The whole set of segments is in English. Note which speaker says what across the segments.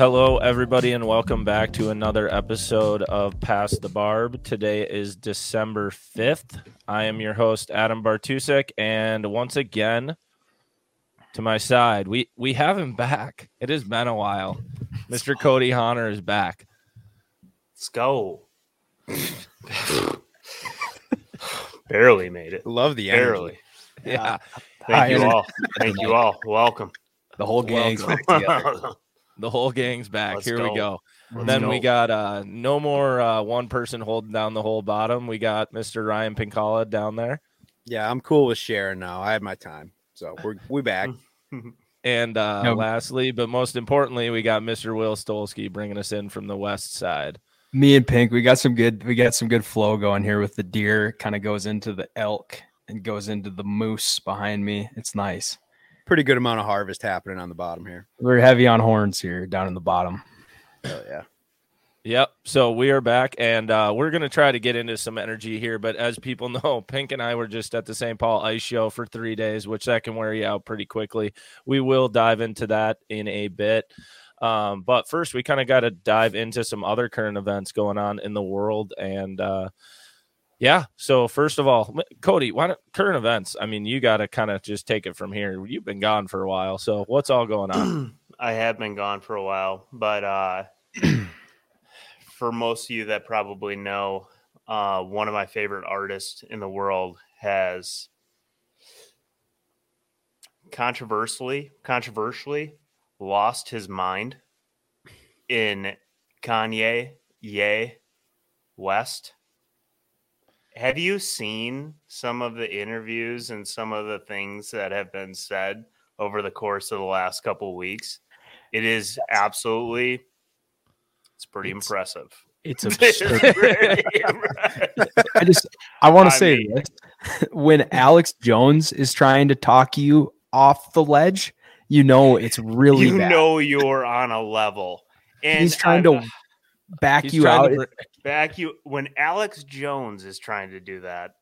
Speaker 1: Hello, everybody, and welcome back to another episode of Past the Barb. Today is December 5th. I am your host, Adam Bartusek, and once again, to my side, we, we have him back. It has been a while. Mr. Cody Hahner is back.
Speaker 2: Let's go. Barely made it.
Speaker 3: Love the energy.
Speaker 2: Barely.
Speaker 1: Yeah.
Speaker 2: Thank
Speaker 3: Hi,
Speaker 2: you all. Thank you all. Welcome.
Speaker 3: The whole gang's
Speaker 1: Welcome.
Speaker 3: back together.
Speaker 1: The whole gang's back.
Speaker 2: Let's
Speaker 1: Here we
Speaker 2: go.
Speaker 1: go.
Speaker 2: Let's
Speaker 1: then we got uh, no more uh, one person holding down the whole bottom. We got Mr. Ryan Pinkalla down there.
Speaker 3: Yeah, I'm cool with sharing now. I had my time, so we're we back.
Speaker 1: And uh,
Speaker 4: Nope.
Speaker 1: lastly, but most importantly, we got Mr. Will Stolski bringing us in from the west side.
Speaker 4: me and Pink, we got some good we got some good flow going here with the deer. Kind of goes into the elk and goes into the moose behind me. It's nice.
Speaker 3: Pretty good amount of harvest happening on the bottom here.
Speaker 4: We're heavy on horns here down in the bottom.
Speaker 3: Oh yeah.
Speaker 1: Yep. So we are back, and uh, we're going to try to get into some energy here. But as people know, Pink and I were just at the St. Paul Ice Show for three days, which that can wear you out pretty quickly. We will dive into that in a bit. Um, but first, we kind of got to dive into some other current events going on in the world. And uh, yeah, so first of all, Cody, why don't current events? I mean, you got to kind of just take it from here. You've been gone for a while. So what's all going on?
Speaker 2: I have been gone for a while, but uh, for most of you that probably know, uh, one of my favorite artists in the world has controversially, controversially lost his mind in Kanye Ye West. Have you seen some of the interviews and some of the things that have been said over the course of the last couple weeks? It is absolutely it's pretty
Speaker 4: It's-
Speaker 2: impressive.
Speaker 4: It's absurd. I just I want to say
Speaker 2: mean-
Speaker 4: this. when Alex Jones is trying to talk you off the ledge, you know it's really
Speaker 2: you
Speaker 4: bad.
Speaker 2: know you're on a level. And
Speaker 4: He's trying
Speaker 2: I-
Speaker 4: to back you out.
Speaker 1: to
Speaker 2: back you when Alex Jones is trying to do that.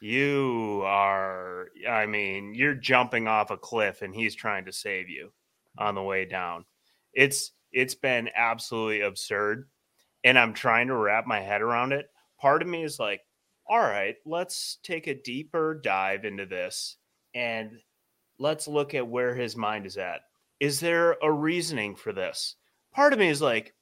Speaker 2: You are, I mean, you're jumping off a cliff and he's trying to save you on the way down. It's it's been absolutely absurd, and I'm trying to wrap my head around it. Part of me is like, all right, let's take a deeper dive into this and let's look at where his mind is at. Is there a reasoning for this? Part of me is like,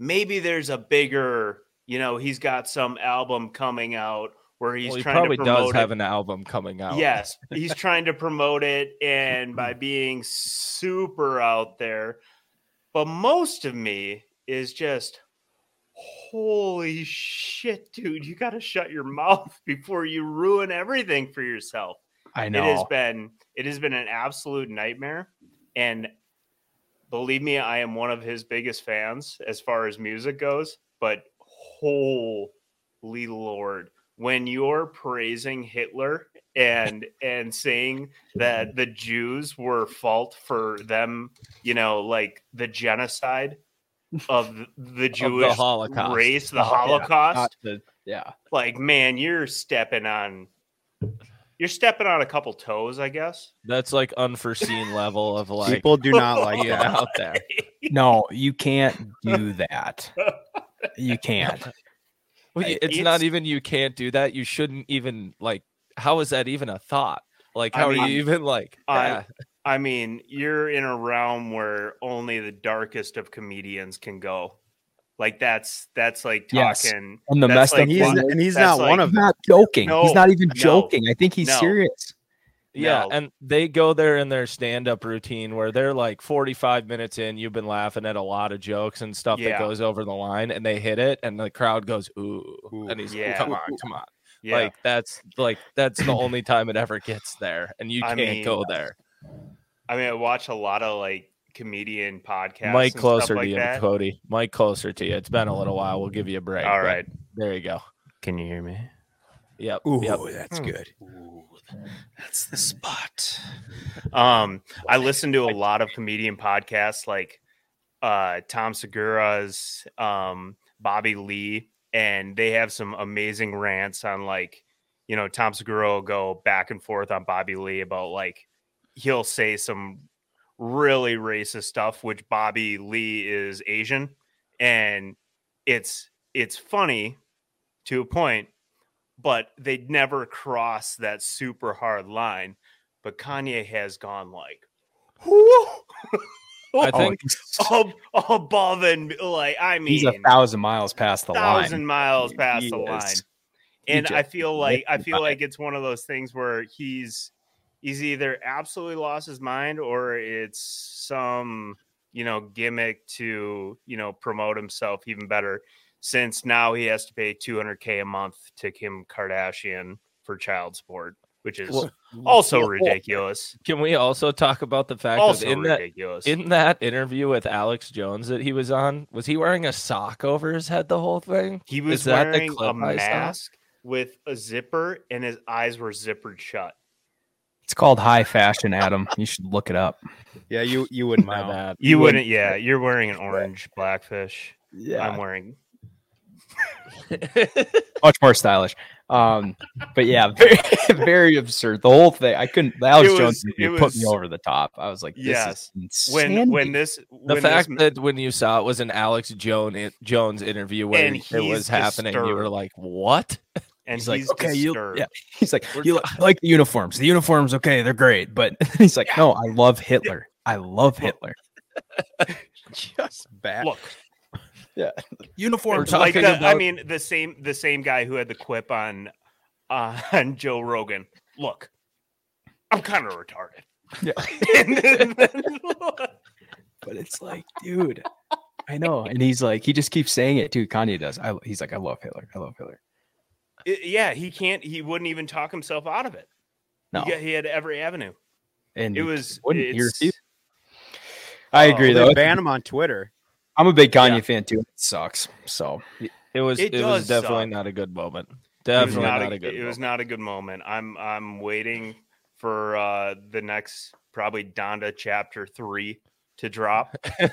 Speaker 2: maybe there's a bigger, you know, he's got some album coming out where he's
Speaker 1: well, he
Speaker 2: trying
Speaker 1: probably
Speaker 2: to promote
Speaker 1: does
Speaker 2: it.
Speaker 1: have an album coming out.
Speaker 2: Yes, he's trying to promote it and by hmm. being super out there. But most of me is just holy shit, dude, you got to shut your mouth before you ruin everything for yourself.
Speaker 4: I know
Speaker 2: It has been it has been an absolute nightmare and believe me, I am one of his biggest fans as far as music goes, but holy lord, when you're praising Hitler and and saying that the Jews were fault for them, you know, like the genocide of the- the Jewish
Speaker 1: Holocaust.
Speaker 2: race, the
Speaker 4: Oh, yeah.
Speaker 2: Holocaust,
Speaker 4: the- yeah.
Speaker 2: like man, you're stepping on you're stepping on a couple toes, I guess.
Speaker 1: That's like unforeseen level of like
Speaker 3: People do not like you
Speaker 1: out there.
Speaker 4: No, you can't do that. You can't.
Speaker 1: Well, it's,
Speaker 2: it's-
Speaker 1: not even you can't do that. You shouldn't even like. How is that even a thought? Like,
Speaker 2: I
Speaker 1: how are
Speaker 2: mean,
Speaker 1: you even like?
Speaker 2: I-
Speaker 1: yeah.
Speaker 2: I mean, you're in a realm where only the darkest of comedians can go. Like that's that's like
Speaker 4: Yes.
Speaker 2: talking.
Speaker 4: And the
Speaker 2: that's
Speaker 4: messed
Speaker 2: like
Speaker 4: up
Speaker 3: He's,
Speaker 4: one-
Speaker 2: one-
Speaker 3: and he's
Speaker 2: that's
Speaker 3: not one of them.
Speaker 4: not joking.
Speaker 2: No,
Speaker 4: he's not even
Speaker 2: no,
Speaker 4: joking. I think he's
Speaker 2: no.
Speaker 4: serious.
Speaker 1: Yeah,
Speaker 2: No.
Speaker 1: and they go there in their stand-up routine where they're like 45 minutes in, you've been laughing at a lot of jokes and stuff that goes over the line, and they hit it, and the crowd goes, "Ooh,"
Speaker 3: Ooh,
Speaker 1: and he's,
Speaker 2: yeah.
Speaker 1: "Come on, come on!"
Speaker 2: Yeah.
Speaker 1: Like that's like that's the only time it ever gets there, and you can't go
Speaker 2: mean,
Speaker 1: there.
Speaker 2: I mean, I watch a lot of like comedian podcast.
Speaker 1: Mike closer
Speaker 2: stuff like
Speaker 1: to you,
Speaker 2: that.
Speaker 1: Cody. Mike closer to you. It's been a little while. We'll give you a break.
Speaker 2: All
Speaker 1: but
Speaker 2: right.
Speaker 1: there you go.
Speaker 2: Can you hear me?
Speaker 1: Yep.
Speaker 3: Ooh,
Speaker 1: yep.
Speaker 3: that's
Speaker 2: Hmm.
Speaker 3: good. that's the spot.
Speaker 2: Um, I listen to a lot of comedian podcasts like uh Tom Segura's, um, Bobby Lee, and they have some amazing rants on like, you know, Tom Segura will go back and forth on Bobby Lee about like he'll say some really racist stuff, which Bobby Lee is Asian, and it's it's funny to a point, but they'd never cross that super hard line. But Kanye has gone like,
Speaker 1: I think
Speaker 2: ab- above and like I mean,
Speaker 4: he's a thousand miles past the
Speaker 2: thousand
Speaker 4: line.
Speaker 2: miles past
Speaker 3: he
Speaker 2: the
Speaker 3: is.
Speaker 2: line. And I feel like I feel like it's one of those things where he's he's either absolutely lost his mind or it's some you know gimmick to you know promote himself even better since now he has to pay 200k a month to Kim Kardashian for child support which is
Speaker 1: Well,
Speaker 2: also ridiculous
Speaker 1: Can we also talk about the fact
Speaker 2: also
Speaker 1: that in that in that interview with Alex Jones that he was on, was he wearing a sock over his head the whole thing?
Speaker 2: he was
Speaker 1: is
Speaker 2: wearing a
Speaker 1: clip I saw?
Speaker 2: mask with a zipper and his eyes were zippered shut
Speaker 4: It's called high fashion, Adam. You should look it up.
Speaker 3: Yeah, you you wouldn't
Speaker 1: My
Speaker 3: know.
Speaker 1: bad.
Speaker 2: You wouldn't, yeah. You're wearing an orange blackfish.
Speaker 4: Yeah,
Speaker 2: I'm wearing.
Speaker 4: much more stylish. Um, but yeah, very, very absurd. The whole thing. I couldn't. The Alex
Speaker 2: It
Speaker 4: Jones
Speaker 2: was-
Speaker 4: interview put me over the top. I was like, this
Speaker 2: Yes.
Speaker 4: is
Speaker 2: When
Speaker 4: insanity.
Speaker 2: when this
Speaker 1: the
Speaker 2: when
Speaker 1: fact
Speaker 2: this,
Speaker 1: that when you saw it was an Alex Jones Jones interview where it was happening, you were like, "What?"
Speaker 2: and
Speaker 4: he's like, okay, you, yeah. He's like,
Speaker 1: We're
Speaker 4: you li- I like the uniforms. The uniforms, okay, they're great, but he's like, no, I love Hitler. I love Hitler.
Speaker 3: Just bad.
Speaker 2: Look,
Speaker 4: yeah,
Speaker 1: Uniforms.
Speaker 2: Like the, I mean the same the same guy who had the quip on uh, on Joe Rogan. Look, I'm kind of retarded.
Speaker 4: Yeah.
Speaker 2: Then-
Speaker 4: but it's like, dude, I know. And he's like, he just keeps saying it too. Kanye does. I, he's like, I love Hitler. I love Hitler.
Speaker 2: It- yeah, he can't. He wouldn't even talk himself out of it.
Speaker 4: No,
Speaker 2: He, got- he had every avenue.
Speaker 4: and
Speaker 2: It was.
Speaker 4: wouldn't. He
Speaker 2: it's-
Speaker 4: I
Speaker 2: Oh,
Speaker 4: agree,
Speaker 3: They
Speaker 4: though.
Speaker 3: ban him on Twitter.
Speaker 4: I'm a big Kanye
Speaker 2: Yeah.
Speaker 4: fan too. It sucks. So
Speaker 1: It was
Speaker 2: It
Speaker 1: it, was definitely
Speaker 2: suck.
Speaker 1: not a good moment. Definitely
Speaker 2: not,
Speaker 1: not,
Speaker 2: a,
Speaker 1: a good.
Speaker 2: it was not a good moment i'm i'm waiting for uh the next probably donda chapter three to drop
Speaker 4: I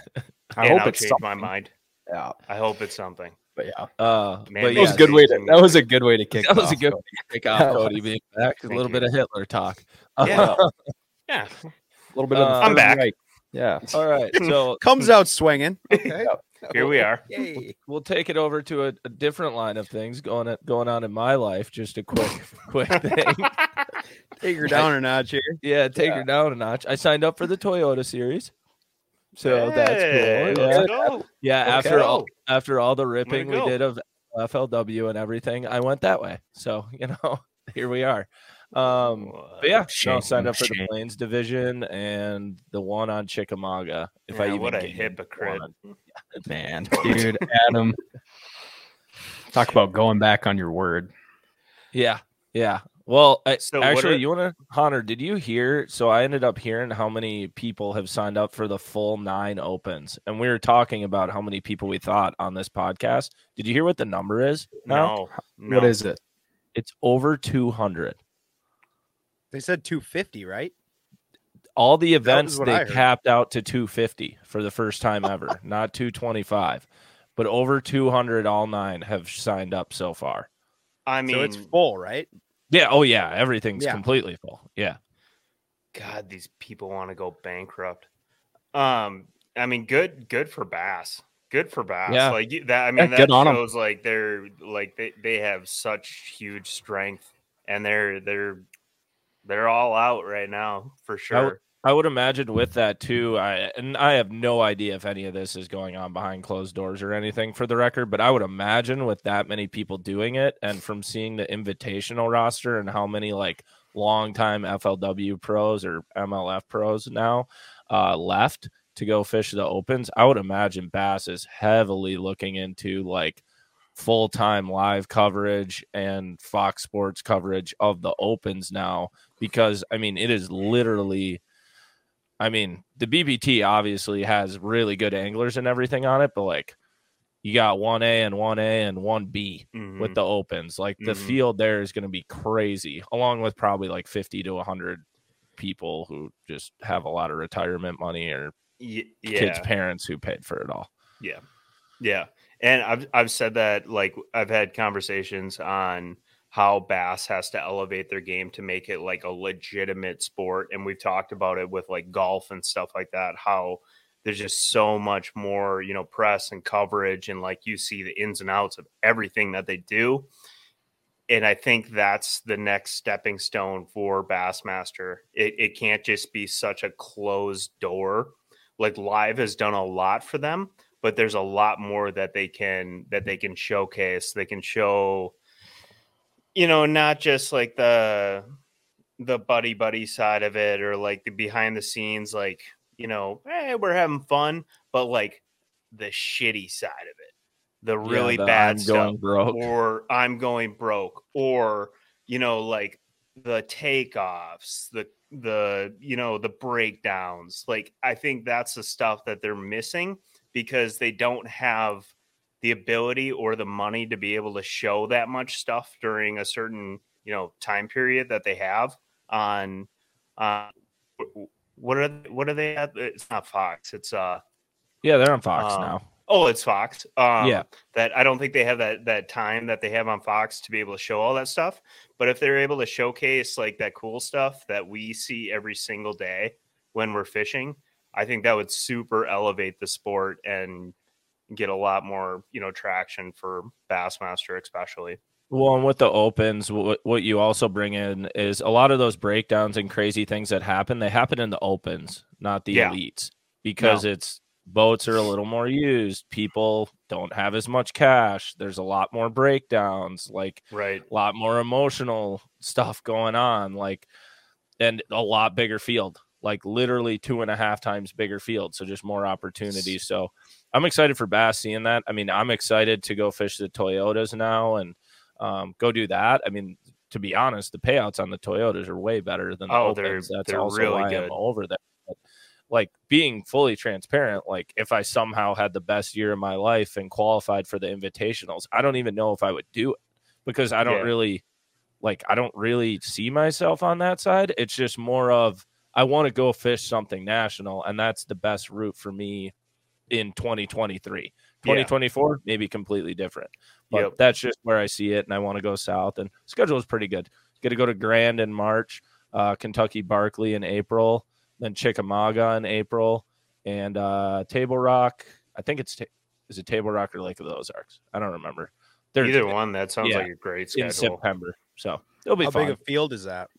Speaker 2: and
Speaker 4: hope
Speaker 2: i'll
Speaker 4: it's
Speaker 2: change my
Speaker 4: something.
Speaker 2: mind
Speaker 4: Yeah,
Speaker 2: i hope it's something
Speaker 4: but yeah,
Speaker 1: Uh,
Speaker 2: Man,
Speaker 1: but
Speaker 4: that was a good way to. That was a good way to kick.
Speaker 1: that
Speaker 4: it
Speaker 1: was a
Speaker 4: off,
Speaker 1: good
Speaker 4: though.
Speaker 1: kick off Cody being back. A
Speaker 2: Thank
Speaker 1: little bit of Hitler talk.
Speaker 2: Yeah. yeah
Speaker 4: A little bit of. the
Speaker 1: Uh,
Speaker 2: I'm back.
Speaker 4: Reich. Yeah.
Speaker 1: All right, so
Speaker 3: Comes out swinging. Okay.
Speaker 2: here we are
Speaker 3: Yay.
Speaker 1: we'll take it over to a, a different line of things going on, going on in my life. Just a quick quick thing.
Speaker 3: Take her down a notch here.
Speaker 1: Yeah, take
Speaker 4: Yeah.
Speaker 1: her down a notch. I signed up for the Toyota series. So that's
Speaker 2: Hey,
Speaker 1: cool.
Speaker 2: let's
Speaker 1: Yeah,
Speaker 2: go.
Speaker 1: yeah
Speaker 2: Let's
Speaker 1: after all after all the ripping we did of FLW and everything, I went that way. So, you know, here we are. Um but yeah, no, signed up for the
Speaker 4: shame.
Speaker 1: Plains division and the one on Chickamauga. If I
Speaker 2: Yeah,
Speaker 1: even
Speaker 2: what a
Speaker 1: gained
Speaker 2: hypocrite
Speaker 1: one.
Speaker 4: Man, dude, Adam. Talk about going back on your word.
Speaker 1: Yeah, yeah. Well, I,
Speaker 2: So
Speaker 1: actually,
Speaker 2: are-
Speaker 1: you want to, Hahner? Did you hear? So I ended up hearing how many people have signed up for the full nine opens, and we were talking about how many people we thought on this podcast. Did you hear what the number is?
Speaker 2: no, no.
Speaker 4: What is it?
Speaker 1: It's over two hundred.
Speaker 3: They said 250, right?
Speaker 1: All the events they capped out to two fifty for the first time ever, not two twenty five, but over two hundred. All nine have signed up so far.
Speaker 2: i mean
Speaker 3: so it's full, right?
Speaker 1: Yeah. Oh yeah. Everything's
Speaker 3: Yeah.
Speaker 1: completely full. Yeah.
Speaker 2: god these people want to go bankrupt um i mean good good for bass good for bass
Speaker 1: Yeah.
Speaker 2: like that i mean
Speaker 4: Yeah,
Speaker 2: that
Speaker 4: good on 'em.
Speaker 2: shows like they're like they, they have such huge strength and they're they're they're all out right now for sure
Speaker 1: I would imagine with that too. I and I have no idea if any of this is going on behind closed doors or anything for the record, but I would imagine with that many people doing it and from seeing the invitational roster and how many like longtime FLW pros or MLF pros now uh, left to go fish the opens, I would imagine Bass is heavily looking into like full time live coverage and Fox Sports coverage of the opens now because I mean it is literally I mean, the BPT obviously has really good anglers and everything on it, but like you got 1A and 1A and 1B
Speaker 2: Mhm.
Speaker 1: with the opens. Like the
Speaker 2: Mhm.
Speaker 1: field there is going to be crazy, along with probably like 50 to 100 people who just have a lot of retirement money or
Speaker 2: Y-
Speaker 1: kids' parents who paid for it all.
Speaker 2: Yeah. Yeah. And I've I've said that like I've had conversations on how bass has to elevate their game to make it like a legitimate sport and we've talked about it with like golf and stuff like that how there's just so much more you know press and coverage and like you see the ins and outs of everything that they do and i think that's the next stepping stone for bassmaster. It, it can't just be such a closed door. Like live has done a lot for them but there's a lot more that they can that they can showcase. They can show you know not just like the the buddy buddy side of it or like the behind the scenes like you know hey we're having fun but like the shitty side of it. The really
Speaker 1: Yeah, the
Speaker 2: bad
Speaker 1: I'm
Speaker 2: stuff or i'm going broke or you know like the takeoffs the the you know the breakdowns. Like i think that's the stuff that they're missing because they don't have the ability or the money to be able to show that much stuff during a certain you know time period that they have on uh what are they, what are they at it's not fox it's uh
Speaker 1: Yeah, they're on Fox
Speaker 2: Um,
Speaker 1: now.
Speaker 2: oh it's fox um
Speaker 1: Yeah.
Speaker 2: that i don't think they have that that time that they have on fox to be able to show all that stuff but if they're able to showcase like that cool stuff that we see every single day when we're fishing i think that would super elevate the sport and get a lot more you know traction for bassmaster especially
Speaker 1: Well, and with the opens, what what you also bring in is a lot of those breakdowns and crazy things that happen. They happen in the opens, not the
Speaker 2: Yeah.
Speaker 1: elites, because it's boats are a little more used. People don't have as much cash. There's a lot more breakdowns, like
Speaker 2: right
Speaker 1: a lot more emotional stuff going on, like and a lot bigger field, like literally two and a half times bigger field. So just more opportunities. So I'm excited for bass seeing that. I mean, I'm excited to go fish the Toyotas now and um, go do that. I mean, to be honest, the payouts on the Toyotas are way better than the
Speaker 2: Oh, they're-
Speaker 1: That's
Speaker 2: they're
Speaker 1: also
Speaker 2: really
Speaker 1: why
Speaker 2: good.
Speaker 1: I'm over there. But, like being fully transparent, like if I somehow had the best year of my life and qualified for the invitationals, I don't even know if I would do it because I don't
Speaker 2: Yeah.
Speaker 1: really like I don't really see myself on that side. It's just more of I want to go fish something national, and that's the best route for me in 2023. 2024 maybe completely different, but
Speaker 2: Yep.
Speaker 1: that's just where I see it, and I want to go south. And schedule is pretty good. Get to go to Grand in March, uh, Kentucky Barkley in April, then Chickamauga in April, and uh, Table Rock. I think it's ta- is it Table Rock or Lake of the Ozarks? I don't remember. They're
Speaker 2: either one that sounds
Speaker 1: yeah,
Speaker 2: like a great schedule.
Speaker 1: in
Speaker 2: schedule
Speaker 1: September, so it'll be
Speaker 3: How
Speaker 1: fun.
Speaker 3: big a field is that?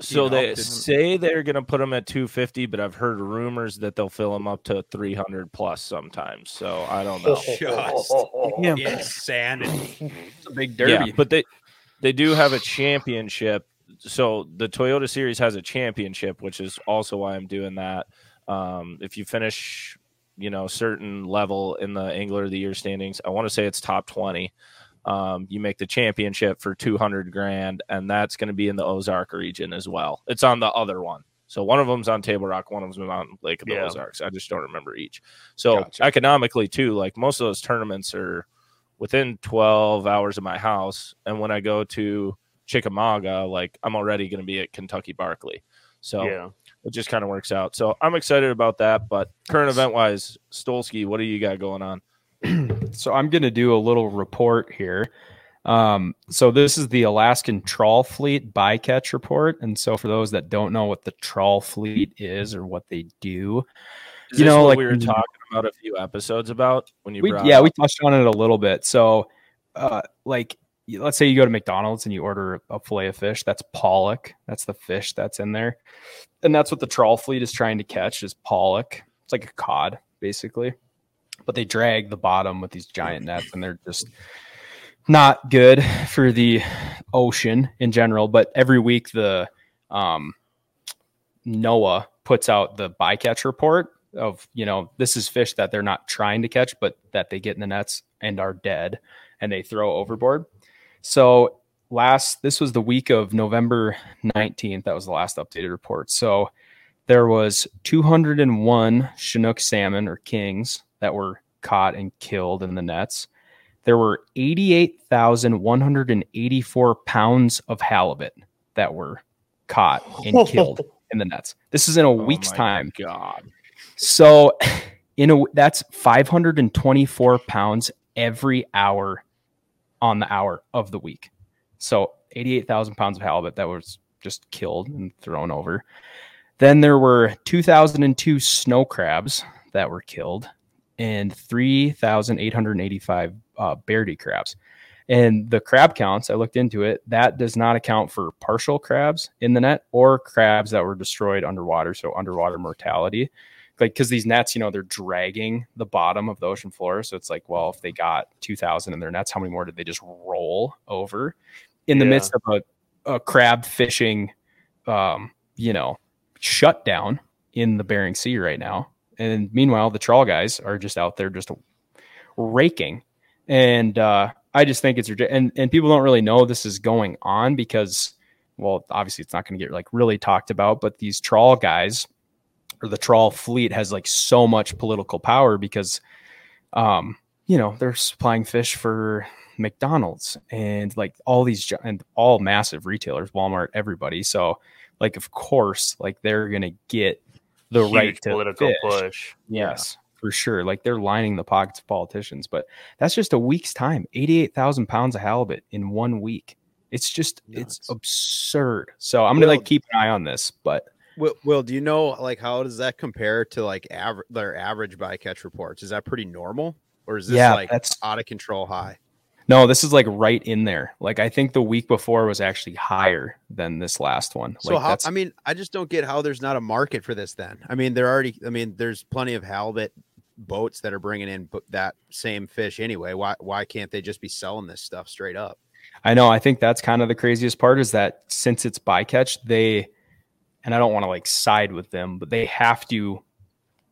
Speaker 1: So
Speaker 3: know,
Speaker 1: they
Speaker 3: didn't-
Speaker 1: say they're going to put them at 250, but I've heard rumors that they'll fill them up to 300 plus sometimes. So I don't know.
Speaker 3: Just
Speaker 4: Yeah.
Speaker 3: insanity.
Speaker 4: It's a big
Speaker 1: Yeah,
Speaker 4: derby.
Speaker 1: but they they do have a championship. So the Toyota Series has a championship, which is also why I'm doing that. Um, if you finish, you know, certain level in the Angler of the Year standings, I want to say it's top 20. Um, you make the championship for 200 grand, and that's going to be in the Ozark region as well. It's on the other one. So one of them's on Table Rock, one of them's on Lake of the
Speaker 2: Yeah.
Speaker 1: Ozarks. I just don't remember each. So
Speaker 3: Gotcha.
Speaker 1: economically too, like most of those tournaments are within 12 hours of my house. And when I go to Chickamauga, like I'm already going to be at Kentucky Barkley. So
Speaker 2: yeah
Speaker 1: it just kind of works out. So I'm excited about that. But current event wise, Stolski, what do you got going on?
Speaker 4: so I'm going to do a little report here. Um, so this is the Alaskan Trawl Fleet bycatch report, and so for those that don't know what the trawl fleet is or what they do,
Speaker 1: Is
Speaker 4: You know, like
Speaker 1: we were talking about a few episodes about when you
Speaker 4: we,
Speaker 1: brought
Speaker 4: yeah,
Speaker 1: up-
Speaker 4: we touched on it a little bit. So, uh, like, let's say you go to McDonald's and you order a fillet of fish. That's pollock. That's the fish that's in there, and that's what the trawl fleet is trying to catch is pollock. It's like a cod, basically, but they drag the bottom with these giant nets, and they're just not good for the ocean in general. But every week the um, NOAA puts out the bycatch report of you know this is fish that they're not trying to catch but that they get in the nets and are dead and they throw overboard. So last this was the week of november 19th that was the last updated report. So there was 201 chinook salmon or kings that were caught and killed in the nets there were 88,184 pounds of halibut that were caught and killed in the nets this is in a
Speaker 1: Oh
Speaker 4: week's time
Speaker 1: God.
Speaker 4: so, in a that's 524 pounds every hour on the hour of the week. So 88,000 pounds of halibut that was just killed and thrown over. Then there were 2002 snow crabs that were killed and 3,885 uh, Bairdi crabs. And the crab counts, I looked into it, that does not account for partial crabs in the net or crabs that were destroyed underwater. So underwater mortality. Like, because these nets, you know, they're dragging the bottom of the ocean floor. So it's like, well, if they got 2,000 in their nets, how many more did they just roll over in the
Speaker 2: Yeah.
Speaker 4: midst of a, a crab fishing, um, you know, shutdown in the Bering Sea right now? And meanwhile, the trawl guys are just out there just raking. And uh, I just think it's and and people don't really know this is going on because, well, obviously it's not going to get like really talked about. But these trawl guys or the trawl fleet has like so much political power because, um, you know, they're supplying fish for McDonald's and like all these and all massive retailers, Walmart, everybody. So, like, of course, like they're gonna get the
Speaker 2: Huge
Speaker 4: right to
Speaker 2: political
Speaker 4: fish.
Speaker 2: push.
Speaker 4: Yes, for sure. Like they're lining the pockets of politicians, but that's just a week's time. 88,000 pounds of halibut in one week. It's just, it's absurd. So I'm going to
Speaker 3: Well-
Speaker 4: like keep an eye on this, but
Speaker 3: Will, Will, do you know like how does that compare to like average their average bycatch reports? Is that pretty normal, or is this
Speaker 4: yeah,
Speaker 3: like
Speaker 4: that's
Speaker 3: out of control high?
Speaker 4: No, this is like right in there. Like I think the week before was actually higher than this last one.
Speaker 3: So
Speaker 4: like
Speaker 3: how? I mean, I just don't get how there's not a market for this. Then I mean, they're already. I mean, there's plenty of halibut boats that are bringing in that same fish anyway. Why why can't they just be selling this stuff straight up?
Speaker 4: I know. I think that's kind of the craziest part is that since it's bycatch, they, and I don't want to like side with them, but they have to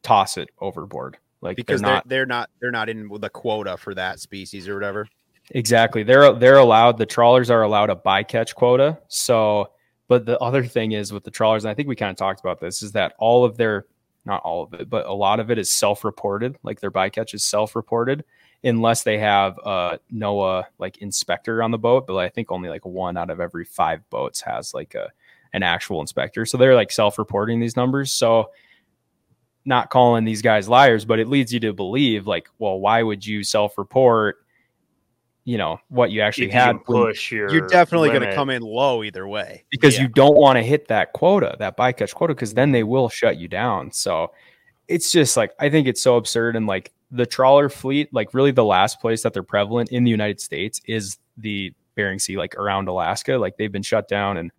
Speaker 4: toss it overboard. Like
Speaker 3: Because
Speaker 4: they're
Speaker 3: they're
Speaker 4: not
Speaker 3: they're not they're not in the quota for that species or whatever.
Speaker 4: Exactly. They're they're allowed the trawlers are allowed a bycatch quota. So but the other thing is with the trawlers, and I think we kind of talked about this, is that all of their not all of it, but a lot of it is self-reported. Like their bycatch is self-reported unless they have uh, a NOAA like inspector on the boat. But I think only like one out of every five boats has like a an actual inspector. So they're like self-reporting these numbers. So not calling these guys liars, but it leads you to believe like, well, why would you self-report? You know what you actually
Speaker 2: If you
Speaker 4: had
Speaker 2: can push your
Speaker 3: You're definitely going to come in low either way.
Speaker 4: because
Speaker 2: Yeah.
Speaker 4: you don't want to hit that quota, that bycatch quota, because then they will shut you down. So it's just like I think it's so absurd. And like the trawler fleet, like really the last place that they're prevalent in the United States is the Bering Sea, like around Alaska. Like they've been shut down and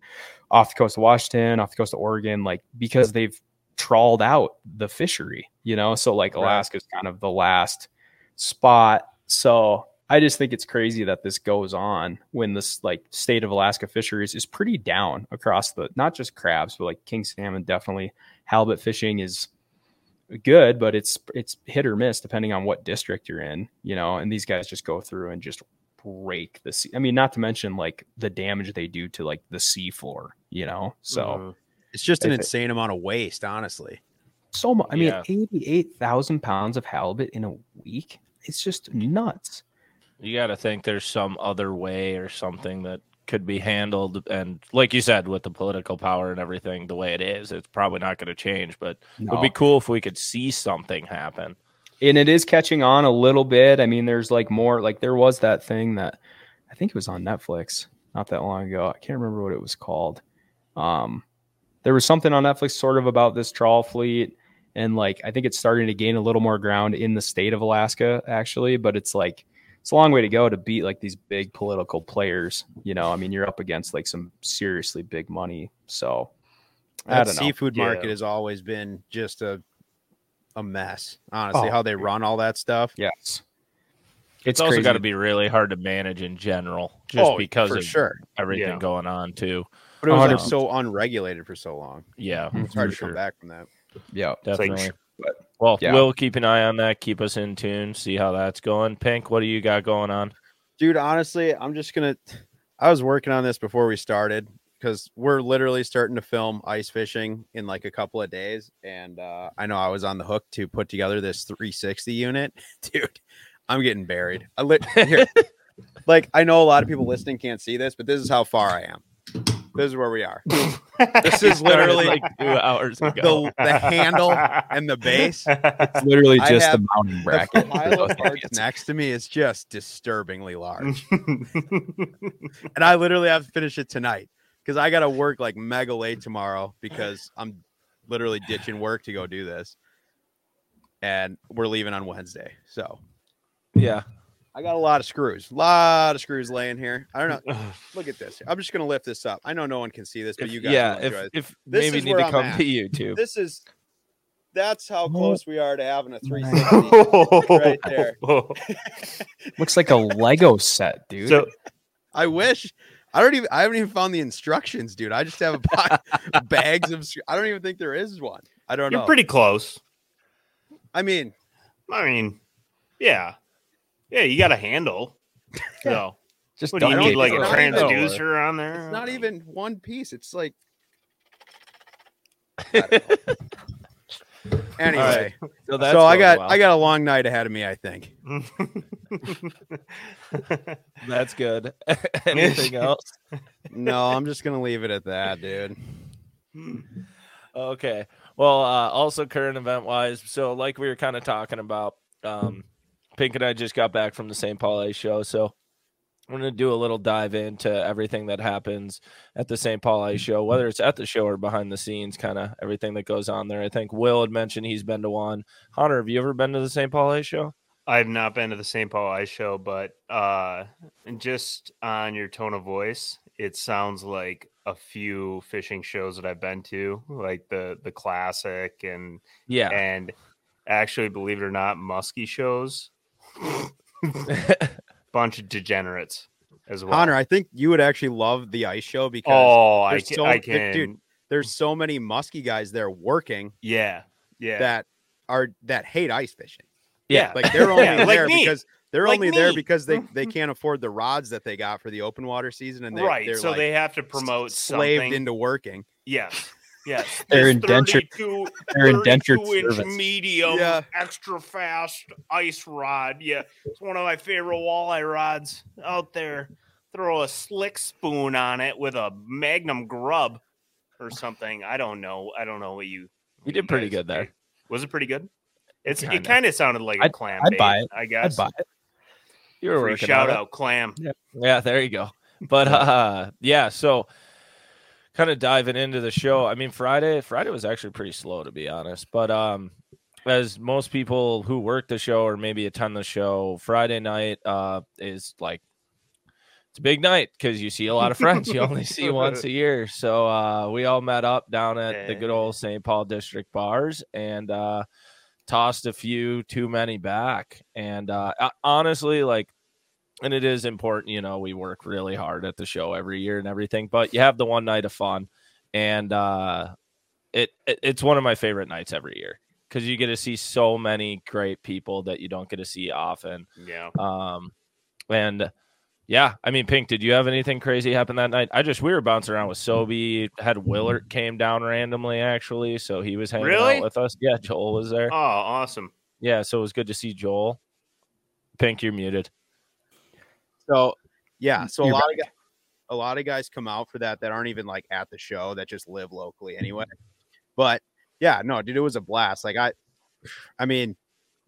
Speaker 4: off the coast of Washington, off the coast of Oregon, like because they've trawled out the fishery, you know. So like
Speaker 3: Right.
Speaker 4: Alaska's kind of the last spot. So I just think it's crazy that this goes on when this like state of Alaska fisheries is pretty down across the not just crabs, but like king salmon definitely. Halibut fishing is good, but it's it's hit or miss depending on what district you're in, you know, and these guys just go through and just break the sea. I mean, not to mention like the damage they do to like the sea floor, you know. So
Speaker 2: Mhm.
Speaker 3: It's just an
Speaker 4: If it-
Speaker 3: insane amount of waste, honestly.
Speaker 4: so much. I mean,
Speaker 1: Yeah.
Speaker 4: eighty-eight thousand pounds of halibut in a week. It's just nuts.
Speaker 1: You got to think there's some other way or something that could be handled. And like you said, with the political power and everything the way it is, it's probably not going to change. But it would be cool if we could see something happen.
Speaker 4: and it is catching on a little bit. I mean, there's like more like there was that thing that I think it was on Netflix not that long ago. I can't remember what it was called. Um, there was something on Netflix sort of about this trawl fleet, and like I think it's starting to gain a little more ground in the state of Alaska actually. But it's like it's a long way to go to beat like these big political players. You know, I mean, you're up against like some seriously big money. So I
Speaker 3: That
Speaker 4: don't know.
Speaker 3: seafood market
Speaker 2: Yeah.
Speaker 3: has always been just a a mess. Honestly,
Speaker 4: Oh,
Speaker 3: how they run all that stuff.
Speaker 4: Yes.
Speaker 1: It's, also got to be really hard to manage in general, just
Speaker 3: Oh,
Speaker 1: because of
Speaker 3: sure.
Speaker 1: everything
Speaker 2: Yeah.
Speaker 1: going on too.
Speaker 3: But it was like
Speaker 4: um,
Speaker 3: so unregulated for so long.
Speaker 1: Yeah.
Speaker 3: It's hard
Speaker 1: for
Speaker 3: to come back from that.
Speaker 4: Yeah.
Speaker 2: It's like,
Speaker 1: Definitely.
Speaker 4: But-
Speaker 1: well,
Speaker 4: yeah.
Speaker 1: we'll keep an eye on that. Keep us in tune. See how that's going. Pink, what do you got going on?
Speaker 3: Dude, honestly, I'm just gonna I was working on this before we started because we're literally starting to film ice fishing in like a couple of days. And uh, I know I was on the hook to put together this 360 unit. Dude, I'm getting buried. I lit here. like I know a lot of people listening can't see this, but this is how far I am. This is where we are.
Speaker 1: this
Speaker 3: is literally
Speaker 1: like two hours ago.
Speaker 3: The, the handle and the base.
Speaker 4: It's literally
Speaker 3: I
Speaker 4: just the mounting bracket. for
Speaker 3: pile of parts next to me is just disturbingly large. and I literally have to finish it tonight because I got to work like mega late tomorrow because I'm literally ditching work to go do this. And we're leaving on Wednesday. So
Speaker 1: yeah.
Speaker 3: I got a lot of screws, a lot of screws laying here. I don't know. Look at this. I'm just going to lift this up. I know no one can see this, but
Speaker 1: If-
Speaker 3: you guys
Speaker 1: yeah, if if
Speaker 3: This
Speaker 1: maybe
Speaker 3: is
Speaker 1: need
Speaker 3: where
Speaker 1: to
Speaker 3: I'm
Speaker 1: come
Speaker 3: at.
Speaker 1: to YouTube.
Speaker 3: This is, that's how close we are to having a 360 right there.
Speaker 4: Looks like a Lego set, dude.
Speaker 2: So
Speaker 3: I wish. I don't even. I haven't even found the instructions, dude. I just have a bo- bags of. I don't even think there is one. I don't know.
Speaker 2: you're pretty close.
Speaker 3: I mean,
Speaker 2: I mean, yeah, yeah. You got a handle. So
Speaker 4: just
Speaker 2: what do you need? Like a
Speaker 3: not
Speaker 4: over.
Speaker 3: even-
Speaker 2: transducer on there?
Speaker 3: it's not even one piece. It's like. I don't anyway,
Speaker 1: so that's
Speaker 3: so I got
Speaker 1: well.
Speaker 3: I got a long night ahead of me. I think.
Speaker 1: that's good. Anything else?
Speaker 3: No, I'm just gonna leave it at that, dude.
Speaker 1: Okay. Well, uh, also current event wise, so like we were kind of talking about, um, Pink and I just got back from the St. Paul Ice show, so we're gonna do a little dive into everything that happens at the St. Paul Ice show, whether it's at the show or behind the scenes, kind of everything that goes on there. I think Will had mentioned he's been to one. Hahner, have you ever been to the St. Paul Ice show?
Speaker 2: I've not been to the St. Paul Ice Show, but uh, just on your tone of voice, it sounds like a few fishing shows that I've been to, like the the classic and
Speaker 1: Yeah.
Speaker 2: and actually, believe it or not, muskie shows. Bunch of degenerates as well.
Speaker 3: Connor, I think you would actually love the ice show because
Speaker 2: oh, I
Speaker 3: there's
Speaker 2: can,
Speaker 3: so-
Speaker 2: I
Speaker 3: dude, there's so many musky guys there working
Speaker 2: yeah, yeah.
Speaker 3: that are that hate ice fishing.
Speaker 1: yeah.
Speaker 3: Like they're only
Speaker 2: Yeah,
Speaker 3: there
Speaker 2: me.
Speaker 3: because they're
Speaker 2: Like
Speaker 3: only there because they they can't afford the rods that they got for the open water season, and they,
Speaker 2: right.
Speaker 3: they're
Speaker 2: So
Speaker 3: like
Speaker 2: they have to promote
Speaker 3: slaved
Speaker 2: something.
Speaker 3: into working.
Speaker 2: Yes. Yes.
Speaker 4: They're indentured-
Speaker 2: 32
Speaker 4: They're indentured
Speaker 2: inch
Speaker 4: service.
Speaker 2: medium,
Speaker 3: Yeah.
Speaker 2: extra fast ice rod. Yeah, it's one of my favorite walleye rods out there. Throw a slick spoon on it with a Magnum grub or something. I don't know. I don't know what you.
Speaker 1: You did pretty good there.
Speaker 2: think. Was it pretty good? It's
Speaker 1: Kinda.
Speaker 2: it kind of sounded like a
Speaker 4: I'd-
Speaker 2: clam.
Speaker 4: I'd
Speaker 2: bait,
Speaker 4: buy it.
Speaker 2: I
Speaker 4: I'd buy it.
Speaker 1: You were
Speaker 2: Free
Speaker 1: working
Speaker 2: shout
Speaker 1: on it.
Speaker 2: out clam.
Speaker 1: Yeah, there you go. But uh yeah, so kind of diving into the show. I mean, Friday, Friday was actually pretty slow to be honest. But um as most people who work the show or maybe attend the show, Friday night uh is like it's a big night because you see a lot of friends you only see once a year. So uh we all met up down at the good old St. Paul District bars and uh tossed a few too many back. And uh uh, honestly, like and it is important you know we work really hard at the show every year and everything but you have the one night of fun. And uh it, it it's one of my favorite nights every year because you get to see so many great people that you don't get to see often.
Speaker 2: Yeah.
Speaker 1: um and yeah i mean pink did you have anything crazy happen that night? I just we were bouncing around with sobe. Had willard came down randomly actually so he was hanging
Speaker 2: Really?
Speaker 1: out with us. Yeah joel was there.
Speaker 2: Oh, awesome.
Speaker 1: yeah so it was good to see joel. Pink you're muted
Speaker 3: So yeah, mm, so a
Speaker 4: You're
Speaker 3: lot of guys, a lot of guys come out for that that aren't even like at the show that just live locally anyway. Mm-hmm. But yeah, no, dude, it was a blast. Like I, I mean,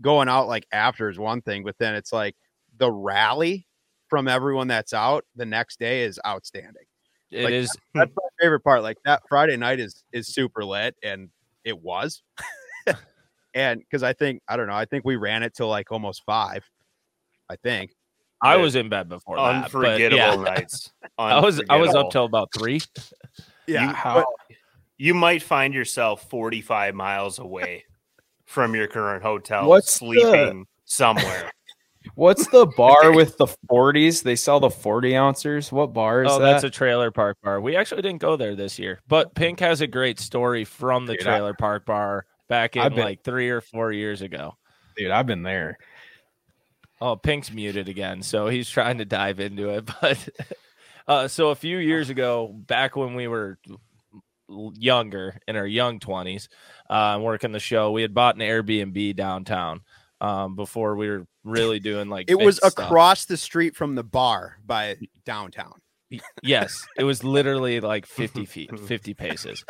Speaker 3: going out like after is one thing, but then it's like the rally from everyone that's out the next day is outstanding.
Speaker 1: It
Speaker 3: Like,
Speaker 1: is.
Speaker 3: That's my favorite part. Like that Friday night is is super lit, and it was. and because I think I don't know, I think we ran it till like almost five. I think.
Speaker 1: I was in bed before that.
Speaker 2: Unforgettable
Speaker 1: yeah.
Speaker 2: nights.
Speaker 1: I was I was up till about three.
Speaker 3: Yeah.
Speaker 2: You-
Speaker 4: How?
Speaker 2: you might find yourself 45 miles away from your current hotel
Speaker 4: What's the-
Speaker 2: sleeping somewhere
Speaker 4: What's the bar with the 40s? They sell the 40 ouncers. What bar is
Speaker 1: Oh,
Speaker 4: that?
Speaker 1: that's a trailer park bar. We actually didn't go there this year, but Pink has a great story from the
Speaker 4: Dude, I-
Speaker 1: trailer park bar back in
Speaker 4: been-
Speaker 1: like three or four years ago.
Speaker 4: Dude, I've been there.
Speaker 1: Oh, Pink's muted again, so he's trying to dive into it. But uh, so a few years ago, back when we were younger in our young twenties, uh, working the show, we had bought an Airbnb downtown um, before we were really doing like
Speaker 3: It was
Speaker 1: fixed stuff.
Speaker 3: across the street from the bar by downtown.
Speaker 1: Yes, it was literally like 50 feet, 50 paces.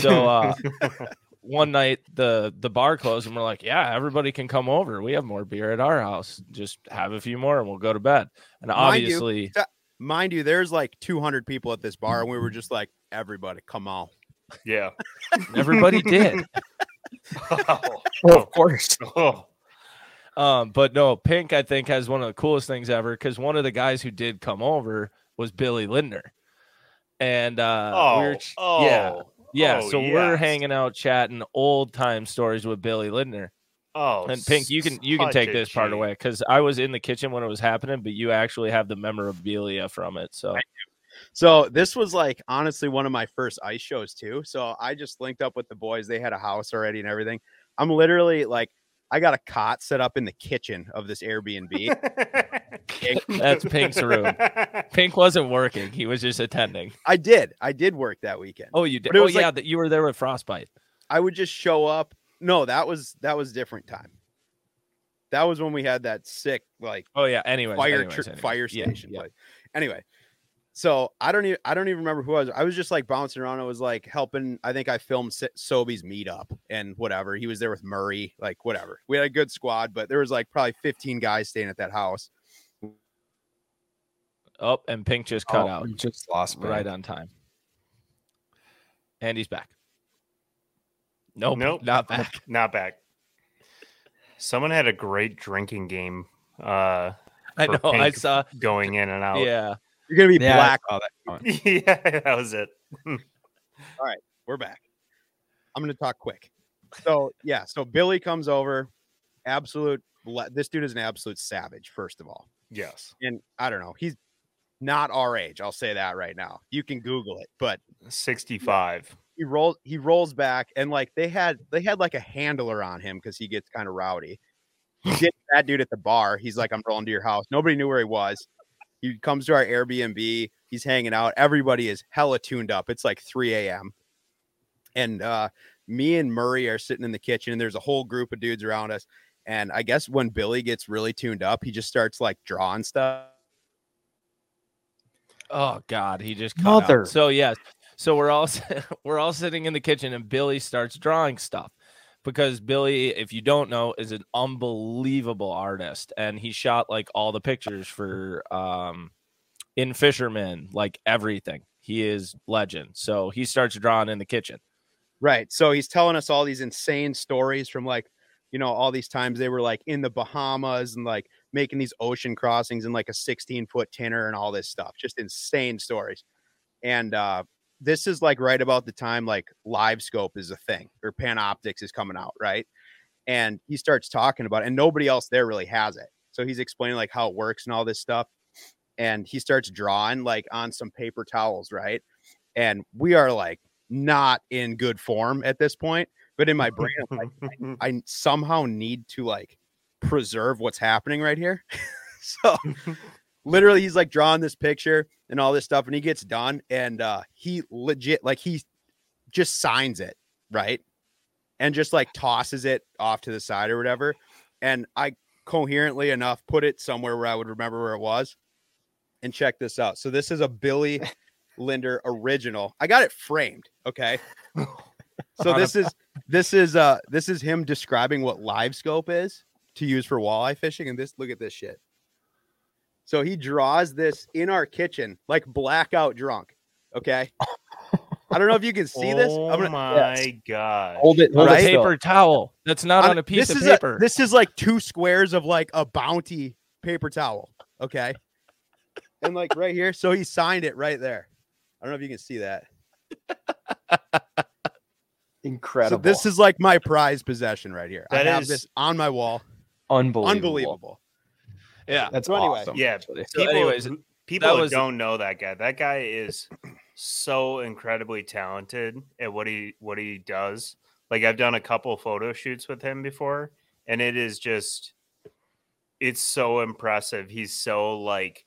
Speaker 1: So uh one night the the bar closed and we're like, yeah, everybody can come over. We have more beer at our house. Just have a few more and we'll go to bed. And
Speaker 3: Mind you,
Speaker 1: obviously,
Speaker 3: Mind you, there's like 200 people at this bar, and we were just like, everybody, come on.
Speaker 2: Yeah.
Speaker 1: everybody did.
Speaker 2: oh,
Speaker 4: Well, of course.
Speaker 2: oh.
Speaker 1: Um, but no, Pink, I think, has one of the coolest things ever because one of the guys who did come over was Billy Linder. And uh
Speaker 2: Oh,
Speaker 1: we were ch- yeah,
Speaker 2: oh,
Speaker 1: yeah.
Speaker 2: oh,
Speaker 1: so we're hanging out chatting old time stories with Billy Linder.
Speaker 2: Oh,
Speaker 1: And Pink, you can you can take this part away because I was in the kitchen when it was happening, but you actually have the memorabilia from it. So
Speaker 3: So this was like honestly one of my first ice shows too. So I just linked up with the boys. They had a house already and everything. I'm literally like, I got a cot set up in the kitchen of this Airbnb.
Speaker 1: That's Pink's room. Pink wasn't working; he was just attending.
Speaker 3: I did. I did work that weekend.
Speaker 1: Oh, you did? Oh,
Speaker 3: was like-
Speaker 1: yeah, that you were there with Frostbite.
Speaker 3: I would just show up. No, that was that was different time. That was when we had that sick like
Speaker 1: Oh yeah. Anyway,
Speaker 3: fire
Speaker 1: anyways,
Speaker 3: tr-
Speaker 1: anyways.
Speaker 3: fire station
Speaker 1: yeah.
Speaker 3: place. Anyway, so I don't even I don't even remember who I was. I was just like bouncing around. I was like helping. I think I filmed S- Sobe's meetup and whatever. He was there with Murray, like whatever. We had a good squad, but there was like probably 15 guys staying at that house.
Speaker 1: Oh, and Pink just cut
Speaker 4: Oh,
Speaker 1: out
Speaker 4: just lost
Speaker 1: right on time. And he's back. Nope,
Speaker 2: Nope.
Speaker 1: not back.
Speaker 2: Not back. Someone had a great drinking game uh,
Speaker 1: I
Speaker 2: for
Speaker 1: know. I saw.
Speaker 2: going in and out.
Speaker 1: Yeah.
Speaker 3: You're gonna be
Speaker 4: Yeah,
Speaker 3: black.
Speaker 4: saw that
Speaker 2: yeah, that was it.
Speaker 3: All right, we're back. I'm gonna talk quick. So yeah, so Billy comes over. Absolute. This dude is an absolute savage. First of all.
Speaker 2: Yes.
Speaker 3: and I don't know, he's not our age. I'll say that right now. You can Google it, but
Speaker 2: 65.
Speaker 3: he rolls he rolls back and like they had they had like a handler on him because he gets kind of rowdy. He did that dude at the bar. He's like, I'm rolling to your house. Nobody knew where he was. He comes to our Airbnb. He's hanging out. Everybody is hella tuned up. It's like 3 a.m. And uh, me and Murray are sitting in the kitchen, and there's a whole group of dudes around us. And I guess when Billy gets really tuned up, he just starts like drawing stuff.
Speaker 1: Oh God, he just cut
Speaker 4: Mother.
Speaker 1: Out. So yes, so we're all we're all sitting in the kitchen, and Billy starts drawing stuff because Billy, if you don't know, is an unbelievable artist, and he shot like all the pictures for um in Fisherman, like everything. He is legend. So he starts drawing in the kitchen.
Speaker 3: Right. So he's telling us all these insane stories from like, you know, all these times they were like in the Bahamas and like making these ocean crossings in like a 16 foot tinner and all this stuff. Just insane stories. And uh this is like right about the time like live scope is a thing or Panoptix is coming out, right? And he starts talking about it, and nobody else there really has it. So he's explaining like how it works and all this stuff. And he starts drawing like on some paper towels, right? And we are like not in good form at this point. But in my brain, I'm I somehow need to like preserve what's happening right here. so literally he's like drawing this picture and all this stuff and he gets done and uh he legit like he just signs it, right? And just like tosses it off to the side or whatever. And I coherently enough put it somewhere where I would remember where it was. And check this out. So this is a Billy Linder original. I got it framed, okay? So this is this is uh this is him describing what live scope is to use for walleye fishing and this look at this shit so he draws this in our kitchen like blackout drunk okay i don't know if you can see this
Speaker 2: Oh
Speaker 3: i'm gonna
Speaker 2: my god.
Speaker 4: Hold it. Hold
Speaker 1: On a
Speaker 3: Right?
Speaker 4: it still.
Speaker 1: paper towel. That's not
Speaker 3: I'm-
Speaker 1: on a piece
Speaker 3: this
Speaker 1: of
Speaker 3: is
Speaker 1: paper.
Speaker 3: A, this is like two squares of like a bounty paper towel okay and like right here so he signed it right there i don't know if you can see that
Speaker 4: Incredible.
Speaker 3: so this is like my prized possession right here
Speaker 2: That
Speaker 3: i have
Speaker 2: is-
Speaker 3: this on my wall
Speaker 4: unbelievable.
Speaker 3: unbelievable
Speaker 1: yeah.
Speaker 4: That's
Speaker 3: So anyway,
Speaker 4: awesome.
Speaker 2: Yeah.
Speaker 1: So
Speaker 2: people,
Speaker 1: anyways,
Speaker 2: people
Speaker 1: that
Speaker 2: that
Speaker 1: was-
Speaker 2: don't know that guy. That guy is so incredibly talented at what he what he does. Like I've done a couple photo shoots with him before, and it is just it's so impressive. He's so like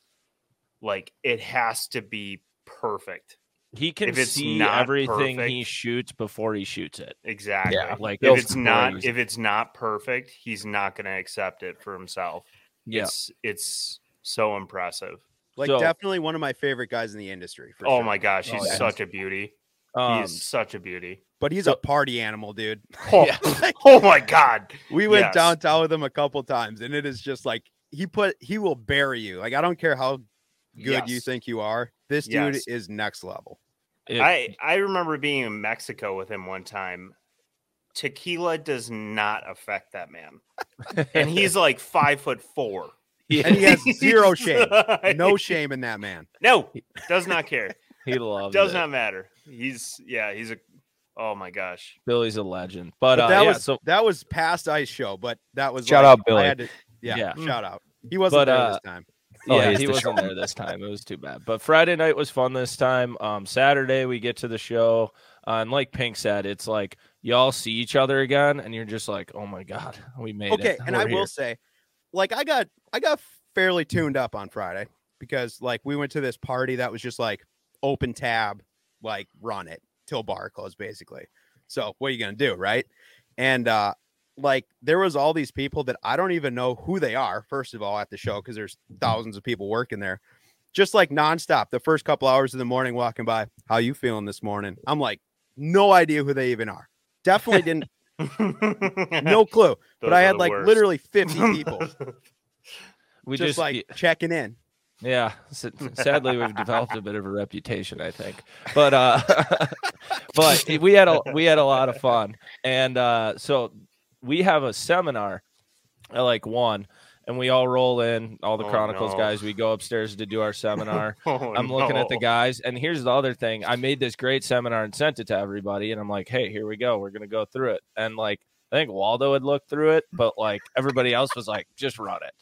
Speaker 2: like it has to be perfect.
Speaker 1: He can
Speaker 2: If it's
Speaker 1: see
Speaker 2: not
Speaker 1: everything he shoots before he shoots it.
Speaker 2: Exactly.
Speaker 1: Like
Speaker 2: if it's
Speaker 1: it's
Speaker 2: not if it's not perfect, he's not going to accept it for himself.
Speaker 1: Yeah.
Speaker 2: It's it's so impressive.
Speaker 3: Like
Speaker 1: So-
Speaker 3: definitely one of my favorite guys in the industry. For
Speaker 2: Oh
Speaker 3: sure.
Speaker 2: my gosh,
Speaker 1: Oh,
Speaker 2: he's
Speaker 1: yeah.
Speaker 2: such a beauty.
Speaker 1: Um,
Speaker 2: he's such a beauty.
Speaker 3: But he's
Speaker 1: So-
Speaker 3: a party animal, dude.
Speaker 2: Oh, oh my god.
Speaker 3: We went
Speaker 2: Yes.
Speaker 3: downtown with him a couple times, and it is just like he put he will bury you. Like I don't care how good you think you are. This
Speaker 2: Yes.
Speaker 3: dude is next level.
Speaker 1: it-
Speaker 2: I I remember being in Mexico with him one time. Tequila does not affect that man, and he's like five foot four.
Speaker 3: And he has zero shame. No shame in that man.
Speaker 2: no, does not care.
Speaker 1: he loves
Speaker 2: does
Speaker 1: it.
Speaker 2: not matter. He's yeah, he's a. Oh my gosh.
Speaker 1: Billy's a legend. But,
Speaker 3: But
Speaker 1: uh,
Speaker 3: that
Speaker 1: yeah,
Speaker 3: was
Speaker 1: so
Speaker 3: that was past ice show, but that was
Speaker 4: Shout
Speaker 3: like,
Speaker 4: out
Speaker 3: I
Speaker 4: Billy.
Speaker 3: had to- yeah,
Speaker 1: Yeah.
Speaker 3: shout out. He wasn't
Speaker 1: But,
Speaker 3: there
Speaker 1: uh,
Speaker 3: this time.
Speaker 4: Oh,
Speaker 1: yeah, he
Speaker 4: the
Speaker 1: wasn't
Speaker 4: show.
Speaker 1: there this time. It was too bad. But Friday night was fun this time. Um, Saturday we get to the show, uh, and like Pink said, it's like y'all see each other again, and you're just like, oh my god, we made it.
Speaker 3: Okay, and I
Speaker 1: We're
Speaker 3: will
Speaker 1: here."
Speaker 3: say, like I got I got fairly tuned up on Friday because like we went to this party that was just like open tab, like run it till bar closed, basically. So what are you gonna do, right? And uh like there was all these people that I don't even know who they are, first of all, at the show, because there's thousands of people working there. Just like nonstop, the first couple hours of the morning walking by, how you feeling this morning? I'm like, no idea who they even are. Definitely didn't no clue. but I had like
Speaker 2: worst.
Speaker 3: literally 50 people
Speaker 1: we
Speaker 3: just,
Speaker 1: just,
Speaker 3: like checking in.
Speaker 1: yeah. Sadly, we've developed a bit of a reputation, I think. But uh, but we had a we had a lot of fun, and uh, so we have a seminar at like one. And we all roll in, all the
Speaker 2: Oh,
Speaker 1: Chronicles
Speaker 2: no.
Speaker 1: guys. We go upstairs to do our seminar.
Speaker 2: Oh,
Speaker 1: I'm looking at the guys, and here's the other thing. I made this great seminar and sent it to everybody, and I'm like, hey, here we go. We're gonna go through it. And like, I think Waldo had looked through it, but like everybody else was like, just run it.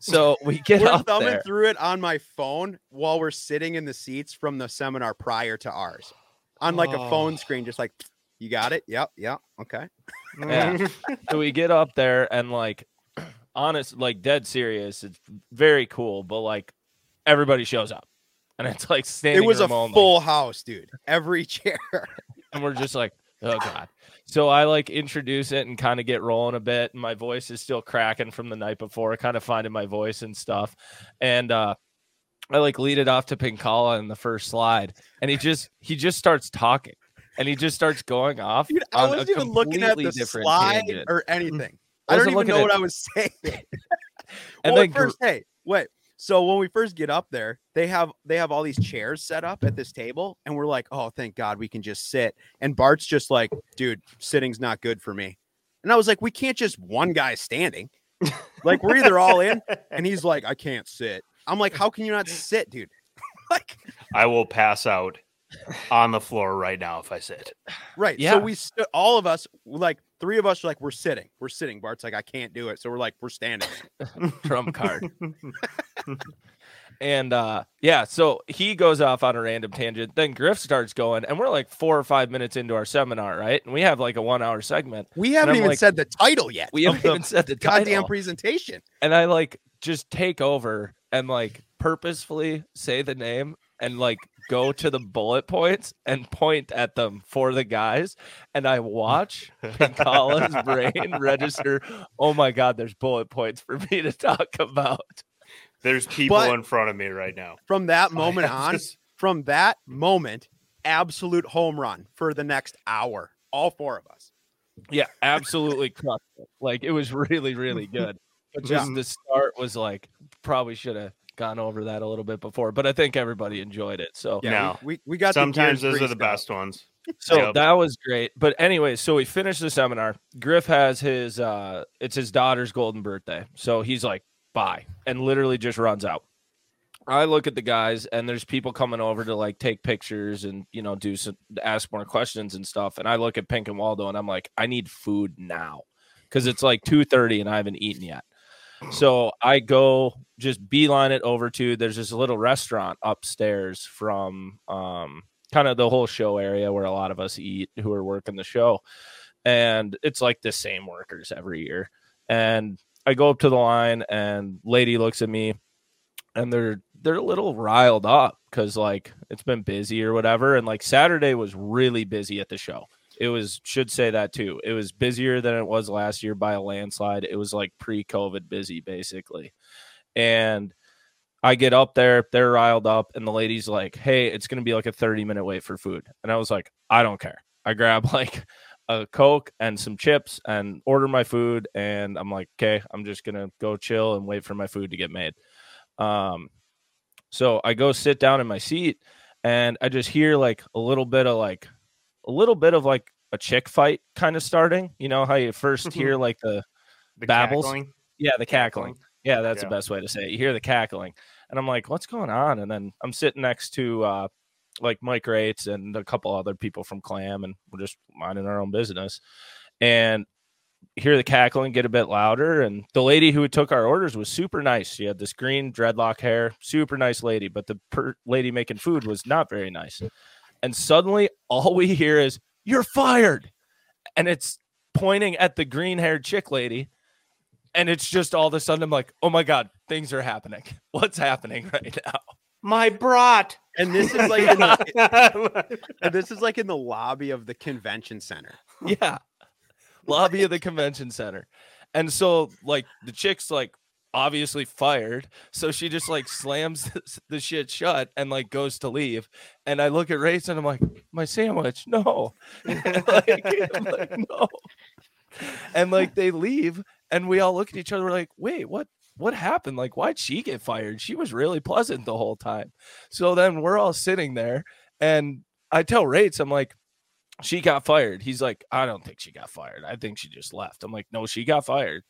Speaker 1: So we get
Speaker 3: We're
Speaker 1: up
Speaker 3: thumbing
Speaker 1: there.
Speaker 3: through it on my phone while we're sitting in the seats from the seminar prior to ours on like a
Speaker 2: Oh.
Speaker 3: phone screen, just like, you got it? Yep. Yep. Okay.
Speaker 1: Yeah. so we get up there, and like, honest, like dead serious. It's very cool, but like, everybody shows up, and it's like standing.
Speaker 3: It was a full house, dude. Every chair.
Speaker 1: and we're just like, oh god. So I like introduce it and kind of get rolling a bit. And my voice is still cracking from the night before, kind of finding my voice and stuff. And uh I like lead it off to Pinkalla in the first slide, and he just he just starts talking, and he just starts going off.
Speaker 3: Dude, I wasn't even looking at the slide
Speaker 1: tangent.
Speaker 3: or anything. I don't even know
Speaker 1: at-
Speaker 3: what I was saying.
Speaker 1: And
Speaker 3: well,
Speaker 1: then
Speaker 3: at first, hey, wait. So when we first get up there, they have they have all these chairs set up at this table, and we're like, oh, thank God we can just sit. And Bart's just like, dude, sitting's not good for me. And I was like, we can't just one guy standing. like we're either all in, and he's like, I can't sit. I'm like, how can you not sit, dude? like,
Speaker 2: I will pass out on the floor right now if I sit.
Speaker 3: right.
Speaker 1: Yeah.
Speaker 3: So we stood, all of us, like three of us, are like, we're sitting, we're sitting. Bart's like, I can't do it. So we're like, we're standing.
Speaker 1: trump card. And uh yeah, so he goes off on a random tangent. Then Griff starts going, and we're like four or five minutes into our seminar, right? And we have like a one hour segment.
Speaker 3: We haven't even
Speaker 1: like-
Speaker 3: said the title yet.
Speaker 1: We haven't even said the
Speaker 3: goddamn
Speaker 1: title.
Speaker 3: presentation.
Speaker 1: and I like just take over and like purposefully say the name and like go to the bullet points and point at them for the guys. And I watch Pinkalla's brain register. Oh my god, there's bullet points for me to talk about.
Speaker 2: There's people
Speaker 3: But-
Speaker 2: in front of me right now.
Speaker 3: From that oh,
Speaker 2: moment
Speaker 3: on,
Speaker 2: just-
Speaker 3: from that moment, absolute home run for the next hour. All four of us.
Speaker 1: Yeah, absolutely crushed it. Like it was really, really good. But
Speaker 3: Yeah.
Speaker 1: just the start was like probably should have gone over that a little bit before. But I think everybody enjoyed it. So
Speaker 3: Yeah,
Speaker 2: No.
Speaker 3: we, we, we got
Speaker 2: Sometimes
Speaker 3: gears
Speaker 2: those are the
Speaker 3: up.
Speaker 2: best ones.
Speaker 1: So
Speaker 2: Yep.
Speaker 1: that was great. But anyway, so we finished the seminar. Griff has his uh it's his daughter's golden birthday. So he's like, bye, and literally just runs out. I look at the guys and there's people coming over to like take pictures and you know do some ask more questions and stuff. And I look at Pink and Waldo and I'm like, I need food now. Cause it's like 2:30 and I haven't eaten yet. So I go just beeline it over to there's this little restaurant upstairs from um kind of the whole show area where a lot of us eat who are working the show. And it's like the same workers every year. And I go up to the line and lady looks at me and they're they're a little riled up because like it's been busy or whatever. And like Saturday was really busy at the show. It was should say that too. It was busier than it was last year by a landslide. It was like pre-COVID busy basically. And I get up there, they're riled up, and the lady's like, Hey, it's gonna be like a 30 minute wait for food. And I was like, I don't care. I grab like a Coke and some chips and order my food. And I'm like, okay, I'm just gonna go chill and wait for my food to get made. Um, so I go sit down in my seat and I just hear like a little bit of like a little bit of like a chick fight kind of starting. You know how you first hear like the
Speaker 2: The
Speaker 1: Babbles?
Speaker 2: cackling?
Speaker 1: yeah, the cackling. Yeah, that's
Speaker 2: Yeah.
Speaker 1: the best way to say it. You hear the cackling, and I'm like, "What's going on?" And then I'm sitting next to uh, like Mike Rates and a couple other people from Clam, and we're just minding our own business. And hear the cackling get a bit louder, and the lady who took our orders was super nice. She had this green dreadlock hair, super nice lady, but the per- lady making food was not very nice. And suddenly, all we hear is "You're fired," and it's pointing at the green haired chick lady and it's just all of a sudden I'm like, oh my god, things are happening. What's happening right now?
Speaker 2: My brat.
Speaker 3: And this is like in the, and this is like in the lobby of the convention center.
Speaker 1: Yeah, lobby of the convention center, and so like the chick's like obviously fired, so she just like slams the shit shut and like goes to leave. And I look at Race and I'm like, my sandwich, no, like, I'm like, no, and like they leave, and we all look at each other we're like, wait, what? What happened? Like, why'd she get fired? She was really pleasant the whole time. So then we're all sitting there, and I tell Rates, I'm like, she got fired. He's like, I don't think she got fired. I think she just left. I'm like, no, she got fired.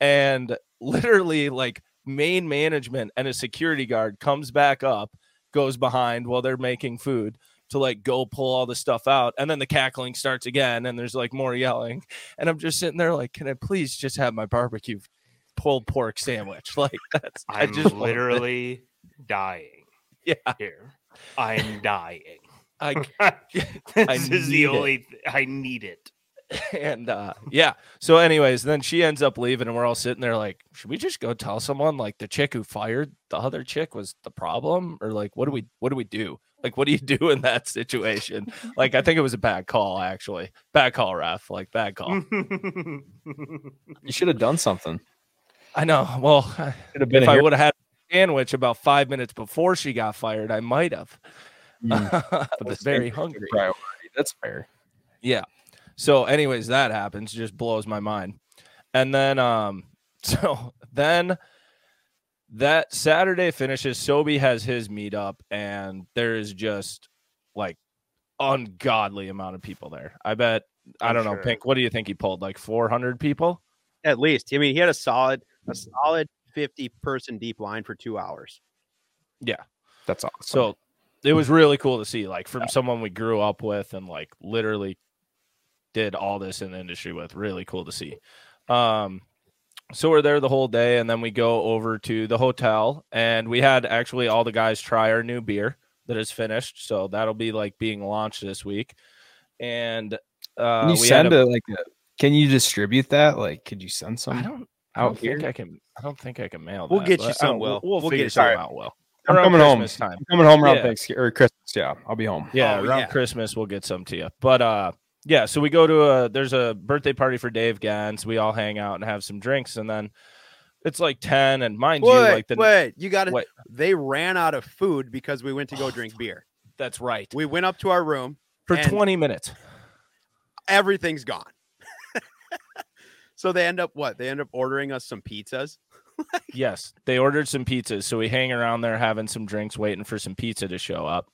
Speaker 1: And literally, like, main management and a security guard comes back up, goes behind while they're making food to like go pull all the stuff out. And then the cackling starts again, and there's like more yelling. And I'm just sitting there, like, can I please just have my barbecue pulled pork sandwich? Like, that's, I
Speaker 2: I'm
Speaker 1: just
Speaker 2: literally dying
Speaker 1: yeah.
Speaker 2: here. I'm dying.
Speaker 1: I
Speaker 2: this is the
Speaker 1: it.
Speaker 2: only th- I need it.
Speaker 1: and uh yeah so anyways then she ends up leaving and we're all sitting there like should we just go tell someone like the chick who fired the other chick was the problem or like what do we what do we do like what do you do in that situation like i think it was a bad call actually bad call ref like bad call.
Speaker 4: You should have done something.
Speaker 1: i know well
Speaker 4: been
Speaker 1: if i would have had a sandwich about five minutes before she got fired i might have
Speaker 4: Mm,
Speaker 1: i was very hungry
Speaker 4: priority. That's fair.
Speaker 1: Yeah. So, anyways, that happens, just blows my mind. And then, um, so then that Saturday finishes. Sobe has his meetup, and there is just like ungodly amount of people there. I bet. I
Speaker 2: I'm
Speaker 1: don't know. Pink. What do you think he pulled? Like 400 people?
Speaker 3: At least. I mean, he had a solid, a solid 50 person deep line for two hours.
Speaker 4: Yeah, that's awesome.
Speaker 1: So it was really cool to see, like, from someone we grew up with and like literally did all this in the industry with. Really cool to see. Um, so we're there the whole day, and then we go over to the hotel, and we had actually all the guys try our new beer that is finished. So that'll be like being launched this week. And uh,
Speaker 4: can you
Speaker 1: we had
Speaker 4: send
Speaker 1: a-
Speaker 4: a, like a, can you distribute that? Like, could you send some
Speaker 1: I don't. I
Speaker 4: out
Speaker 1: don't think
Speaker 4: here?
Speaker 1: I can. I don't think I can mail.
Speaker 3: We'll
Speaker 1: that,
Speaker 3: get you some,
Speaker 1: don't-
Speaker 3: Will.
Speaker 1: We'll,
Speaker 3: We'll
Speaker 1: figure
Speaker 3: get
Speaker 1: something
Speaker 4: you-
Speaker 1: out. Will
Speaker 4: I'm
Speaker 1: Around
Speaker 4: coming home.
Speaker 1: Christmas time.
Speaker 4: I'm coming home around
Speaker 1: Yeah.
Speaker 4: Thanksgiving or Christmas. Yeah, I'll be home.
Speaker 1: Yeah,
Speaker 3: Oh,
Speaker 1: around
Speaker 3: yeah.
Speaker 1: Christmas we'll get some to you. But uh yeah, so we go to a there's a birthday party for Dave Genz. We all hang out and have some drinks and then it's like 10 and mind
Speaker 3: Wait,
Speaker 1: you like the
Speaker 3: wait, you got to.
Speaker 1: What?
Speaker 3: They ran out of food because we went to go oh, drink beer.
Speaker 1: that's right.
Speaker 3: We went up to our room.
Speaker 1: For 20 minutes.
Speaker 3: Everything's gone. so they end up what? They end up ordering us some pizzas.
Speaker 1: Yes, they ordered some pizzas, so we hang around there having some drinks waiting for some pizza to show up.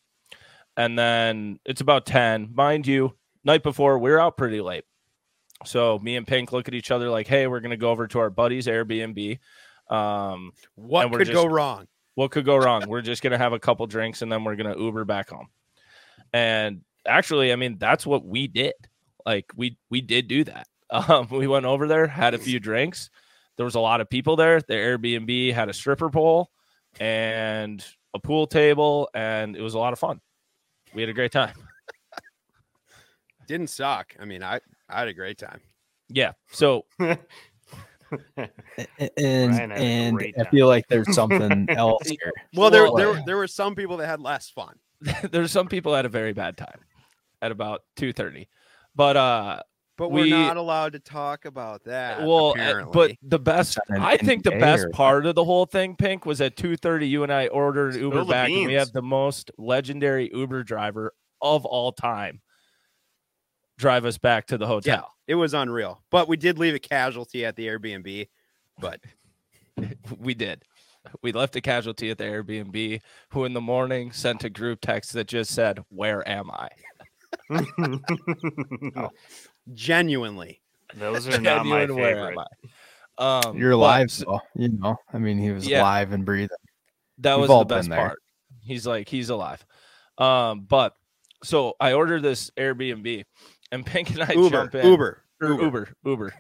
Speaker 1: And then it's about 10. Mind you, night before we are out pretty late. So me and Pink look at each other like, "Hey, we're going to go over to our buddy's Airbnb." Um
Speaker 3: What
Speaker 1: And we're
Speaker 3: could go wrong?
Speaker 1: what could go wrong? We're just gonna have a couple drinks and then we're gonna Uber back home. And actually, I mean, that's what we did. Like we we did do that. Um, we went over there, had a few drinks. There was a lot of people there. The Airbnb had a stripper pole and a pool table, and it was a lot of fun. We had a great time.
Speaker 3: Didn't suck. I mean, I I had a great time.
Speaker 1: Yeah. So
Speaker 4: And
Speaker 2: Ryan had a
Speaker 4: and I
Speaker 2: time.
Speaker 4: feel like there's something else here.
Speaker 3: Well, there
Speaker 1: Well,
Speaker 3: there
Speaker 1: uh,
Speaker 3: were- there were some people that had less fun.
Speaker 1: there's some people had a very bad time at about 2:30. But uh
Speaker 3: But
Speaker 1: we-
Speaker 3: we're not allowed to talk about that.
Speaker 1: well, uh,
Speaker 3: apparently.
Speaker 1: but the best,
Speaker 4: An
Speaker 1: I think the best part of the whole thing, Pink, was at two thirty. You and I ordered Uber
Speaker 2: the
Speaker 1: back, and we
Speaker 2: beans.
Speaker 1: have the most legendary Uber driver of all time drive us back to the hotel.
Speaker 3: Yeah, it was unreal. But we did leave a casualty at the Airbnb. But
Speaker 1: We did. We left a casualty at the Airbnb, who in the morning sent a group text that just said, "Where am I?"
Speaker 3: genuinely,
Speaker 2: Those are not my favorite.
Speaker 1: am I? Um,
Speaker 4: You're alive,
Speaker 1: s-
Speaker 4: though. You know, I mean, he was
Speaker 1: Yeah.
Speaker 4: alive and breathing.
Speaker 1: that
Speaker 4: We've
Speaker 1: was
Speaker 4: all
Speaker 1: the best part. He's like, he's alive. Um, but so I ordered this Airbnb, and Pink and I
Speaker 3: Uber,
Speaker 1: jump in.
Speaker 3: Uber,
Speaker 1: or
Speaker 3: Uber.
Speaker 1: Uber, Uber,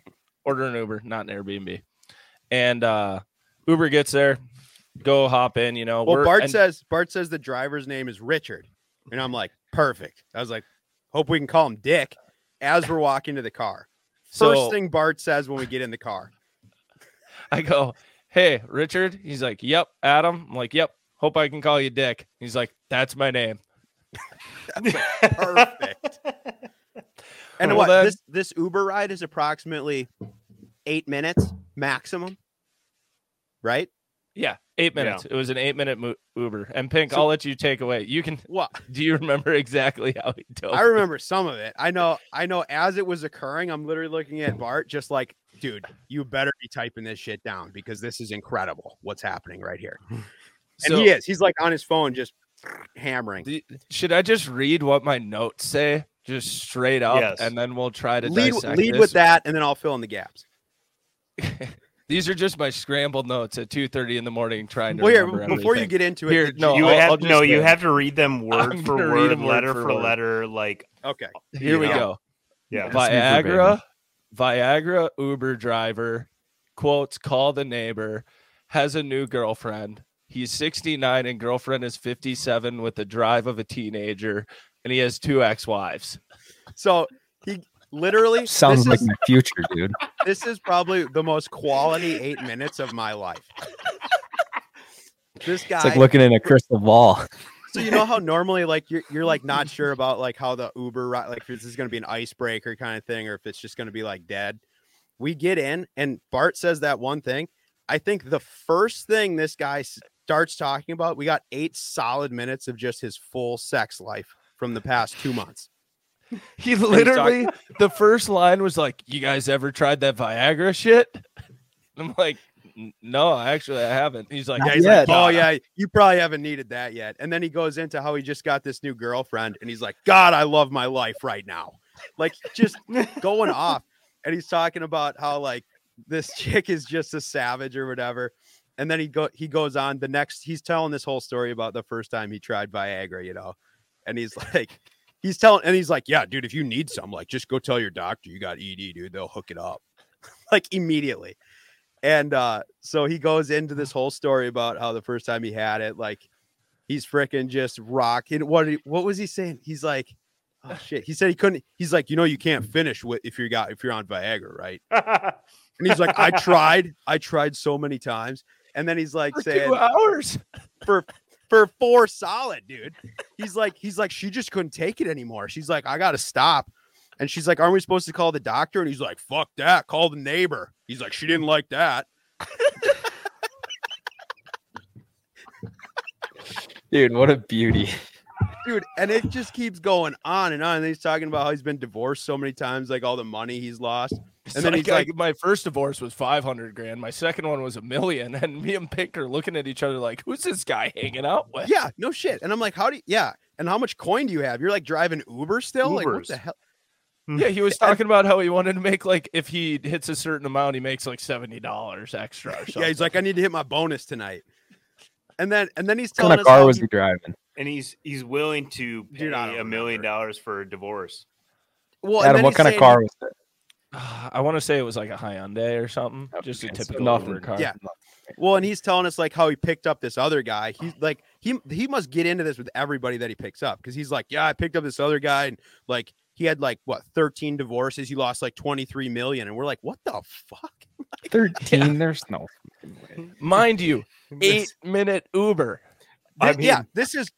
Speaker 1: order an Uber, not an Airbnb. And uh Uber gets there, go hop in. You know,
Speaker 3: Well,
Speaker 1: we're-
Speaker 3: Bart
Speaker 1: and-
Speaker 3: says Bart says the driver's name is Richard, and I'm like, perfect. I was like, hope we can call him Dick as we're walking to the car. First
Speaker 1: so
Speaker 3: thing Bart says when we get in the car.
Speaker 1: I go, "Hey, Richard." He's like, "Yep, Adam." I'm like, "Yep." Hope I can call you Dick. He's like, "That's my name."
Speaker 3: Perfect. And
Speaker 1: Well,
Speaker 3: what
Speaker 1: then-
Speaker 3: this this Uber ride is approximately eight minutes maximum, right?
Speaker 1: Yeah, eight
Speaker 2: Yeah.
Speaker 1: minutes. It was an eight-minute mo- Uber. And Pink,
Speaker 3: So-
Speaker 1: I'll let you take away. You can.
Speaker 3: What
Speaker 1: Do you remember exactly how he told?
Speaker 3: I remember some of it. I know. I know. As it was occurring, I'm literally looking at Bart, just like, dude, you better be typing this shit down because this is incredible. What's happening right here? And
Speaker 1: So,
Speaker 3: he is. He's like on his phone, just hammering.
Speaker 1: should I just read what my notes say, just straight up,
Speaker 2: Yes.
Speaker 1: and then we'll try to
Speaker 3: Lead,
Speaker 1: dissect
Speaker 3: lead
Speaker 1: this?
Speaker 3: with that, and then I'll fill in the gaps.
Speaker 1: These are just my scrambled notes at two thirty in the morning, trying to
Speaker 3: Well, here,
Speaker 1: remember
Speaker 3: before you get into it,
Speaker 1: Here, no,
Speaker 2: you
Speaker 1: I'll-
Speaker 2: have
Speaker 1: I'll
Speaker 2: no. You have to read them word
Speaker 1: I'm
Speaker 2: for word,
Speaker 1: word
Speaker 2: letter
Speaker 1: for
Speaker 2: for
Speaker 1: word.
Speaker 2: letter. Like
Speaker 3: okay.
Speaker 1: Here we
Speaker 2: know.
Speaker 1: go.
Speaker 2: yeah,
Speaker 1: Viagra, Viagra Uber driver quotes call the neighbor has a new girlfriend. He's 69 and girlfriend is 57 with the drive of a teenager and he has two ex-wives.
Speaker 3: So he literally
Speaker 4: Sounds
Speaker 3: this
Speaker 4: like
Speaker 3: is,
Speaker 4: my future, dude.
Speaker 3: this is probably the most quality eight minutes of my life. This guy.
Speaker 4: It's like looking in a crystal ball.
Speaker 3: So you know how normally like you're you're like not sure about like how the Uber ride like if this is gonna be an icebreaker kind of thing or if it's just gonna be like dead. We get in and Bart says that one thing. I think the first thing this guy starts talking about, we got eight solid minutes of just his full sex life from the past two months.
Speaker 1: He literally the first line was like, "You guys ever tried that Viagra shit?" I'm like, "No, actually I haven't." He's like,
Speaker 3: Yeah, he's like, oh yeah, you probably haven't needed that yet. And then he goes into how he just got this new girlfriend, and he's like, God, I love my life right now. Like just going off. And he's talking about how like this chick is just a savage or whatever. And then he go he goes on the next, he's telling this whole story about the first time he tried Viagra, you know. And he's like, he's telling and he's like, Yeah, dude, if you need some, like just go tell your doctor you got ED, dude. They'll hook it up. like immediately. And uh, so he goes into this whole story about how the first time he had it, like he's freaking just rocking. What what was he saying? He's like, oh shit. He said he couldn't. He's like, you know, you can't finish with if you got if you're on Viagra, right? And he's like, I tried, I tried so many times. And then he's like
Speaker 1: for
Speaker 3: saying
Speaker 1: two hours."
Speaker 3: for for four solid, dude. He's like, he's like, she just couldn't take it anymore. She's like, I gotta stop. And she's like, Aren't we supposed to call the doctor? And he's like, Fuck that, call the neighbor. He's like, She didn't like that.
Speaker 4: Dude, what a beauty.
Speaker 3: dude and it just keeps going on and on and he's talking about how he's been divorced so many times like all the money he's lost And then
Speaker 1: like,
Speaker 3: he's like-
Speaker 1: I- my first divorce was 500 grand. My second one was a million. And me and Pink are looking at each other like, who's this guy hanging out with?
Speaker 3: yeah no shit and i'm like how do you yeah and how much coin do you have you're like driving uber still like what the hell hmm.
Speaker 1: Yeah, he was talking about how he wanted to make like if he hits a certain amount, he makes like seventy dollars extra. Or something.
Speaker 3: yeah he's like i need to hit my bonus tonight and then and then he's telling
Speaker 4: What
Speaker 3: telling
Speaker 4: kind of
Speaker 3: us
Speaker 4: car was
Speaker 3: he-
Speaker 4: he driving?
Speaker 2: and he's he's willing to pay
Speaker 3: Dude, I don't
Speaker 2: a million dollars for a divorce.
Speaker 3: well
Speaker 4: Adam, what
Speaker 3: he's
Speaker 4: kind of car was it?
Speaker 1: I want to say it was like a Hyundai or something, oh, just a
Speaker 4: Okay, so
Speaker 1: typical
Speaker 4: nothing-
Speaker 1: Uber car.
Speaker 3: yeah. well and he's telling us like how he picked up this other guy he's like he he must get into this with everybody that he picks up because he's like yeah i picked up this other guy and like he had like what 13 divorces he lost like 23 million and we're like what the fuck
Speaker 4: 13? There's no.
Speaker 1: Mind you, eight minute Uber.
Speaker 2: I
Speaker 3: Thi- yeah, this is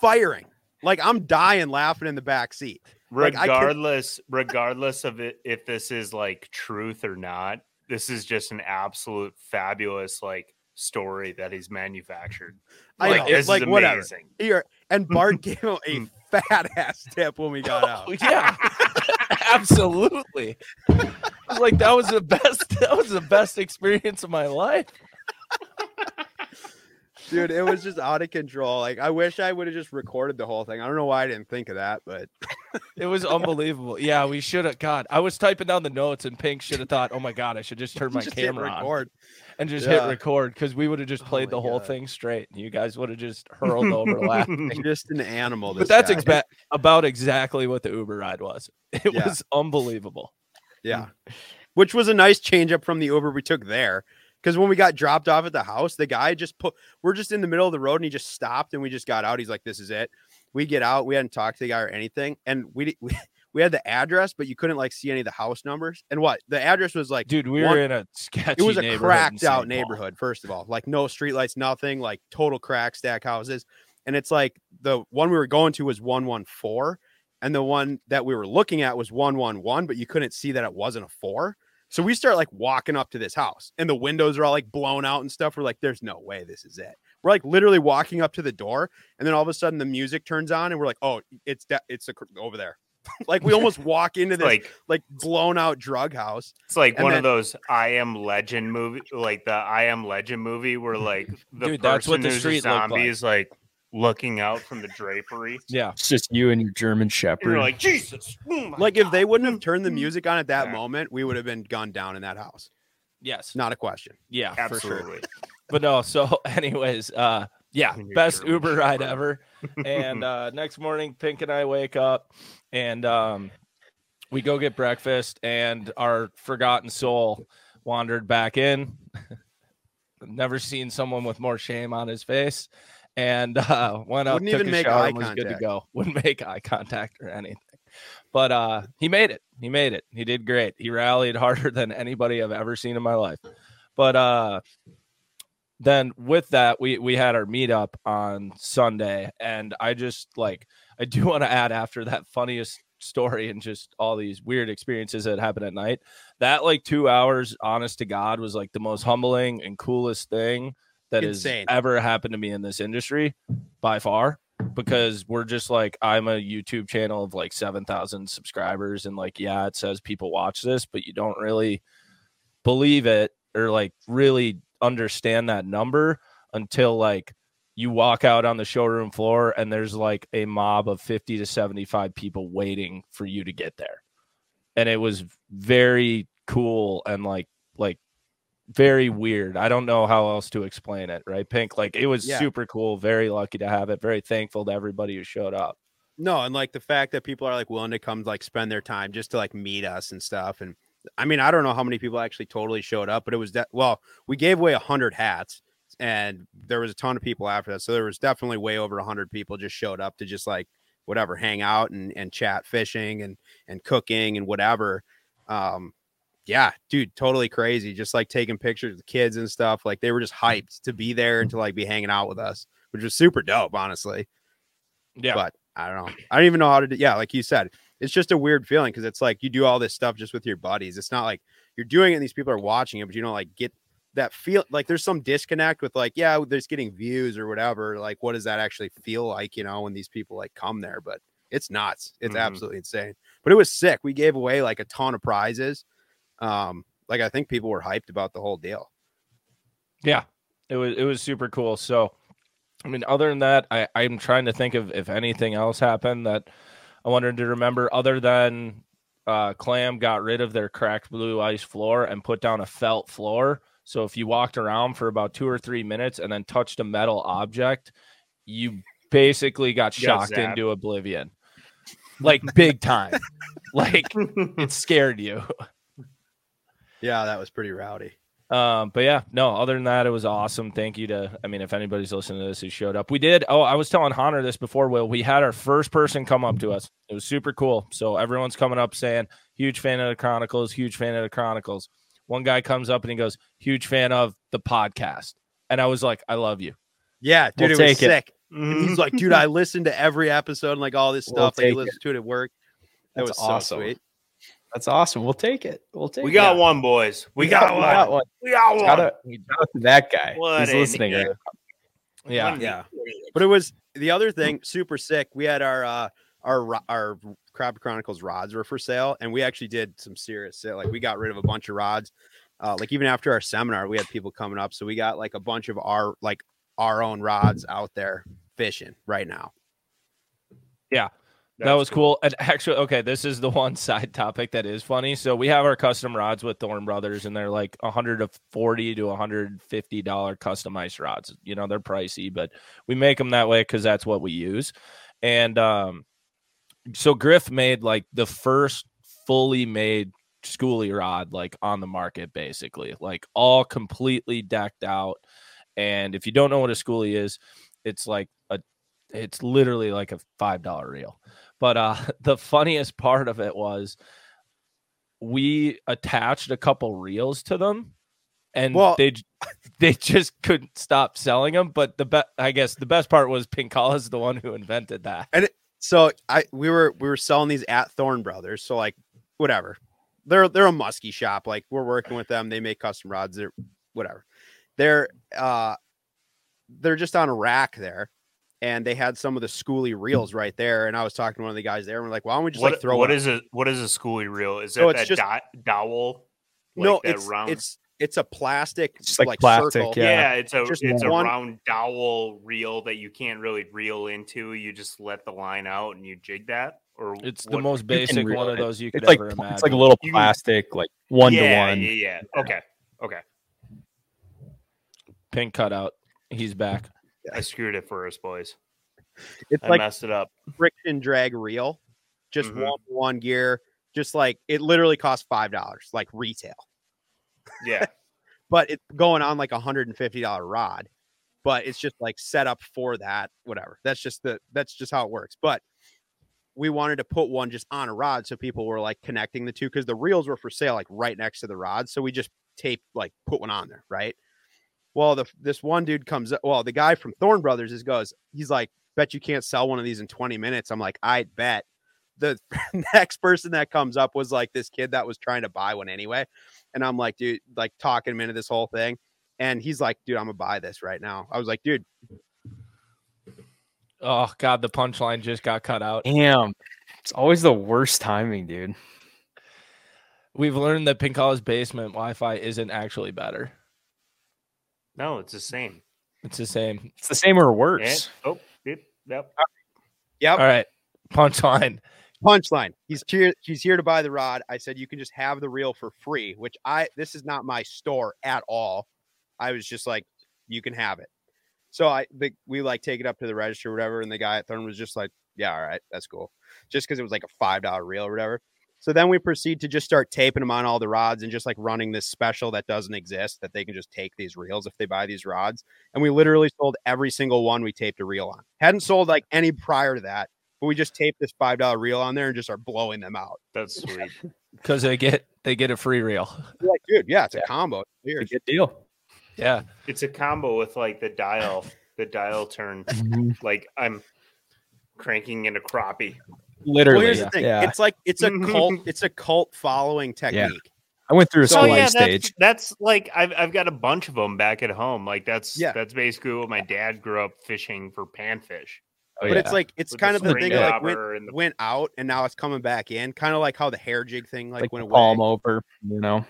Speaker 3: firing. Like I'm dying laughing in the back seat. Like,
Speaker 2: regardless regardless of it if this is like truth or not this is just an absolute fabulous like story that he's manufactured
Speaker 3: I
Speaker 2: like
Speaker 3: know,
Speaker 2: this
Speaker 3: it's like
Speaker 2: is
Speaker 3: whatever.
Speaker 2: amazing
Speaker 3: Here and Bart gave him a mm. fat ass tip when we got out.
Speaker 1: Oh, yeah, absolutely. Like that was the best. That was the best experience of my life.
Speaker 3: Dude, it was just out of control. Like I wish I would have just recorded the whole thing. I don't know why I didn't think of that, but
Speaker 1: It was unbelievable. Yeah, we should have. God, I was typing down the notes, and Pink should have thought, "Oh my God, I should just turn my
Speaker 3: just
Speaker 1: camera on and just
Speaker 3: Yeah.
Speaker 1: hit record," because we would have just
Speaker 3: Oh
Speaker 1: played
Speaker 3: my
Speaker 1: the whole
Speaker 3: God.
Speaker 1: thing straight, and you guys would have just hurled over laughing.
Speaker 3: Just an animal.
Speaker 1: But that's expa- about exactly what the Uber ride was. It
Speaker 3: Yeah.
Speaker 1: was unbelievable.
Speaker 3: Yeah. Which was a nice change up from the Uber we took there. Because when we got dropped off at the house, the guy just put, we're just in the middle of the road and he just stopped and we just got out. He's like, this is it. We get out. We hadn't talked to the guy or anything. And we, we, we had the address, but you couldn't like see any of the house numbers. And what? The address was like,
Speaker 1: Dude, we
Speaker 3: One-
Speaker 1: were in a sketchy
Speaker 3: it was a cracked out neighborhood, first of all. Like no streetlights, nothing, like total crack stack houses. And it's like the one we were going to was 114, and the one that we were looking at was 111, but you couldn't see that it wasn't a four. So we start like walking up to this house, and the windows are all like blown out and stuff. We're like, there's no way this is it. We're like literally walking up to the door, and then all of a sudden the music turns on, and we're like, oh, it's that it's a, over there. like we almost walk into
Speaker 2: It's
Speaker 3: this
Speaker 2: like
Speaker 3: like blown out drug house.
Speaker 2: it's like
Speaker 3: And
Speaker 2: one
Speaker 3: then-
Speaker 2: of those I am legend movie like the I am legend movie where like the
Speaker 1: Dude, that's what
Speaker 2: person
Speaker 1: the
Speaker 2: who's a
Speaker 1: street looked like.
Speaker 2: zombie is like looking out from the drapery
Speaker 1: Yeah.
Speaker 4: It's just you and your German
Speaker 2: and
Speaker 4: Shepherd.
Speaker 2: you're like Jesus oh my
Speaker 3: Like if they wouldn't have turned the music on at that
Speaker 2: Yeah.
Speaker 3: moment, we would have been gunned down in that house.
Speaker 1: Yes.
Speaker 3: Not a question.
Speaker 1: Yeah. For sure.
Speaker 2: absolutely
Speaker 1: But no. So, anyways, uh, yeah, best
Speaker 2: German
Speaker 1: Uber ride ever. And uh, next morning, Pink and I wake up, and um, we go get breakfast, and our forgotten soul wandered back in. Never seen someone with more shame on his face. And uh, went up,
Speaker 3: Wouldn't
Speaker 1: took
Speaker 3: even
Speaker 1: a
Speaker 3: make
Speaker 1: shower,
Speaker 3: eye
Speaker 1: and was good to
Speaker 3: contact.
Speaker 1: go. Wouldn't make eye contact or anything. But uh, he made it. He made it. He did great. He rallied harder than anybody I've ever seen in my life. But uh, then with that, we we had our meetup on Sunday, and I just like I do want to add after that funniest story and just all these weird experiences that happened at night. That like two hours, honest to God, was like the most humbling and coolest thing that has ever happened to me in this industry by far. Because we're just like I'm a YouTube channel of like seven thousand subscribers, and like yeah, it says people watch this, but you don't really believe it or like really understand that number until like you walk out on the showroom floor and there's like a mob of 50 to 75 people waiting for you to get there and it was very cool and like like very weird i don't know how else to explain it right pink like it was
Speaker 3: Yeah.
Speaker 1: super cool very lucky to have it very thankful to everybody who showed up
Speaker 3: No, and like the fact that people are like willing to come like spend their time just to like meet us and stuff. And I mean, I don't know how many people actually totally showed up, but it was that well, we gave away a hundred hats and there was a ton of people after that. So there was definitely way over a hundred people just showed up to just like whatever, hang out and, and chat fishing and and cooking and whatever. Um yeah, dude, totally crazy. Just like taking pictures of the kids and stuff. Like they were just hyped to be there and to like be hanging out with us, which was super dope, honestly.
Speaker 1: yeah
Speaker 3: But I don't know. I don't even know how to do. Yeah, like you said, it's just a weird feeling because it's like you do all this stuff just with your buddies. It's not like you're doing it and these people are watching it, but you don't like get that feel like there's some disconnect with like, yeah, there's getting views or whatever. Like, what does that actually feel like, you know, when these people like come there? But it's nuts. It's
Speaker 2: Mhm.
Speaker 3: absolutely insane. But it was sick. We gave away like a ton of prizes. Um, like I think people were hyped about the whole deal.
Speaker 1: Yeah, it was it was super cool. So, I mean, other than that, I I'm trying to think of if anything else happened that I wanted to remember. Other than uh, Clam got rid of their cracked blue ice floor and put down a felt floor. So if you walked around for about two or three minutes and then touched a metal object, you basically got
Speaker 2: You got
Speaker 1: shocked into oblivion, like big time. like it scared you.
Speaker 3: Yeah, that was pretty rowdy.
Speaker 1: Um, but yeah, no, other than that, it was awesome. Thank you to, I mean, if anybody's listening to this who showed up, we did. Oh, I was telling Hunter this before, Will. We had our first person come up to us. It was super cool. So everyone's coming up saying, huge fan of the Chronicles, huge fan of the Chronicles. One guy comes up and he goes, huge fan of the podcast. And I was like, I love you.
Speaker 3: Yeah, dude,
Speaker 1: We'll
Speaker 3: it was
Speaker 1: take it.
Speaker 3: sick. And he's like, dude, I listened to every episode and like all this
Speaker 1: We'll
Speaker 3: stuff. Like, he
Speaker 1: take it.
Speaker 3: listens to it at work. That
Speaker 4: That's
Speaker 3: was
Speaker 4: awesome.
Speaker 3: so sweet.
Speaker 4: That's awesome. We'll take it. We'll take
Speaker 2: We
Speaker 4: it.
Speaker 2: got one, boys. We got
Speaker 4: we
Speaker 2: one.
Speaker 4: got one.
Speaker 2: We got one.
Speaker 4: Shout out, shout out to that guy.
Speaker 2: What
Speaker 4: He's listening.
Speaker 2: idiot.
Speaker 1: Yeah.
Speaker 2: One
Speaker 3: Yeah. But it was the other thing, super sick. We had our uh our our Crappie Chronicles rods were for sale, and we actually did some serious sale. Like we got rid of a bunch of rods. Uh, like even after our seminar, we had people coming up, so we got like a bunch of our like our own rods out there fishing right now.
Speaker 1: that
Speaker 2: That's
Speaker 1: was cool. And actually, okay, this is the one side topic that is funny. So we have our custom rods with Thorne Brothers, and they're like 140 to 150 dollar customized rods. You know, they're pricey, but we make them that way because that's what we use. And um, so Griff made like the first fully made schoolie rod like on the market, basically, like all completely decked out. And if you don't know what a schoolie is, it's like a it's literally like a five dollar reel. But uh the funniest part of it was we attached a couple reels to them and
Speaker 3: Well-
Speaker 1: they they just couldn't stop selling them. But the be- I guess the best part was Pinkalla is the one who invented that.
Speaker 3: And so I we were we were selling these at Thorne Brothers. So like whatever. They're they're a muskie shop. Like we're working with them. They make custom rods. They're whatever. They're uh they're just on a rack there. And they had some of the schoolie reels right there. And I was talking to one of the guys there and we're like, why don't we just
Speaker 2: what,
Speaker 3: like throw
Speaker 2: what
Speaker 3: it
Speaker 2: is it? What is a schoolie reel? Is oh, it
Speaker 3: So it's
Speaker 2: that
Speaker 3: just-
Speaker 2: do- dowel?
Speaker 3: no,
Speaker 2: Like that
Speaker 3: it's
Speaker 2: round?
Speaker 3: it's it's a plastic
Speaker 4: Just like
Speaker 3: like,
Speaker 4: plastic,
Speaker 3: circle.
Speaker 4: yeah.
Speaker 2: yeah, it's a
Speaker 3: just
Speaker 2: it's a round dowel reel that you can't really reel into. You just let the line out and you jig that. Or
Speaker 1: It's the most basic
Speaker 4: reel
Speaker 1: one of those you could
Speaker 4: It's like
Speaker 1: imagine.
Speaker 4: it's like a little
Speaker 2: You-
Speaker 4: plastic, like one
Speaker 2: yeah,
Speaker 4: to one.
Speaker 2: Yeah, yeah. Okay, okay.
Speaker 1: pink cutout. He's back.
Speaker 2: I screwed it for us, boys.
Speaker 3: It's
Speaker 2: I
Speaker 3: like
Speaker 2: messed it up.
Speaker 3: friction drag reel, just
Speaker 2: Mhm.
Speaker 3: one one gear, just like it literally costs five dollars, like retail.
Speaker 2: Yeah,
Speaker 3: But it's going on like a hundred and fifty dollar rod, but it's just like set up for that. Whatever. That's just the that's just how it works. But we wanted to put one just on a rod so people were like connecting the two because the reels were for sale like right next to the rod. So we just tape like put one on there, right? Well, the this one dude comes up. Well, the guy from Thorne Brothers is goes. He's like, bet you can't sell one of these in 20 minutes. I'm like, I bet. The next person that comes up was like this kid that was trying to buy one anyway. And I'm like, dude, like talking him into this whole thing. And he's like, dude, I'm gonna buy this right now. I was like, dude,
Speaker 1: Oh god, the punchline just got cut out.
Speaker 4: Damn, it's always the worst timing, dude.
Speaker 1: We've learned that Pinkalla's basement Wi-Fi isn't actually better.
Speaker 2: No, it's the same.
Speaker 1: It's the same.
Speaker 4: It's the same or
Speaker 2: Yeah.
Speaker 4: worse.
Speaker 2: Oh, yep, yep.
Speaker 3: yep,
Speaker 1: All right, punchline.
Speaker 3: punchline. He's here. He's here to buy the rod. I said you can just have the reel for free, which I this is not my store at all. I was just like, you can have it. So I the, we like take it up to the register or whatever, and the guy at Thorne was just like, yeah, all right, that's cool. Just because it was like a five dollar reel or whatever. So then we proceed to just start taping them on all the rods and just like running this special that doesn't exist that they can just take these reels if they buy these rods. And we literally sold every single one we taped a reel on. Hadn't sold like any prior to that, but we just taped this five dollar reel on there and just are blowing them out.
Speaker 2: That's sweet.
Speaker 1: Because they get they get a free reel.
Speaker 3: We're like, dude, yeah, it's a
Speaker 4: Yeah.
Speaker 3: combo. It's
Speaker 4: It's a
Speaker 3: weird.
Speaker 4: good deal.
Speaker 1: Yeah.
Speaker 2: it's a combo with like the dial, the dial turn. Mm-hmm. Like I'm cranking in a crappie.
Speaker 4: Literally,
Speaker 3: Well, here's the thing.
Speaker 4: yeah.
Speaker 3: It's like it's a cult. It's a cult following technique.
Speaker 4: I went through a
Speaker 3: So-
Speaker 2: Oh
Speaker 4: slice
Speaker 2: yeah,
Speaker 4: stage.
Speaker 2: that's, that's like I've I've got a bunch of them back at home. Like that's
Speaker 3: Yeah.
Speaker 2: that's basically what my dad grew up fishing for panfish.
Speaker 4: Oh,
Speaker 3: but
Speaker 4: yeah.
Speaker 3: it's like it's
Speaker 2: with
Speaker 3: kind of the thing that like went,
Speaker 2: the
Speaker 3: went out and now it's coming back in. Kind of like how the hair jig thing like,
Speaker 4: like
Speaker 3: went
Speaker 4: the
Speaker 3: away.
Speaker 4: palm over, you know,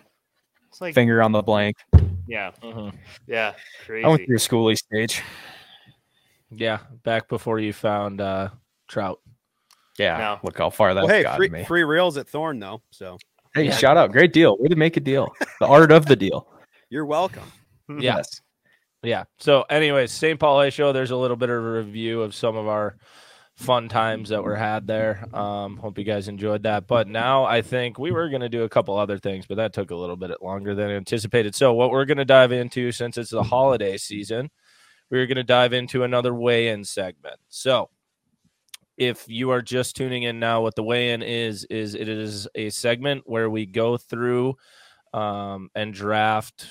Speaker 2: it's like
Speaker 4: finger on the blank.
Speaker 2: yeah,
Speaker 1: Mhm.
Speaker 2: yeah,
Speaker 4: I went through a schoolie stage.
Speaker 1: Yeah. Back before you found uh trout.
Speaker 4: Yeah,
Speaker 2: No.
Speaker 4: look how far that's
Speaker 3: Well, hey,
Speaker 4: gotten
Speaker 3: free,
Speaker 4: me.
Speaker 3: free reels at Thorne though, so
Speaker 4: Hey,
Speaker 1: Yeah.
Speaker 4: shout out, great deal. Way to make a deal. The art of the deal.
Speaker 3: you're welcome.
Speaker 4: Yes.
Speaker 1: Yeah. So, anyways, St. Paul Ice Show. There's a little bit of a review of some of our fun times that were had there. Um, hope you guys enjoyed that. But now I think we were going to do a couple other things, but that took a little bit longer than anticipated. So, what we're going to dive into, since it's the holiday season, we're going to dive into another weigh-in segment. So, if you are just tuning in now, what the weigh-in is is it is a segment where we go through um, and draft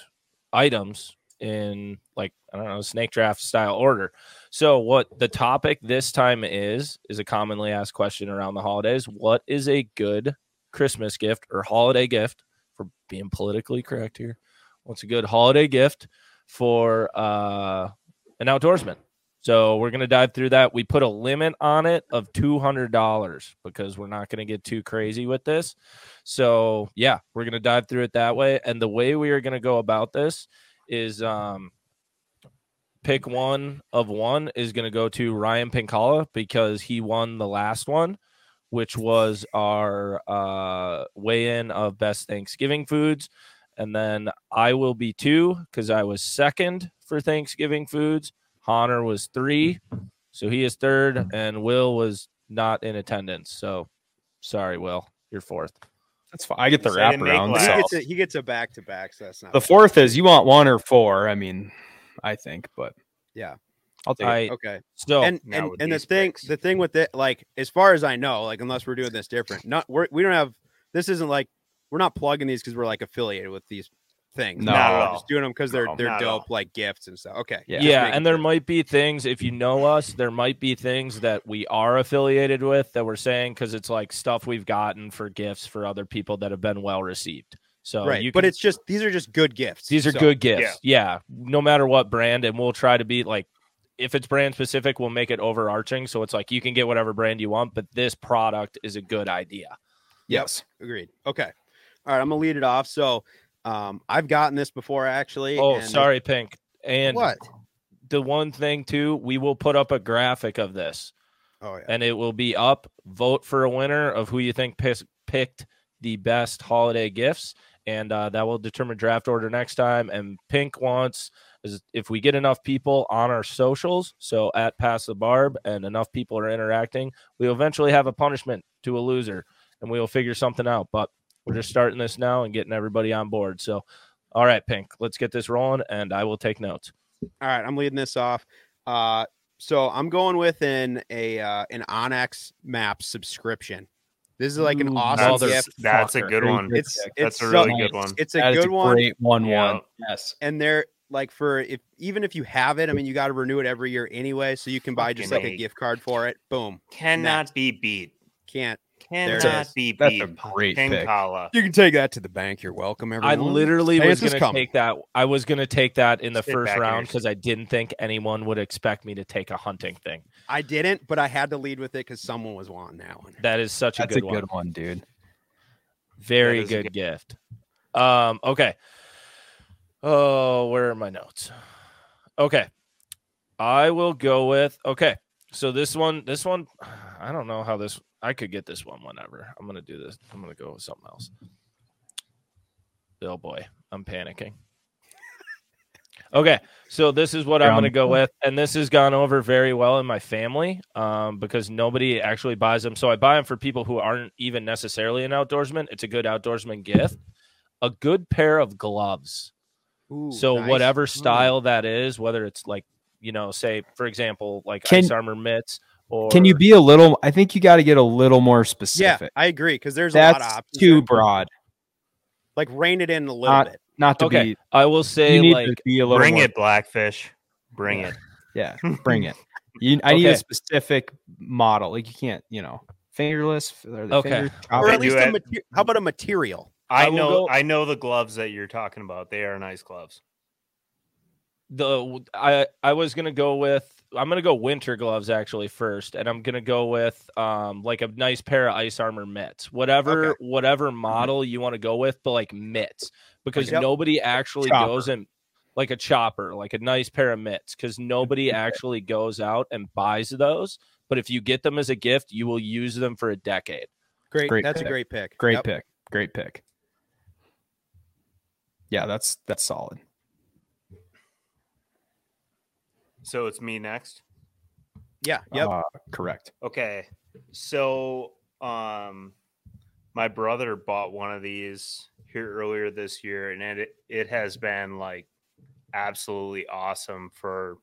Speaker 1: items in like I don't know snake draft style order. So what the topic this time is is a commonly asked question around the holidays. What is a good Christmas gift or holiday gift for being politically correct here? What's a good holiday gift for uh, an outdoorsman? So we're gonna dive through that. We put a limit on it of two hundred dollars because we're not gonna get too crazy with this. So yeah, we're gonna dive through it that way. And the way we are gonna go about this is um pick one of one is gonna go to Ryan Pinkalla because he won the last one, which was our uh weigh in of best Thanksgiving foods. And then I will be two because I was second for Thanksgiving foods. Hahner was three, so he is third, and Will was not in attendance. So sorry, Will, you're fourth.
Speaker 4: That's fine. I get the
Speaker 2: Say to
Speaker 4: wraparound.
Speaker 3: He gets a, he gets a back to back, so that's not
Speaker 4: The
Speaker 3: bad.
Speaker 4: fourth is you want one or four. I mean, I think, but
Speaker 3: Yeah.
Speaker 4: I'll take it.
Speaker 1: I
Speaker 3: Okay.
Speaker 1: so
Speaker 3: and and, and the
Speaker 2: these
Speaker 3: thing
Speaker 2: picks.
Speaker 3: the thing with it like as far as i know like unless we're doing this different not we're, we don't have this isn't like we're not plugging these because we're like affiliated with these things
Speaker 4: No.
Speaker 2: Not at all.
Speaker 3: just doing them because they're
Speaker 4: No,
Speaker 3: they're
Speaker 2: not at all.
Speaker 3: dope like gifts and stuff okay
Speaker 4: Yeah.
Speaker 1: yeah, and there
Speaker 3: sure.
Speaker 1: might be things if you know us, there might be things that we are affiliated with that we're saying because it's like stuff we've gotten for gifts for other people that have been well received. So
Speaker 3: right
Speaker 1: you
Speaker 3: but it's just these are just good gifts
Speaker 1: These are
Speaker 3: so-
Speaker 1: good gifts. Yeah. No matter what brand. And we'll try to be like, if it's brand specific, we'll make it overarching. So it's like you can get whatever brand you want, but this product is a good idea.
Speaker 4: Yes.
Speaker 3: agreed okay all right i'm gonna lead it off so um i've gotten this before actually
Speaker 1: Oh, sorry, Pink. And
Speaker 3: what
Speaker 1: the one thing too, we will put up a graphic of this
Speaker 3: oh yeah
Speaker 1: and it will be up. Vote for a winner of who you think pis- picked the best holiday gifts. And uh, that will determine draft order next time. And Pink wants if we get enough people on our socials, so at Past the Barb, and enough people are interacting, we will eventually have a punishment to a loser, and we will figure something out. But we're just starting this now and getting everybody on board. So, all right, Pink, let's get this rolling, and I will take notes.
Speaker 3: All right, I'm leading this off. Uh, so I'm going with an a uh, an onX map subscription. This is like an
Speaker 4: Ooh,
Speaker 3: awesome
Speaker 1: mother-
Speaker 3: gift.
Speaker 2: That's a good one.
Speaker 4: pick.
Speaker 3: It's
Speaker 2: That's
Speaker 3: it's
Speaker 2: a
Speaker 3: so-
Speaker 2: really good one.
Speaker 3: It's a
Speaker 4: That is
Speaker 3: good one,
Speaker 4: Great one.
Speaker 2: Yeah.
Speaker 4: One. Yes.
Speaker 3: and they're like for if even if you have it, I mean, you got to renew it every year anyway, so you can buy just like
Speaker 2: Fucking
Speaker 3: a
Speaker 2: A.
Speaker 3: gift card for it. Boom,
Speaker 2: Cannot be beat.
Speaker 3: can't.
Speaker 2: Cannot
Speaker 3: it
Speaker 4: is.
Speaker 2: be
Speaker 4: That's a great pick.
Speaker 2: Pinkalla.
Speaker 3: You can take that to the bank. You're welcome,
Speaker 1: I literally
Speaker 3: Hey,
Speaker 1: was going to take that. I was going to take that in the
Speaker 2: Sit
Speaker 1: first
Speaker 2: back in your
Speaker 1: round because I didn't think anyone would expect me to take a hunting thing.
Speaker 3: I didn't, but I had to lead with it because someone was wanting that one.
Speaker 1: That is such a good,
Speaker 4: a
Speaker 1: one.
Speaker 4: good one, dude.
Speaker 1: Very
Speaker 2: That is a
Speaker 1: good,
Speaker 2: good-
Speaker 1: gift. Um, okay. Oh, where are my notes? Okay. I will go with okay. So this one, this one, I don't know how this I could get this one whenever. I'm gonna do this. I'm gonna go with something else. Oh boy, I'm panicking. Okay, so this is what I'm going to go with, and this has gone over very well in my family um, because nobody actually buys them. So I buy them for people who aren't even necessarily an outdoorsman. It's a good outdoorsman gift. A good pair of gloves.
Speaker 3: Ooh,
Speaker 1: so
Speaker 3: nice.
Speaker 1: whatever
Speaker 3: Mm.
Speaker 1: style that is, whether it's like you know, say for example, like
Speaker 4: Can-
Speaker 1: ice armor mitts, or
Speaker 4: Can you be a little? I think you got to get a little more specific.
Speaker 3: Yeah,
Speaker 4: specific.
Speaker 3: I agree because there's a lot of
Speaker 4: That's
Speaker 3: options.
Speaker 4: too broad.
Speaker 3: Like rein it in a little
Speaker 4: Not-
Speaker 3: bit.
Speaker 4: Not to
Speaker 1: Okay,
Speaker 4: be.
Speaker 1: I will say
Speaker 4: You need
Speaker 1: like
Speaker 4: to be a little.
Speaker 2: Bring
Speaker 4: more-
Speaker 2: it, Blackfish. Bring it.
Speaker 4: Yeah, bring it. You, I need a specific model. Like you can't, you know, fingerless. Are they
Speaker 1: Okay.
Speaker 4: finger
Speaker 3: Or at least a
Speaker 2: it.
Speaker 3: mater- how about a material?
Speaker 2: I,
Speaker 1: I
Speaker 2: know.
Speaker 1: go-
Speaker 2: I know the gloves that you're talking about. They are nice gloves.
Speaker 1: The I I was gonna go with I'm gonna go winter gloves actually first, and I'm gonna go with um like a nice pair of ice armor mitts, whatever
Speaker 3: Okay.
Speaker 1: whatever model you want to go with, but like mitts because
Speaker 3: Yep.
Speaker 1: nobody actually
Speaker 4: Chopper.
Speaker 1: goes and like a chopper, like a nice pair of mitts, because nobody actually goes out and buys those. But if you get them as a gift, you will use them for a decade.
Speaker 3: Great.
Speaker 4: Great
Speaker 3: that's
Speaker 4: pick.
Speaker 3: a great pick.
Speaker 4: Great
Speaker 3: Yep.
Speaker 4: pick. Great pick. Yeah, that's that's solid.
Speaker 2: So it's me next.
Speaker 3: Yeah. Yep.
Speaker 4: Uh, correct.
Speaker 2: Okay. So um my brother bought one of these here earlier this year and it it has been like absolutely awesome for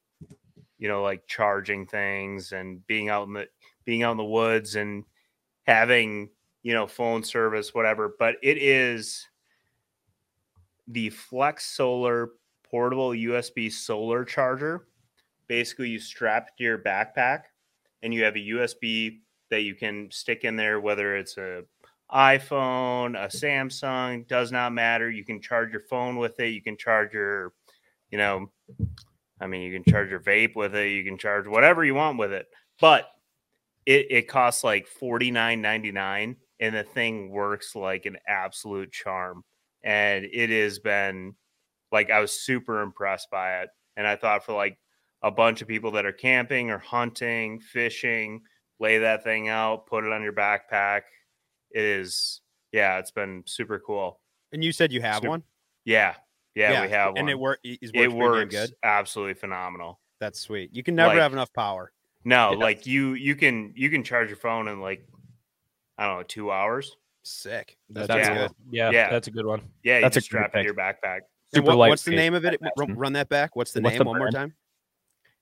Speaker 2: you know like charging things and being out in the being out in the woods and having you know phone service whatever but it is the flex solar portable usb solar charger basically you strap to your backpack and you have a USB that you can stick in there, whether it's a iPhone, a Samsung, does not matter. You can charge your phone with it. You can charge your, you know, I mean, you can charge your vape with it. You can charge whatever you want with it. But it, it costs like forty nine ninety nine, and the thing works like an absolute charm. And it has been like I was super impressed by it. And I thought for like a bunch of people that are camping or hunting, fishing, lay that thing out, put it on your backpack. It is, yeah, it's been super cool.
Speaker 3: And you said you have
Speaker 2: Super-
Speaker 3: one.
Speaker 2: Yeah, yeah, we have one.
Speaker 3: and it work. Is
Speaker 2: it
Speaker 3: works.
Speaker 2: works
Speaker 3: Good.
Speaker 2: absolutely phenomenal.
Speaker 3: That's sweet. You can never
Speaker 2: Like-
Speaker 3: have enough power.
Speaker 2: No,
Speaker 3: Yeah.
Speaker 2: like you, you can you can charge your phone in like I don't know two hours.
Speaker 3: Sick. That's,
Speaker 1: That's
Speaker 2: Yeah.
Speaker 3: good.
Speaker 1: Yeah,
Speaker 2: Yeah.
Speaker 1: that's a good one.
Speaker 2: Yeah, you
Speaker 4: That's a
Speaker 2: just
Speaker 4: great
Speaker 2: strap it to your backpack.
Speaker 4: Super
Speaker 3: what- what's the name of it? Run, run that back. What's the
Speaker 4: What's
Speaker 3: name?
Speaker 4: the
Speaker 3: one more time.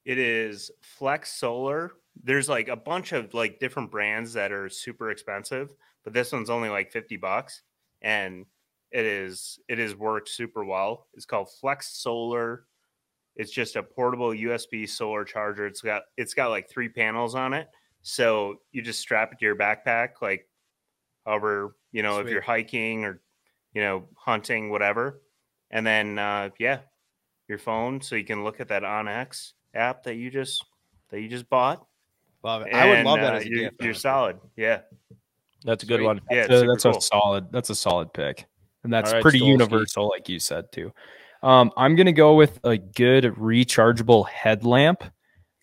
Speaker 2: It is Flex Solar. There's like a bunch of like different brands that are super expensive, but this one's only like 50 bucks and it is it has worked super well. It's called Flex Solar. It's just a portable USB solar charger. It's got it's got like three panels on it. So you just strap it to your backpack like however, you know, if you're hiking or you know, hunting whatever. And then uh yeah, your phone so you can look at that onX app that you just that you just bought.
Speaker 3: Love it. I would love that
Speaker 2: uh,
Speaker 3: as a
Speaker 2: you're,
Speaker 3: gift.
Speaker 2: You're solid. Yeah.
Speaker 1: That's a good
Speaker 3: Sweet.
Speaker 1: one.
Speaker 2: Yeah.
Speaker 4: So
Speaker 2: super
Speaker 4: that's
Speaker 2: cool.
Speaker 4: a solid. That's a solid pick, and that's
Speaker 1: All right,
Speaker 4: pretty universal, like you said too. Um, I'm gonna go with a good rechargeable headlamp.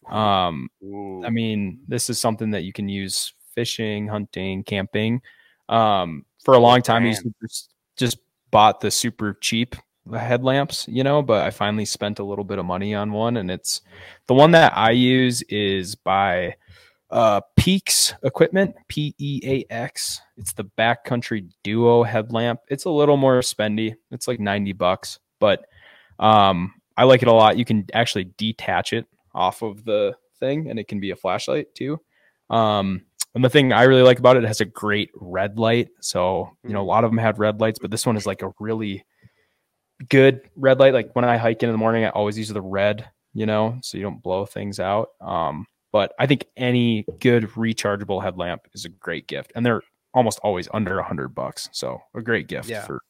Speaker 4: Um,
Speaker 2: Ooh.
Speaker 4: I mean, this is something that you can use fishing, hunting, camping. Um, for a long time, I used to just, just bought the super cheap headlamps, you know, but I finally spent a little bit of money on one, and it's the one that I use is by uh PEAX Equipment, P E A X. It's the Backcountry Duo headlamp. It's a little more spendy. It's like 90 bucks, but um I like it a lot. You can actually detach it off of the thing and it can be a flashlight too. Um and the thing I really like about it, it has a great red light. So, you know, a lot of them had red lights, but this one is like a really good red light. Like when I hike in the morning, I always use the red, you know, so you don't blow things out. Um, but I think any good rechargeable headlamp is a great gift. And they're almost always under a hundred bucks. So a great gift
Speaker 3: Yeah.
Speaker 4: for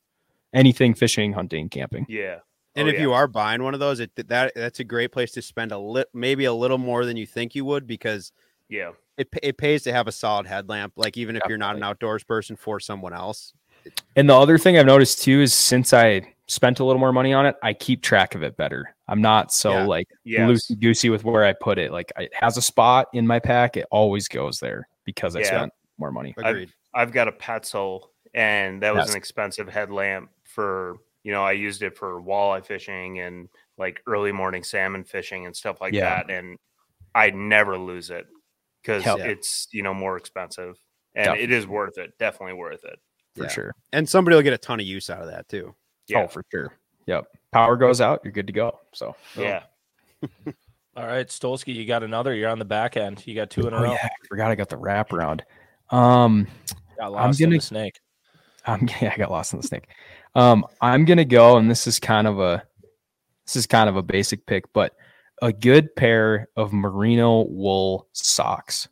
Speaker 4: anything fishing, hunting, camping.
Speaker 2: yeah.
Speaker 3: And
Speaker 2: Oh,
Speaker 3: if
Speaker 2: yeah.
Speaker 3: you are buying one of those, it that that's a great place to spend a lit, maybe a little more than you think you would, because
Speaker 2: Yeah.
Speaker 3: it it pays to have a solid headlamp. Like even if you're not an outdoors person, for someone else.
Speaker 4: And the other thing I've noticed too is since I spent a little more money on it, I keep track of it better. I'm not so
Speaker 3: Yeah.
Speaker 4: like
Speaker 2: Yes.
Speaker 4: loosey goosey with where I put it. Like it has a spot in my pack, it always goes there because I
Speaker 2: Yeah.
Speaker 4: spent more money.
Speaker 3: Agreed.
Speaker 2: I've got a Petzl, and that was
Speaker 4: Yes.
Speaker 2: an expensive headlamp for you know I used it for walleye fishing and like early morning salmon fishing and stuff like
Speaker 4: Yeah.
Speaker 2: that, and I never lose it because
Speaker 3: yeah.
Speaker 2: it's you know more expensive, and it is worth it. Definitely worth it.
Speaker 4: for
Speaker 3: Yeah.
Speaker 4: sure.
Speaker 3: And somebody will get a ton of use out of that too.
Speaker 2: Yeah.
Speaker 4: Oh, for sure. Yep. Power goes out, you're good to go. So
Speaker 2: Yeah,
Speaker 1: All right, Stolski, you got another. You're on the back end. You got two in a
Speaker 4: Oh,
Speaker 1: row.
Speaker 4: yeah, I forgot I got the wraparound. Um
Speaker 1: Got lost
Speaker 4: I'm gonna-
Speaker 1: the snake.
Speaker 4: I'm yeah, I got lost in the snake. Um, I'm gonna go, and this is kind of a this is kind of a basic pick, but a good pair of merino wool socks.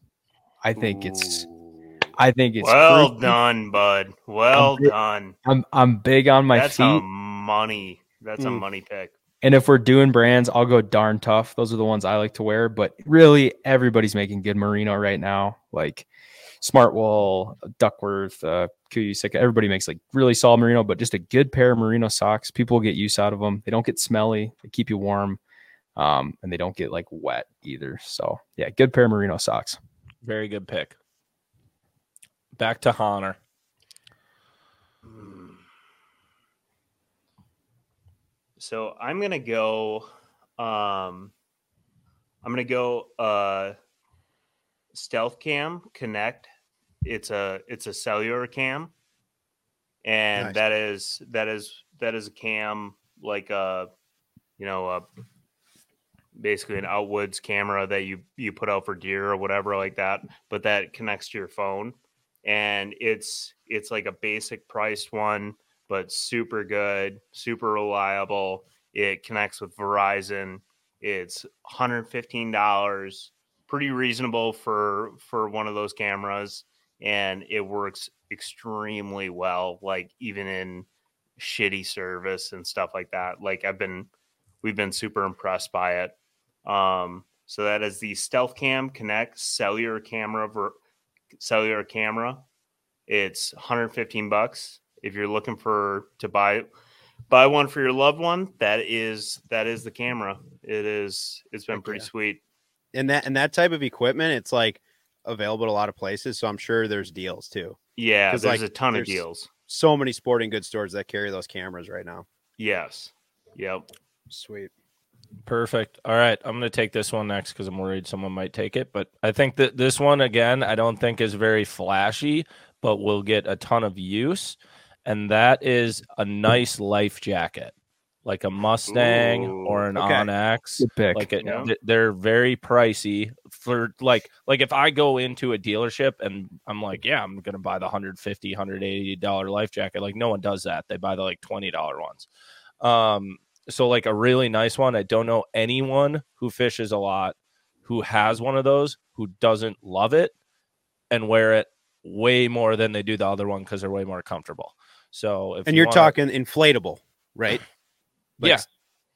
Speaker 4: I think it's
Speaker 2: Ooh.
Speaker 4: I think it's
Speaker 2: well
Speaker 4: freaky.
Speaker 2: done, bud. Well
Speaker 4: bit-
Speaker 2: done.
Speaker 4: I'm I'm big on my
Speaker 2: That's
Speaker 4: feet,
Speaker 2: a money. That's a
Speaker 3: Mm.
Speaker 2: money pick.
Speaker 4: and if we're doing brands, I'll go darn tough. Those are the ones I like to wear. But really, everybody's making good merino right now, like Smartwool, Duckworth, uh, KUIU Sitka. Everybody makes like really solid merino, but just a good pair of merino socks. People get use out of them. They don't get smelly. They keep you warm, um, and they don't get like wet either. So yeah, good pair of merino socks.
Speaker 1: Very good pick. Back to
Speaker 2: Hahner. So I'm gonna go. Um, I'm gonna go. Uh, Stealth Cam Connect. It's a it's a cellular cam, and
Speaker 3: Nice.
Speaker 2: that is that is that is a cam like a, you know, a basically an outwoods camera that you you put out for deer or whatever like that, but that connects to your phone, and it's it's like a basic priced one, but super good, super reliable. It connects with Verizon. It's $115, pretty reasonable for for one of those cameras and it works extremely well like even in shitty service and stuff like that. Like I've been we've been super impressed by it. Um so that is the Stealth Cam Connect cellular camera cellular camera. It's 115 bucks. If you're looking for to buy buy one for your loved one, that is that is the camera. It is it's been pretty
Speaker 3: yeah.
Speaker 2: sweet.
Speaker 3: And that and that type of equipment, it's like available at a lot of places. So I'm sure there's deals too.
Speaker 2: Yeah, there's
Speaker 3: like,
Speaker 2: a ton
Speaker 3: there's-
Speaker 2: of deals.
Speaker 3: So many sporting goods stores that carry those cameras right now.
Speaker 2: Yes. Yep.
Speaker 3: Sweet.
Speaker 1: Perfect. All right, I'm going to take this one next because I'm worried someone might take it. But I think that this one again, I don't think is very flashy, but will get a ton of use, and that is a nice life jacket, like a Mustang or an
Speaker 3: Ooh, okay.
Speaker 1: Onyx.
Speaker 4: Pick.
Speaker 1: Like it,
Speaker 2: Yeah.
Speaker 1: th- they're very pricey for like like if I go into a dealership and I'm like, yeah, I'm gonna buy the 150 180 dollar life jacket. Like no one does that. They buy the like twenty dollar ones. Um, so like a really nice one. I don't know anyone who fishes a lot who has one of those who doesn't love it and wear it way more than they do the other one because they're way more comfortable. So if
Speaker 3: And
Speaker 1: you
Speaker 3: you're
Speaker 1: wanna-
Speaker 3: talking inflatable, right? Like
Speaker 1: Yeah.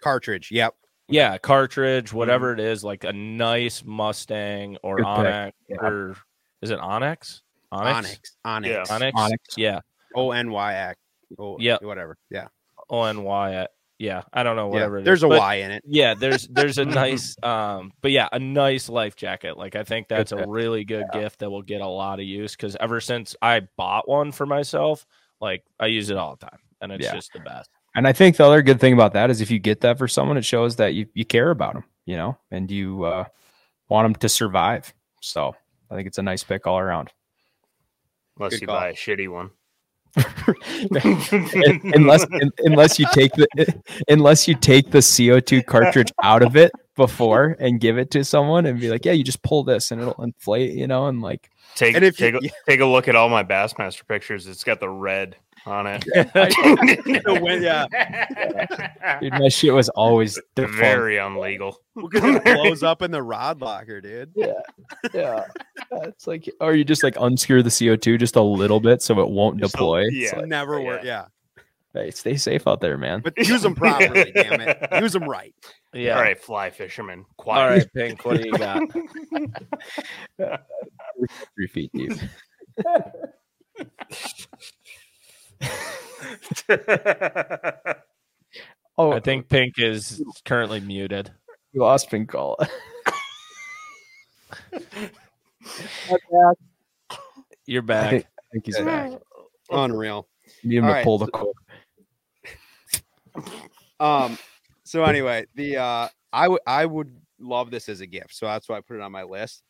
Speaker 3: Cartridge. Yep.
Speaker 1: Yeah, cartridge,
Speaker 3: Mm-hmm.
Speaker 1: whatever it is, like a nice Mustang or
Speaker 4: Good.
Speaker 1: Onyx,
Speaker 4: Yeah.
Speaker 1: or is it Onyx? Onyx,
Speaker 3: Onyx. Onyx.
Speaker 2: Yeah.
Speaker 1: Onyx,
Speaker 4: Onyx.
Speaker 1: yeah,
Speaker 3: O N Y X. Oh,
Speaker 1: Yeah.
Speaker 3: Whatever. Yeah.
Speaker 1: O N Y. Yeah, I don't know whatever. it
Speaker 3: There's
Speaker 1: is,
Speaker 3: a
Speaker 1: but
Speaker 3: Y in it.
Speaker 1: Yeah, there's there's a nice, um, but yeah, a nice life jacket. Like I think that's a
Speaker 4: pick.
Speaker 1: really good gift that will get a lot of use because ever since I bought one for myself, like I use it all the time, and it's
Speaker 4: Yeah.
Speaker 1: just the best.
Speaker 4: And I think the other good thing about that is if you get that for someone, it shows that you, you care about them, you know, and you uh, want them to survive. So I think it's a nice pick all around.
Speaker 2: Unless
Speaker 3: Good
Speaker 2: you
Speaker 3: call.
Speaker 2: buy a shitty one.
Speaker 4: Un- unless unless you take the unless you take the CO2 cartridge out of it before and give it to someone and be like, yeah, you just pull this and it'll inflate, you know, and like
Speaker 2: Take
Speaker 3: And if
Speaker 2: take,
Speaker 3: you-
Speaker 2: a, take a look at all my Bassmaster pictures. It's got the red on it.
Speaker 3: yeah.
Speaker 4: dude, my shit was always defunct.
Speaker 2: Very illegal.
Speaker 3: Because it blows up in the rod locker, dude.
Speaker 4: yeah, yeah. It's like, or you just like unscrew the CO2 just a little bit so it won't
Speaker 2: Just
Speaker 4: deploy. It's
Speaker 2: yeah.
Speaker 4: like,
Speaker 3: Never work. Yeah.
Speaker 4: hey, stay safe out there, man.
Speaker 3: But use them properly, damn it. Use them right.
Speaker 1: Yeah.
Speaker 2: All right, fly fisherman.
Speaker 1: All
Speaker 2: Quiet.
Speaker 1: right, Pink. What do you got?
Speaker 4: Three feet deep. Oh,
Speaker 1: I think Pink is currently muted.
Speaker 4: we lost pink call.
Speaker 1: You're
Speaker 4: I
Speaker 1: back.
Speaker 4: think, I think he's back.
Speaker 3: Unreal.
Speaker 4: Need him
Speaker 3: All
Speaker 4: to
Speaker 3: right,
Speaker 4: pull the
Speaker 3: so-
Speaker 4: cord.
Speaker 3: Um. So anyway, the uh, I would I would love this as a gift, so that's why I put it on my list.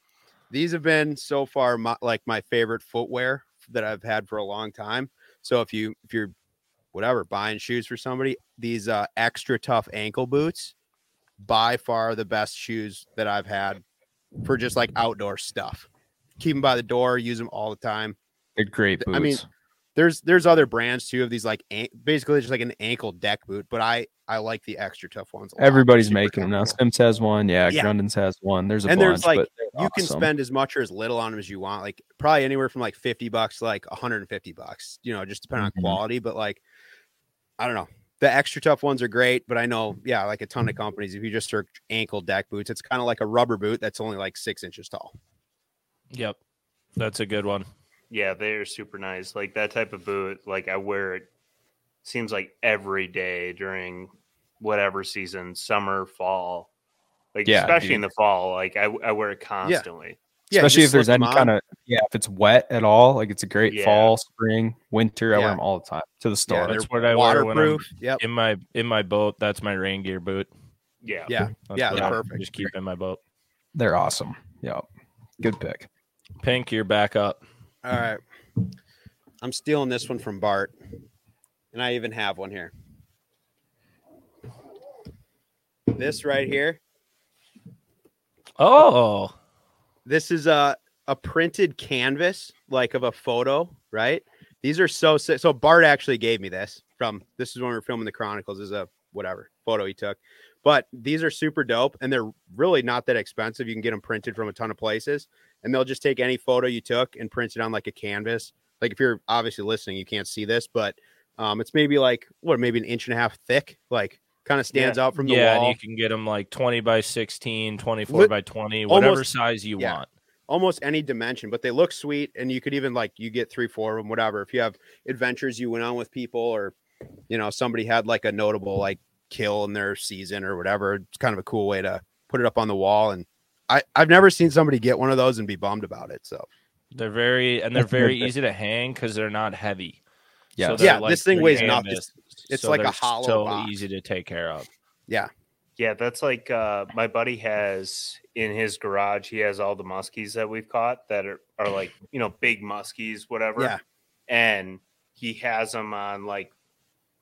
Speaker 3: These have been so far my, like my favorite footwear that I've had for a long time. So if you if you're whatever buying shoes for somebody, these uh, XTRATUF ankle boots, by far the best shoes that I've had for just like outdoor stuff. Keep them by the door, use them all the time
Speaker 4: They're great boots.
Speaker 3: I mean, there's there's other brands too of these like an- basically just like an ankle deck boot, but I I like the XTRATUF ones. a lot.
Speaker 4: Everybody's making them now.
Speaker 3: comfortable.
Speaker 4: Simms has one. Yeah,
Speaker 3: Yeah.
Speaker 4: Grundéns has one. There's a
Speaker 3: And
Speaker 4: bunch,
Speaker 3: there's, like,
Speaker 4: but they're
Speaker 3: You can spend as much or as little on them as you want. Like probably anywhere from like 50 bucks to like 150 bucks, you know, just depending
Speaker 4: Mhm.
Speaker 3: on quality. But like, I don't know. The XTRATUF ones are great, but I know, yeah, like a ton of companies, if you just search ankle deck boots, it's kind of like a rubber boot that's only like six inches tall.
Speaker 1: Yep. That's a good one.
Speaker 2: Yeah, they're super nice. Like that type of boot, like I wear it seems like every day during whatever season, summer, fall. Like
Speaker 4: Yeah,
Speaker 2: especially
Speaker 4: dude.
Speaker 2: in the fall, like I, I wear it constantly.
Speaker 3: Yeah,
Speaker 4: Especially
Speaker 3: just
Speaker 4: if there's any kind of yeah, if it's wet at all, like it's a great
Speaker 2: Yeah.
Speaker 4: fall, spring, winter. I wear them all the time to the store.
Speaker 3: they're
Speaker 1: That's what I wear when I'm
Speaker 3: waterproof. Yep.
Speaker 1: in my in my boat. That's my rain gear boot.
Speaker 2: Yeah.
Speaker 3: Yeah.
Speaker 1: That's
Speaker 3: Yeah, they're perfect.
Speaker 1: Just keep in my boat.
Speaker 4: They're awesome. Yep, good pick.
Speaker 1: Pink, you're back up.
Speaker 3: All right. I'm stealing this one from Bart. And I even have one here. This right here.
Speaker 1: Oh,
Speaker 3: This is a a printed canvas like of a photo, right? These are so sick. So Bart actually gave me this from this is when we were filming the Chronicles is a whatever photo he took. But these are super dope and they're really not that expensive. You can get them printed from a ton of places and they'll just take any photo you took and print it on like a canvas. Like if you're obviously listening, you can't see this, but um, it's maybe like what, maybe an inch and a half thick, like kind of stands out from the
Speaker 1: yeah,
Speaker 3: wall.
Speaker 1: and you can get them like 20 by 16, 24
Speaker 3: Lit-
Speaker 1: by 20, whatever
Speaker 3: almost-
Speaker 1: size you
Speaker 3: yeah.
Speaker 1: want.
Speaker 3: almost any dimension, but they look sweet. And you could even like you get three, four of them, whatever. If you have adventures you went on with people, or you know somebody had like a notable like kill in their season or whatever, it's kind of a cool way to put it up on the wall. And I I've never seen somebody get one of those and be bummed about it. So
Speaker 1: They're very and they're
Speaker 4: That's a good
Speaker 1: very easy to hang because they're not heavy.
Speaker 4: Yeah.
Speaker 1: they're
Speaker 3: Yeah, this thing weighs nothing.
Speaker 1: canvas,
Speaker 3: it's
Speaker 1: so
Speaker 3: like a hollow
Speaker 1: So
Speaker 3: box.
Speaker 1: easy to take care of.
Speaker 2: Yeah, yeah, that's like uh, my buddy has in his garage. He has all the muskies that we've caught that are, are like you know big muskies, whatever.
Speaker 3: Yeah.
Speaker 2: and he has them on like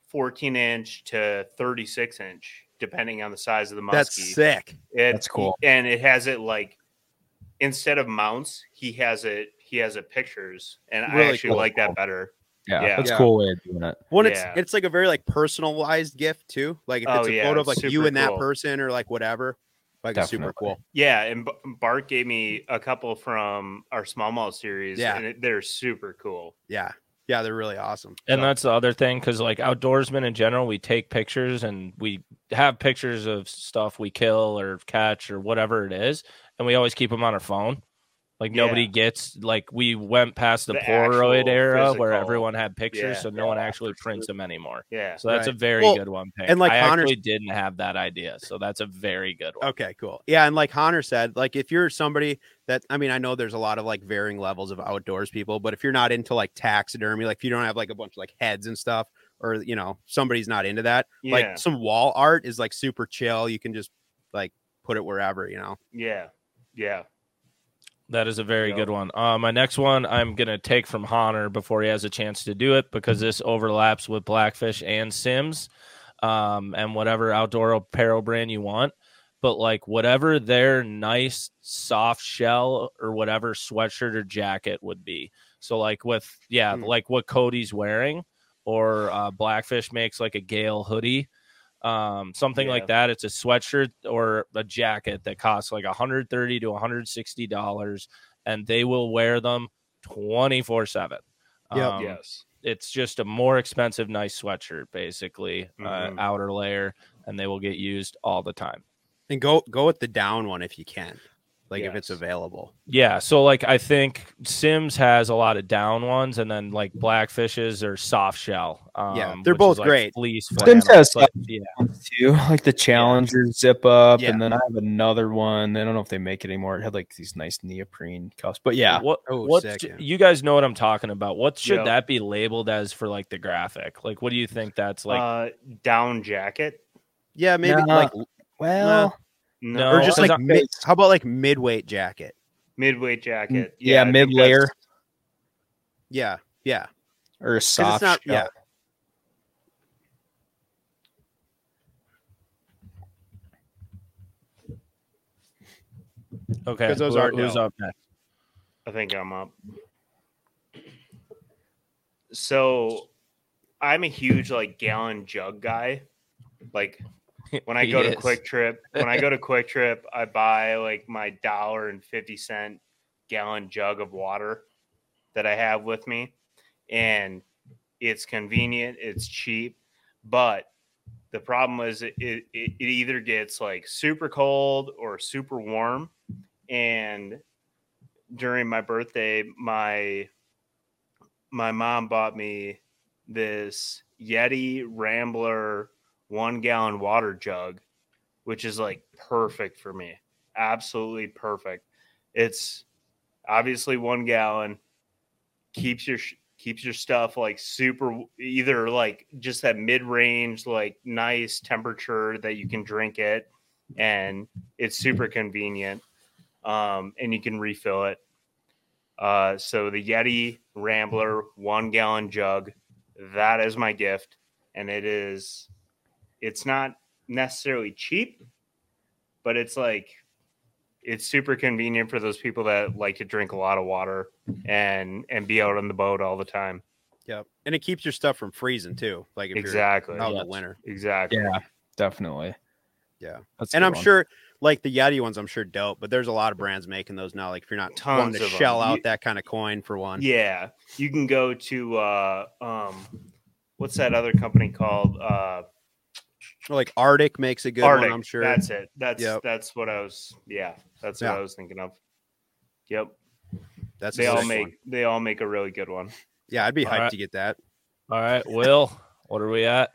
Speaker 2: 14 inch to 36 inch, depending on the size of the muskie.
Speaker 3: that's sick.
Speaker 2: It-
Speaker 4: That's cool.
Speaker 2: and it has it like instead of mounts, he has it. He has it pictures, and I
Speaker 3: Really
Speaker 2: actually
Speaker 3: cool.
Speaker 2: like that better.
Speaker 4: Yeah,
Speaker 2: Yeah.
Speaker 4: that's a
Speaker 3: Yeah.
Speaker 4: cool way of doing it.
Speaker 3: When
Speaker 2: Yeah.
Speaker 3: it's it's like a very like personalized gift too. Like if
Speaker 2: Oh,
Speaker 3: it's a
Speaker 2: yeah,
Speaker 3: photo of like
Speaker 2: it's
Speaker 3: you and that
Speaker 2: cool.
Speaker 3: person or like whatever, like it's super cool.
Speaker 2: Yeah, and B- Bart gave me a couple from our smallmouth series.
Speaker 3: Yeah.
Speaker 2: and it, they're super cool.
Speaker 3: Yeah, yeah, they're really awesome.
Speaker 1: And
Speaker 3: So-
Speaker 1: that's the other thing because like outdoorsmen in general, we take pictures and we have pictures of stuff we kill or catch or whatever it is, and we always keep them on our phone. Like nobody gets like we went past the,
Speaker 2: The
Speaker 1: Polaroid
Speaker 2: actual
Speaker 1: era where everyone had pictures,
Speaker 2: Yeah.
Speaker 1: so no one actually
Speaker 4: for
Speaker 1: prints them anymore.
Speaker 2: Yeah,
Speaker 1: So that's
Speaker 3: Right.
Speaker 1: a very
Speaker 3: Well,
Speaker 1: good one. Pick.
Speaker 3: and like
Speaker 1: I
Speaker 3: Connor's-
Speaker 1: actually didn't have that idea, so that's a very good one.
Speaker 3: Okay, cool. Yeah, and like Connor said, like if you're somebody that I mean, I know there's a lot of like varying levels of outdoors people, but if you're not into like taxidermy, like if you don't have like a bunch of like heads and stuff, or you know, somebody's not into that,
Speaker 2: yeah,
Speaker 3: like some wall art is like super chill. You can just like put it wherever, you know.
Speaker 2: yeah, yeah.
Speaker 1: That is a very good one. Uh, my next one I'm gonna take from Hahner before he has a chance to do it because this overlaps with Blackfish and Simms, um, and whatever outdoor apparel brand you want. But like whatever their nice soft shell or whatever sweatshirt or jacket would be. So like with yeah,
Speaker 3: Hmm.
Speaker 1: like what Cody's wearing, or uh, Blackfish makes like a Gale hoodie um something
Speaker 2: Yeah.
Speaker 1: like that it's a sweatshirt or a jacket that costs like 130 to 160 dollars and they will wear them 24 7
Speaker 3: Yep.
Speaker 1: um,
Speaker 2: yes,
Speaker 1: it's just a more expensive nice sweatshirt basically
Speaker 2: Mhm.
Speaker 1: uh, outer layer and they will get used all the time
Speaker 3: And go go with the down one if you can, like if it's available.
Speaker 1: yeah so like i think Simms has a lot of down ones and then like blackfishes or soft shell um,
Speaker 3: Yeah, they're both
Speaker 1: like,
Speaker 3: great.
Speaker 1: fleece Simms
Speaker 4: has
Speaker 1: but, yeah
Speaker 4: too, like the Challenger zip up,
Speaker 3: Yeah.
Speaker 4: and then I have another one. I don't know if they make it anymore. It had like these nice neoprene cuffs, but yeah,
Speaker 1: What
Speaker 3: Oh,
Speaker 1: what
Speaker 3: sick, yeah.
Speaker 1: you guys know what I'm talking about? What should
Speaker 2: Yeah.
Speaker 1: that be labeled as for like the graphic? Like what do you think that's like?
Speaker 2: uh, down jacket.
Speaker 3: Yeah, maybe
Speaker 4: Nah.
Speaker 3: like
Speaker 4: well,
Speaker 1: No,
Speaker 3: or just like mid, how about like midweight jacket?
Speaker 2: midweight jacket.
Speaker 4: Mm, yeah,
Speaker 2: I think
Speaker 4: mid layer
Speaker 2: that's-
Speaker 3: Yeah, yeah.
Speaker 4: or a
Speaker 3: 'Cause
Speaker 4: soft.
Speaker 3: it's not,
Speaker 4: shell.
Speaker 3: yeah.
Speaker 1: okay,
Speaker 3: 'cause those
Speaker 1: who-
Speaker 3: aren't
Speaker 1: who's
Speaker 3: dope.
Speaker 1: up next?
Speaker 2: I think I'm up. So I'm a huge like gallon jug guy. Like when I go to. QuikTrip, when I go to QuikTrip, I buy like my dollar and fifty cent gallon jug of water that I have with me, and it's convenient, it's cheap, but the problem is it, it, it either gets like super cold or super warm, and during my birthday, my my mom bought me this Yeti Rambler one gallon water jug, which is like perfect for me. Absolutely perfect. It's obviously one gallon, keeps your keeps your stuff like super either like just that mid range like nice temperature that you can drink it, and it's super convenient. Um, and you can refill it. Uh, so the Yeti Rambler one gallon jug, that is my gift, and it is. It's not necessarily cheap, but it's like it's super convenient for those people that like to drink a lot of water and and be out on the boat all the time.
Speaker 3: Yep. And it keeps your stuff from freezing too. Like if
Speaker 2: Exactly.
Speaker 3: you're out in the winter.
Speaker 2: Exactly.
Speaker 4: Yeah, definitely.
Speaker 3: Yeah.
Speaker 4: That's
Speaker 3: and I'm
Speaker 4: one.
Speaker 3: sure like the Yeti ones, I'm sure dope, but there's a lot of brands making those now. Like if you're not
Speaker 2: Tons
Speaker 3: wanting to
Speaker 2: of 'em.
Speaker 3: shell out
Speaker 2: You-
Speaker 3: that kind of coin for one.
Speaker 2: Yeah, you can go to uh, um, what's that other company called? Uh,
Speaker 3: Like RTIC makes a good
Speaker 2: RTIC.
Speaker 3: one, I'm sure.
Speaker 2: That's it. That's
Speaker 3: Yep.
Speaker 2: that's what I was. Yeah, that's
Speaker 3: Yeah.
Speaker 2: what I was thinking of. Yep,
Speaker 3: That's
Speaker 2: they all make
Speaker 3: one.
Speaker 2: they all make a really good one.
Speaker 3: Yeah, I'd be
Speaker 1: All
Speaker 3: hyped
Speaker 1: right.
Speaker 3: to get that.
Speaker 1: All right, Will, what are we at?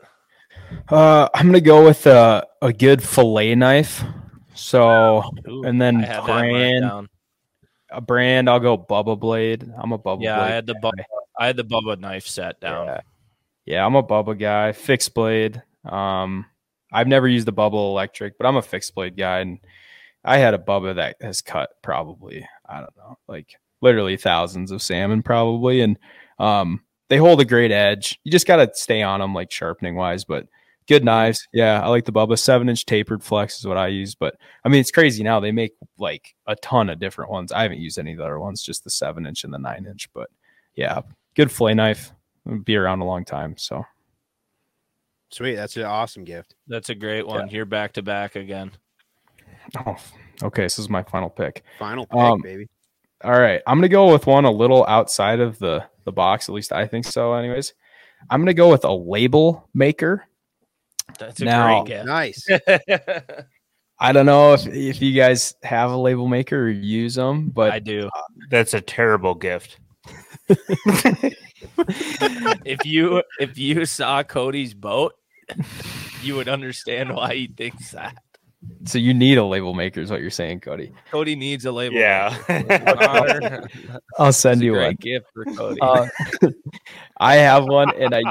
Speaker 4: Uh, I'm gonna go with a a good fillet knife. So
Speaker 1: Ooh,
Speaker 4: and then
Speaker 1: I had that marked
Speaker 4: brand a brand. I'll go Bubba Blade. I'm a Bubba
Speaker 1: Yeah,
Speaker 4: Blade.
Speaker 1: I had the
Speaker 4: guy.
Speaker 1: Bubba, I had the Bubba knife set down.
Speaker 4: Yeah. yeah, I'm a Bubba guy. Fixed blade. Um, I've never used the Bubba electric, but I'm a fixed blade guy, and I had a Bubba that has cut probably I don't know, like literally thousands of salmon probably, and um, they hold a great edge. You just got to stay on them like sharpening wise, but good knives. Yeah, I like the Bubba seven inch tapered flex is what I use, but I mean it's crazy now. They make like a ton of different ones. I haven't used any of the other ones, just the seven inch and the nine inch, but yeah, good flay knife. It'll Be around a long time, so.
Speaker 3: Sweet. That's an awesome gift.
Speaker 1: That's a great one. You're back to back again.
Speaker 4: Oh, okay. This is my final pick.
Speaker 3: Final pick,
Speaker 4: Um,
Speaker 3: baby.
Speaker 4: All right, I'm gonna go with one a little outside of the the box. At least I think so. Anyways, I'm gonna go with a label maker.
Speaker 1: That's a
Speaker 4: Now-
Speaker 1: great gift. Nice.
Speaker 4: I don't know if if you guys have a label maker or use them, but
Speaker 1: I do.
Speaker 2: That's a terrible gift.
Speaker 1: If you if you saw Cody's boat, you would understand why he thinks that.
Speaker 4: so you need a label maker, is what you're saying, Cody.
Speaker 1: Cody needs a label.
Speaker 2: Yeah.
Speaker 1: Hahner.
Speaker 4: I'll
Speaker 1: That's
Speaker 4: send
Speaker 1: a
Speaker 4: you
Speaker 1: great
Speaker 4: one.
Speaker 1: gift for Cody.
Speaker 4: Uh, I have one, and I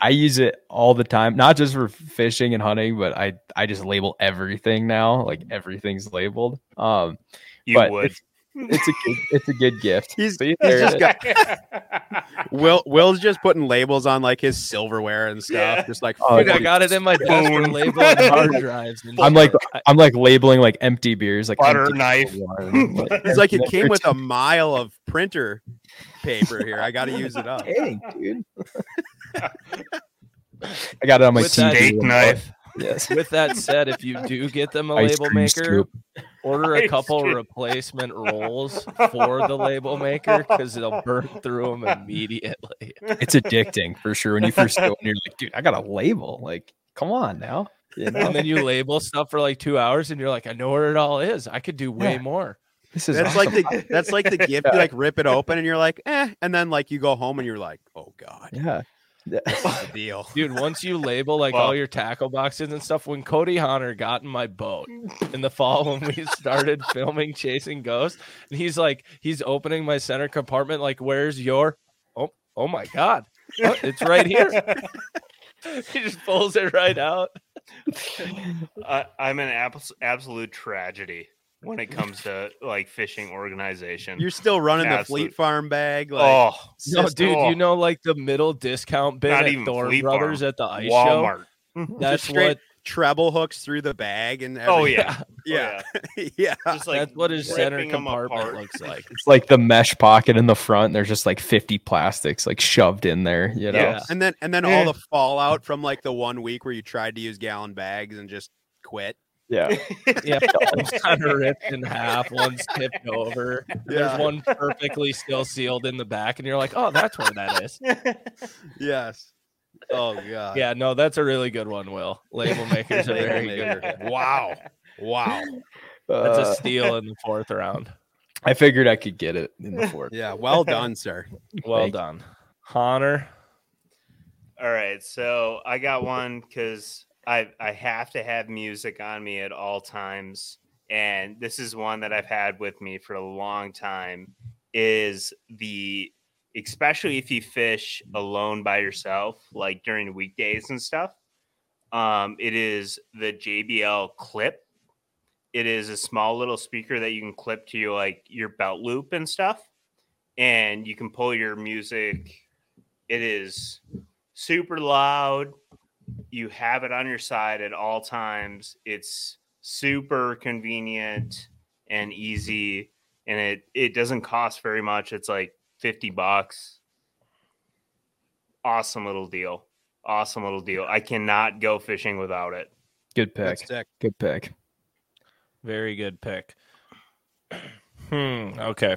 Speaker 4: I use it all the time, not just for fishing and hunting, but I I just label everything now. Like everything's labeled. Um,
Speaker 2: you
Speaker 4: But
Speaker 2: would.
Speaker 4: it's a good, it's a good gift.
Speaker 3: He's,
Speaker 4: So you
Speaker 3: he's just got Will Will's just putting labels on like his silverware and stuff.
Speaker 2: Yeah.
Speaker 3: Just like
Speaker 4: Oh,
Speaker 1: Dude, I got it in my desk for
Speaker 2: Boom.
Speaker 1: labeling hard drives. and
Speaker 4: I'm like
Speaker 1: shit.
Speaker 4: I'm like labeling like empty beers, like
Speaker 2: Butter knife.
Speaker 4: like-
Speaker 3: It's like it came with a mile of printer paper here. I got to use it up.
Speaker 4: Dang, dude. I got it on my
Speaker 1: With
Speaker 4: TV.
Speaker 2: Steak
Speaker 4: remote.
Speaker 2: knife.
Speaker 4: Yes.
Speaker 1: With that said, if you do get them a
Speaker 4: Ice
Speaker 1: label maker,
Speaker 4: scoop.
Speaker 1: order a
Speaker 2: Ice
Speaker 1: couple
Speaker 2: cream.
Speaker 1: replacement rolls for the label maker because they'll burn through them immediately.
Speaker 4: It's addicting for sure. When you first go and you're like, dude, I got a label. Like, come on now. You know?
Speaker 1: And then you label stuff for like two hours, and you're like, I know where it all is. I could do way
Speaker 4: Yeah.
Speaker 1: more.
Speaker 4: This is
Speaker 3: That's
Speaker 4: awesome.
Speaker 3: like the that's like the gift. You like rip it open and you're like, eh, and then like you go home and you're like, oh god,
Speaker 4: yeah.
Speaker 3: This is the deal.
Speaker 1: Dude, once you label like
Speaker 2: Well-
Speaker 1: all your tackle boxes and stuff, when Cody Hahner got in my boat in the fall when we started filming Chasing Ghosts, and he's like, he's opening my center compartment, like, where's your oh oh my god. Oh, it's right here. he just pulls it right out.
Speaker 2: I, I'm an abs- absolute tragedy when it comes to like fishing organization.
Speaker 3: You're still running the Fleet Farm bag. Like,
Speaker 2: oh,
Speaker 1: No,
Speaker 3: system.
Speaker 1: dude,
Speaker 2: Oh.
Speaker 1: you know, like the middle discount bin
Speaker 2: Not
Speaker 1: at
Speaker 2: even
Speaker 1: Thorne
Speaker 2: Fleet
Speaker 1: Brothers
Speaker 2: Farm.
Speaker 1: at the ice show. That's what
Speaker 3: treble hooks through the bag and
Speaker 2: Oh
Speaker 3: everything.
Speaker 2: yeah,
Speaker 3: yeah,
Speaker 2: Oh,
Speaker 3: yeah.
Speaker 2: Just like
Speaker 1: that's what his center compartment
Speaker 2: apart.
Speaker 1: looks like.
Speaker 4: It's like the mesh pocket in the front. There's just like 50 plastics like shoved in there, you know?
Speaker 1: Yeah.
Speaker 3: And then and then all the fallout from like the one week where you tried to use gallon bags and just quit.
Speaker 4: Yeah.
Speaker 1: Yeah, one's kind of ripped in half, one's tipped over. There's one perfectly still sealed in the back, and you're like, oh, that's where that is.
Speaker 3: Yes. Oh god.
Speaker 1: Yeah, no, that's a really good one, Will. Label makers are very good.
Speaker 3: Wow. Wow.
Speaker 1: That's
Speaker 4: Uh,
Speaker 1: a steal in the fourth round.
Speaker 4: I figured I could get it in the fourth.
Speaker 3: Yeah. Well done, sir.
Speaker 1: Well
Speaker 4: Thank you.
Speaker 1: done. Hahner.
Speaker 2: All right, so I got one because I I have to have music on me at all times, and this is one that I've had with me for a long time. Is the especially if you fish alone by yourself, like during weekdays and stuff. Um, it is the JBL Clip. It is a small little speaker that you can clip to your like your belt loop and stuff, and you can pull your music. It is super loud. You have it on your side at all times. It's super convenient and easy, and it it doesn't cost very much. It's like fifty bucks. Awesome little deal. Awesome little deal. I cannot go fishing without it.
Speaker 4: Good pick.
Speaker 3: Sick.
Speaker 4: Good pick.
Speaker 1: Very good pick. Hmm. Okay.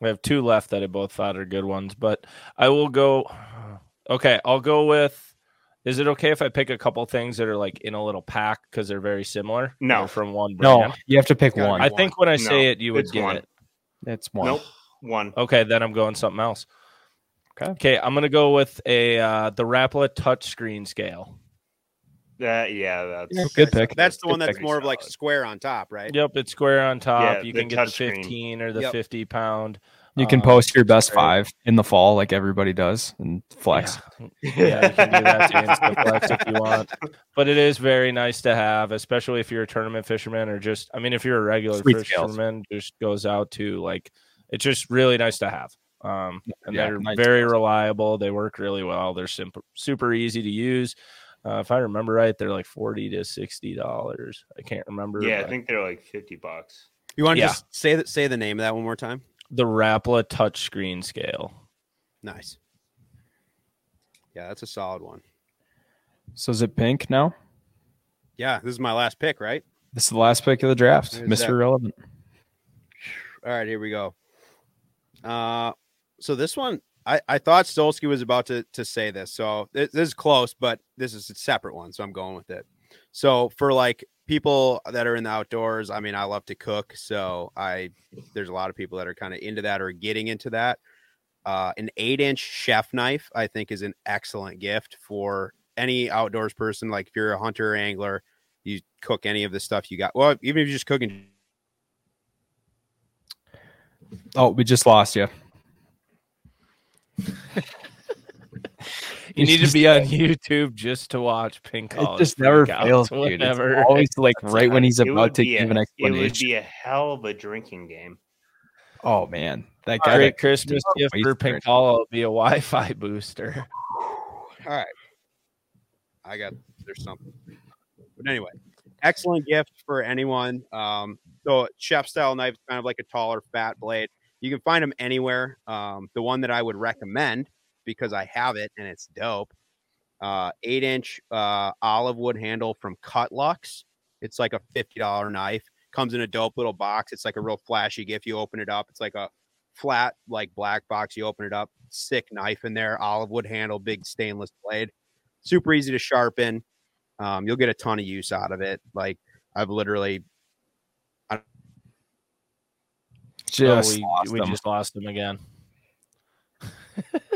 Speaker 1: We have two left that I both thought are good ones, but I will go. Okay, I'll go with. Is it okay if I pick a couple things that are like in a little pack because they're very similar?
Speaker 2: No.
Speaker 1: They're from one brand.
Speaker 4: No, you have to pick
Speaker 3: Gotta
Speaker 4: one.
Speaker 1: I think when I
Speaker 2: No,
Speaker 1: say it, you would
Speaker 2: it's
Speaker 1: get
Speaker 2: one.
Speaker 1: it.
Speaker 4: it's one.
Speaker 2: Nope. One.
Speaker 1: Okay, then I'm going something else.
Speaker 4: Okay.
Speaker 1: Okay, I'm gonna go with a uh the Rapala touchscreen scale.
Speaker 2: That yeah, that's
Speaker 4: Yeah, good pick.
Speaker 3: That's the
Speaker 4: Good
Speaker 3: one that's
Speaker 4: pick.
Speaker 3: more of like
Speaker 2: Solid.
Speaker 3: square on top, right?
Speaker 1: Yep, it's square on top.
Speaker 2: Yeah,
Speaker 1: you can get the
Speaker 2: touchscreen.
Speaker 1: 15 or the
Speaker 3: Yep.
Speaker 1: 50 pound.
Speaker 4: You can
Speaker 1: Um,
Speaker 4: post your best
Speaker 1: great.
Speaker 4: five in the fall, like everybody does, and flex.
Speaker 1: Yeah, yeah you can do that too, Instaflex if you want. But it is very nice to have, especially if you're a tournament fisherman or just, I mean, if you're a regular
Speaker 4: Sweet scales.
Speaker 1: fisherman, just goes out to like, it's just really nice to have. Um, and
Speaker 4: Yeah,
Speaker 1: they're
Speaker 4: nice
Speaker 1: very
Speaker 4: scales.
Speaker 1: reliable. They work really well. They're simple, super easy to use. Uh, if I remember right, they're like forty to sixty dollars. I can't remember.
Speaker 2: yeah. I think they're like fifty bucks.
Speaker 3: You want to
Speaker 1: Yeah.
Speaker 3: just say that? Say the name of that one more time.
Speaker 1: The Rapala touchscreen scale.
Speaker 3: Nice. Yeah, that's a solid one.
Speaker 4: So is it pink now?
Speaker 3: Yeah, this is my last pick, right?
Speaker 4: This is the last pick of the draft.
Speaker 3: Who's
Speaker 4: Mr.
Speaker 3: that?
Speaker 4: Relevant.
Speaker 3: All right, here we go. Uh, so this one, I, I thought Stolski was about to, to say this. So this, this is close, but this is a separate one. So I'm going with it. So for like people that are in the outdoors, I mean, I love to cook. So I, there's a lot of people that are kind of into that or getting into that. Uh, an eight inch chef knife, I think, is an excellent gift for any outdoors person. Like if you're a hunter or angler, you cook any of the stuff you got. Well, even if you're just cooking
Speaker 4: Oh, we just lost you.
Speaker 1: You need to be on YouTube just to watch Pink
Speaker 4: It just never fails, dude. It's always like right when he's about to
Speaker 2: be a-
Speaker 4: give an explanation.
Speaker 2: It would be a hell of a drinking game.
Speaker 4: Oh man, that guy.
Speaker 1: Great Christmas gift for Pinkalla be a Wi-Fi booster.
Speaker 3: All right. I got there's something. But anyway, excellent gift for anyone. Um, so chef style knife is kind of like a taller, fat blade. You can find them anywhere. Um, the one that I would recommend because I have it and it's dope. Uh, eight inch uh, olive wood handle from Cutluxe. It's like a fifty dollar knife. Comes in a dope little box. It's like a real flashy gift. You open it up. It's like a flat, like black box. You open it up. Sick knife in there. Olive wood handle. Big stainless blade. Super easy to sharpen. Um, you'll get a ton of use out of it. Like I've literally
Speaker 4: Just
Speaker 1: oh, we,
Speaker 4: lost
Speaker 1: we just lost him again.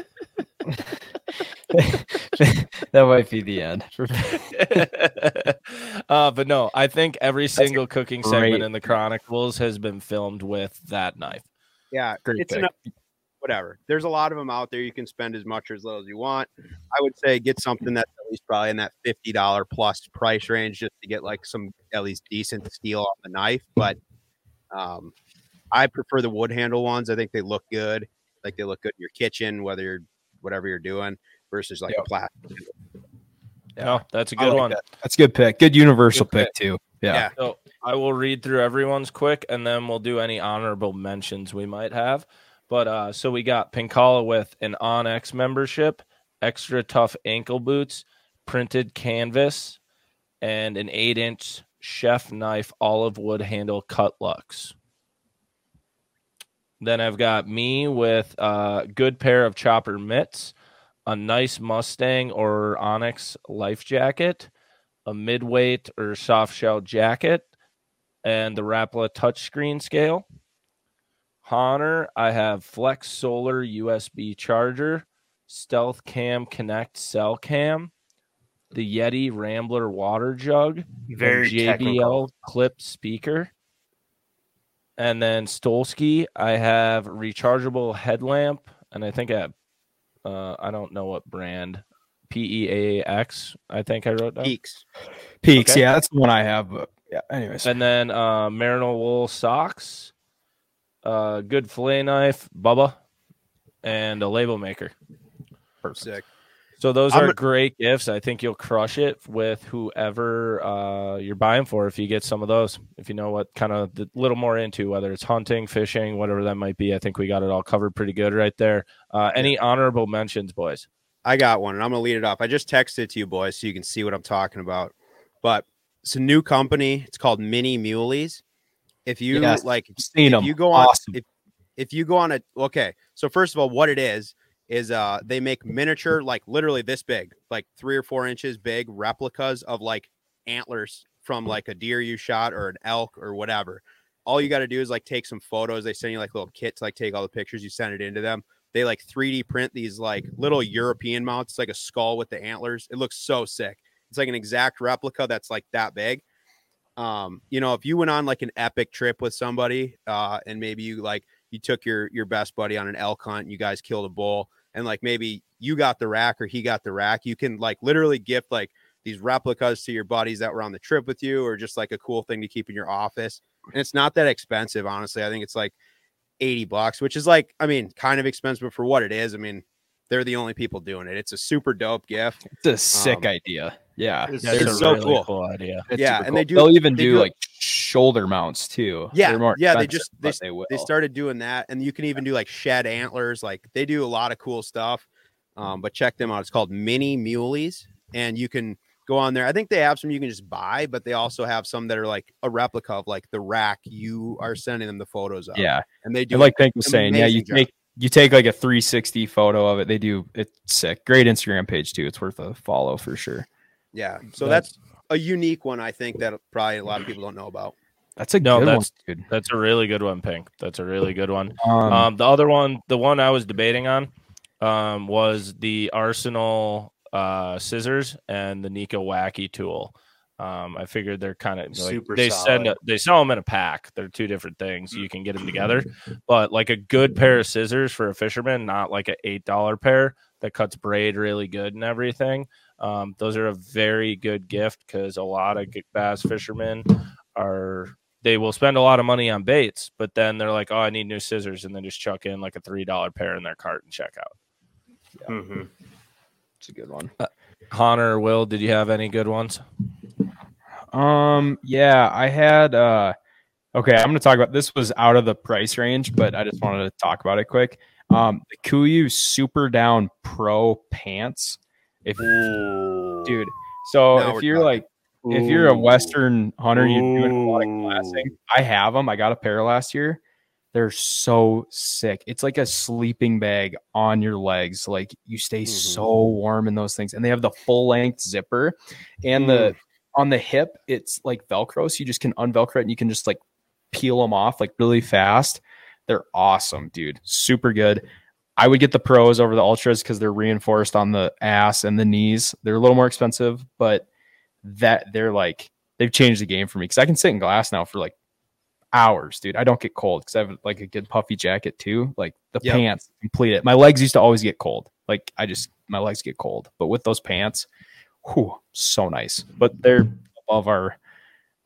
Speaker 4: that might be the end.
Speaker 1: uh, but no, I think every single cooking segment in the Chronicles has been filmed with that knife.
Speaker 3: yeah,
Speaker 4: Great
Speaker 3: it's enough. Whatever. There's a lot of them out there. You can spend as much or as little as you want. I would say get something that's at least probably in that fifty dollar plus price range just to get like some at least decent steel on the knife. But um, I prefer the wood handle ones. I think they look good. Like they look good in your kitchen, whether you're whatever you're doing, versus like
Speaker 4: Yep.
Speaker 3: a plastic.
Speaker 1: No, that's a good
Speaker 4: like
Speaker 1: one.
Speaker 4: that. That's a good pick. Good universal
Speaker 1: Good
Speaker 4: pick too. Yeah.
Speaker 3: Yeah.
Speaker 1: So I will read through everyone's quick, and then we'll do any honorable mentions we might have. But uh, so we got Pinkalla with an onX membership, XTRATUF ankle boots, printed canvas, and an eight-inch chef knife olive wood handle Cutluxe. Then I've got me with a good pair of chopper mitts, a nice Mustang or Onyx life jacket, a midweight or soft shell jacket, and the Rapala touchscreen scale. Hahner, I have Flex Solar USB charger, Stealth Cam Connect cell cam, the Yeti Rambler water jug,
Speaker 2: Very
Speaker 1: JBL
Speaker 2: technical.
Speaker 1: clip speaker. And then Stolski, I have rechargeable headlamp, and I think I have, uh, I don't know what brand, P E A X. I think I wrote down.
Speaker 3: PEAX.
Speaker 4: PEAX.
Speaker 1: Okay.
Speaker 4: Yeah, that's the one I have. But yeah. Anyways.
Speaker 1: And then uh, merino wool socks, uh, good fillet knife, Bubba, and a label maker.
Speaker 3: Sick.
Speaker 1: So those
Speaker 3: I'm-
Speaker 1: are great gifts. I think you'll crush it with whoever uh, you're buying for if you get some of those. If you know what kind of the little more into, whether it's hunting, fishing, whatever that might be. I think we got it all covered pretty good right there. Uh, any honorable mentions, boys?
Speaker 3: I got one, and I'm gonna lead it off. I just texted it to you boys so you can see what I'm talking about. But it's a new company. It's called Mini Muleys. If you
Speaker 4: Yes,
Speaker 3: like,
Speaker 4: Seen
Speaker 3: if
Speaker 4: them.
Speaker 3: you go on,
Speaker 4: awesome.
Speaker 3: if if you go on a okay, so first of all, what it is is uh they make miniature, like literally this big, like three or four inches big replicas of like antlers from like a deer you shot or an elk or whatever. All you got to do is like take some photos. They send you like little kits, like take all the pictures. You send it into them. They like 3D print these like little European mounts, It's like a skull with the antlers. It looks so sick. It's like an exact replica that's like that big. Um, you know, if you went on like an epic trip with somebody, uh, and maybe you like you took your your best buddy on an elk hunt, and you guys killed a bull, and like maybe you got the rack or he got the rack, you can like literally gift like these replicas to your buddies that were on the trip with you, or just like a cool thing to keep in your office. And it's not that expensive, honestly. I think it's like 80 bucks, which is like, I mean, kind of expensive but for what it is. I mean, they're the only people doing it. It's a super dope gift.
Speaker 4: It's a sick
Speaker 3: um,
Speaker 4: idea. Yeah.
Speaker 2: It's
Speaker 1: That's
Speaker 3: They're
Speaker 1: a
Speaker 3: so
Speaker 1: really
Speaker 3: cool.
Speaker 1: idea.
Speaker 4: It's
Speaker 3: Yeah,
Speaker 4: super
Speaker 3: and they do-
Speaker 4: They'll even
Speaker 3: they
Speaker 4: do
Speaker 3: do-
Speaker 4: like shoulder mounts too.
Speaker 3: Yeah, yeah, they just- they-
Speaker 4: they.
Speaker 3: They started doing that, and you can even do like shed antlers. Like they do a lot of cool stuff. Um, but check them out. It's called Mini Muleys, and you can go on there. I think they have some you can just buy, but they also have some that are like a replica of like the rack you are sending them the photos of.
Speaker 4: yeah.
Speaker 3: and they do
Speaker 4: And like Pink was saying, yeah, you
Speaker 3: job.
Speaker 4: take you take like a 360 photo of it. They do it's sick. Great Instagram page too. It's worth a follow for sure.
Speaker 3: yeah. So
Speaker 1: That's-
Speaker 3: that's a unique one. I think that probably a lot of people don't know about.
Speaker 4: That's a
Speaker 1: No,
Speaker 4: good
Speaker 1: that's-
Speaker 4: one, dude.
Speaker 1: That's a really good one, Pink. That's a really good one.
Speaker 4: Um,
Speaker 1: Um, the other one, the one I was debating on, um, was the Arsenal uh, scissors and the Neko Wacky tool. Um, I figured they're kind of like
Speaker 2: Super
Speaker 1: they send a, they sell them in a pack. They're two different things. You can get them together, but like a good pair of scissors for a fisherman, not like an eight dollar pair that cuts braid really good and everything. Um, those are a very good gift because a lot of bass fishermen are they will spend a lot of money on baits, but then they're like, "Oh, I need new scissors," and then just chuck in like a three dollar pair in their cart and check out.
Speaker 2: Mhm.
Speaker 4: it's a good one.
Speaker 1: Connor, Will, did you have any good ones?
Speaker 4: Um, yeah, I had uh okay, I'm gonna talk about this was out of the price range, but I just wanted to talk about it quick. Um the KUIU Super Down Pro pants. If
Speaker 2: Ooh.
Speaker 4: dude, so
Speaker 3: Now
Speaker 4: if you're
Speaker 3: talking.
Speaker 4: like if you're a Western hunter, you're doing a lot of
Speaker 2: Ooh.
Speaker 4: glassing. I have them. I got a pair last year. They're so sick. It's like a sleeping bag on your legs. Like you stay
Speaker 3: Mhm.
Speaker 4: so warm in those things. And they have the full length zipper and the on the hip, it's like Velcro. So you just can unvelcro it and you can just like peel them off like really fast. They're awesome, dude. Super good. I would get the pros over the ultras because they're reinforced on the ass and the knees. They're a little more expensive, but that they're like they've changed the game for me because I can sit in glass now for like hours, dude. I don't get cold because I have like a good puffy jacket too. Like the
Speaker 3: Yep.
Speaker 4: pants complete it. My legs used to always get cold. Like I just my legs get cold, but with those pants, whew, so nice. But they're above our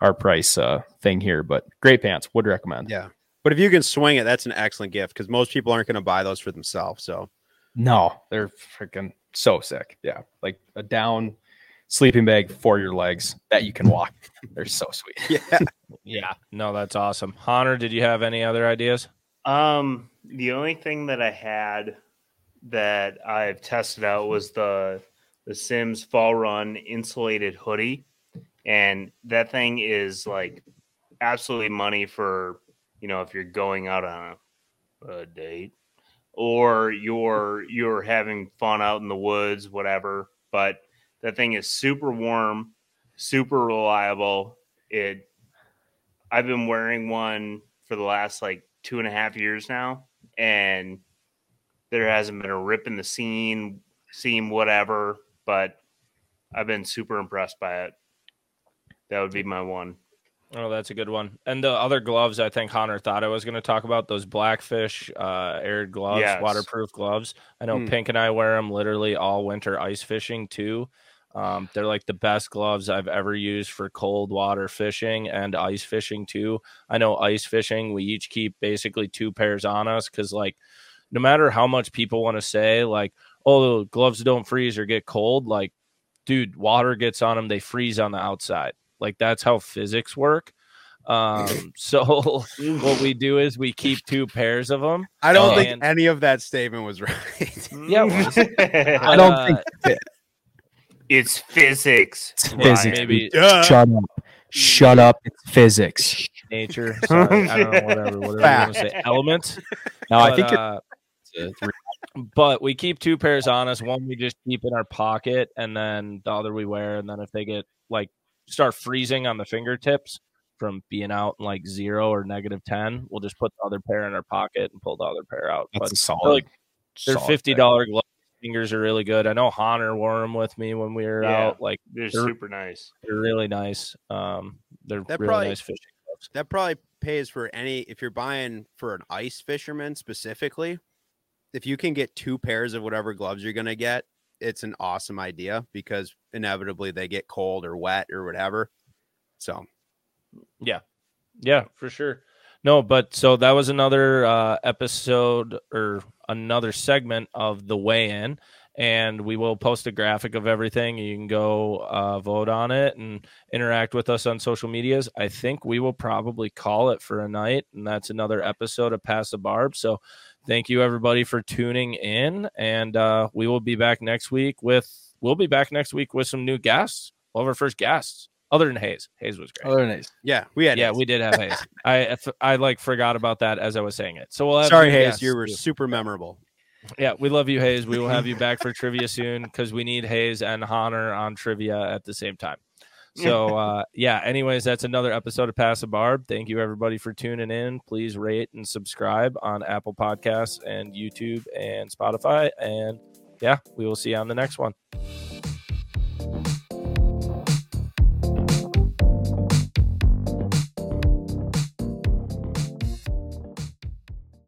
Speaker 4: our price uh thing here. But great pants, would recommend.
Speaker 3: Yeah, but if you can swing it, that's an excellent gift because most people aren't going to buy those for themselves. So
Speaker 4: No, they're freaking so sick. Yeah, like a down sleeping bag for your legs that you can walk. They're so sweet.
Speaker 3: yeah,
Speaker 1: Yeah, no, that's awesome. Connor, did you have any other ideas?
Speaker 2: Um, the only thing that I had that I've tested out was the the Simms Fall Run insulated hoodie, and that thing is like absolutely money for you know if you're going out on a, a date or you're you're having fun out in the woods, whatever. But that thing is super warm, super reliable. It I've been wearing one for the last like two and a half years now, and there hasn't been a rip in the seam, seam, whatever. But I've been super impressed by it. That would be my one.
Speaker 1: Oh, that's a good one. And the other gloves, I think Hahner thought I was going to talk about those Blackfish uh, aired gloves,
Speaker 2: Yes.
Speaker 1: waterproof gloves. I know
Speaker 3: Hmm.
Speaker 1: Pink and I wear them literally all winter ice fishing too. Um, they're like the best gloves I've ever used for cold water fishing and ice fishing too. I know ice fishing, we each keep basically two pairs on us because, like, no matter how much people want to say, like, oh, the gloves don't freeze or get cold, like, dude, water gets on them, they freeze on the outside. Like, that's how physics work. Um, so what we do is we keep two pairs of them.
Speaker 3: I don't
Speaker 1: Oh.
Speaker 3: think any of that statement was right.
Speaker 1: Yeah, it was.
Speaker 4: I don't
Speaker 1: Uh,
Speaker 4: think
Speaker 2: it's physics.
Speaker 4: It's
Speaker 2: Ryan.
Speaker 4: physics.
Speaker 1: maybe
Speaker 4: shut up. Shut up. It's physics.
Speaker 1: nature. Sorry, I don't know, whatever, whatever you want to say. Element.
Speaker 4: No, I think
Speaker 1: uh,
Speaker 4: it's it's
Speaker 1: but we keep two pairs on us. One we just keep in our pocket, and then the other we wear. And then if they get like start freezing on the fingertips from being out in like zero or negative ten, we'll just put the other pair in our pocket and pull the other pair out.
Speaker 4: that's a
Speaker 1: but
Speaker 4: solid.
Speaker 1: like they're
Speaker 4: solid
Speaker 1: fifty dollar gloves. Fingers are really good. I know Hahner wore them with me when we were
Speaker 2: Yeah.
Speaker 1: out. Like
Speaker 2: They're
Speaker 1: They're-
Speaker 2: super nice.
Speaker 1: they're really nice. Um, they're
Speaker 3: That
Speaker 1: really
Speaker 3: probably-
Speaker 1: nice fishing gloves.
Speaker 3: that probably pays for any if you're buying for an ice fisherman specifically. If you can get two pairs of whatever gloves you're gonna get, it's an awesome idea because inevitably they get cold or wet or whatever. So
Speaker 1: Yeah, yeah, for sure. No, but so that was another uh, episode or another segment of the weigh in. And we will post a graphic of everything. You can go uh, vote on it and interact with us on social medias. I think we will probably call it for a night. And that's another episode of Past the Barb. So thank you, everybody, for tuning in. And uh, we will be back next week with, we'll be back next week with some new guests. We'll have our first guests, other than Hayes. Hayes was great
Speaker 4: Other than Hayes.
Speaker 3: yeah, we had
Speaker 1: yeah,
Speaker 3: Hayes.
Speaker 1: we did have Hayes. I I like forgot about that as I was saying it. So we'll have
Speaker 3: Sorry, Hayes, you were super memorable.
Speaker 1: Yeah, we love you, Hayes. We will have you back for trivia soon because we need Hayes and Hahner on trivia at the same time. So uh yeah, anyways, that's another episode of Past a Barb. Thank you everybody for tuning in. Please rate and subscribe on Apple Podcasts and YouTube and Spotify. And yeah, we will see you on the next one.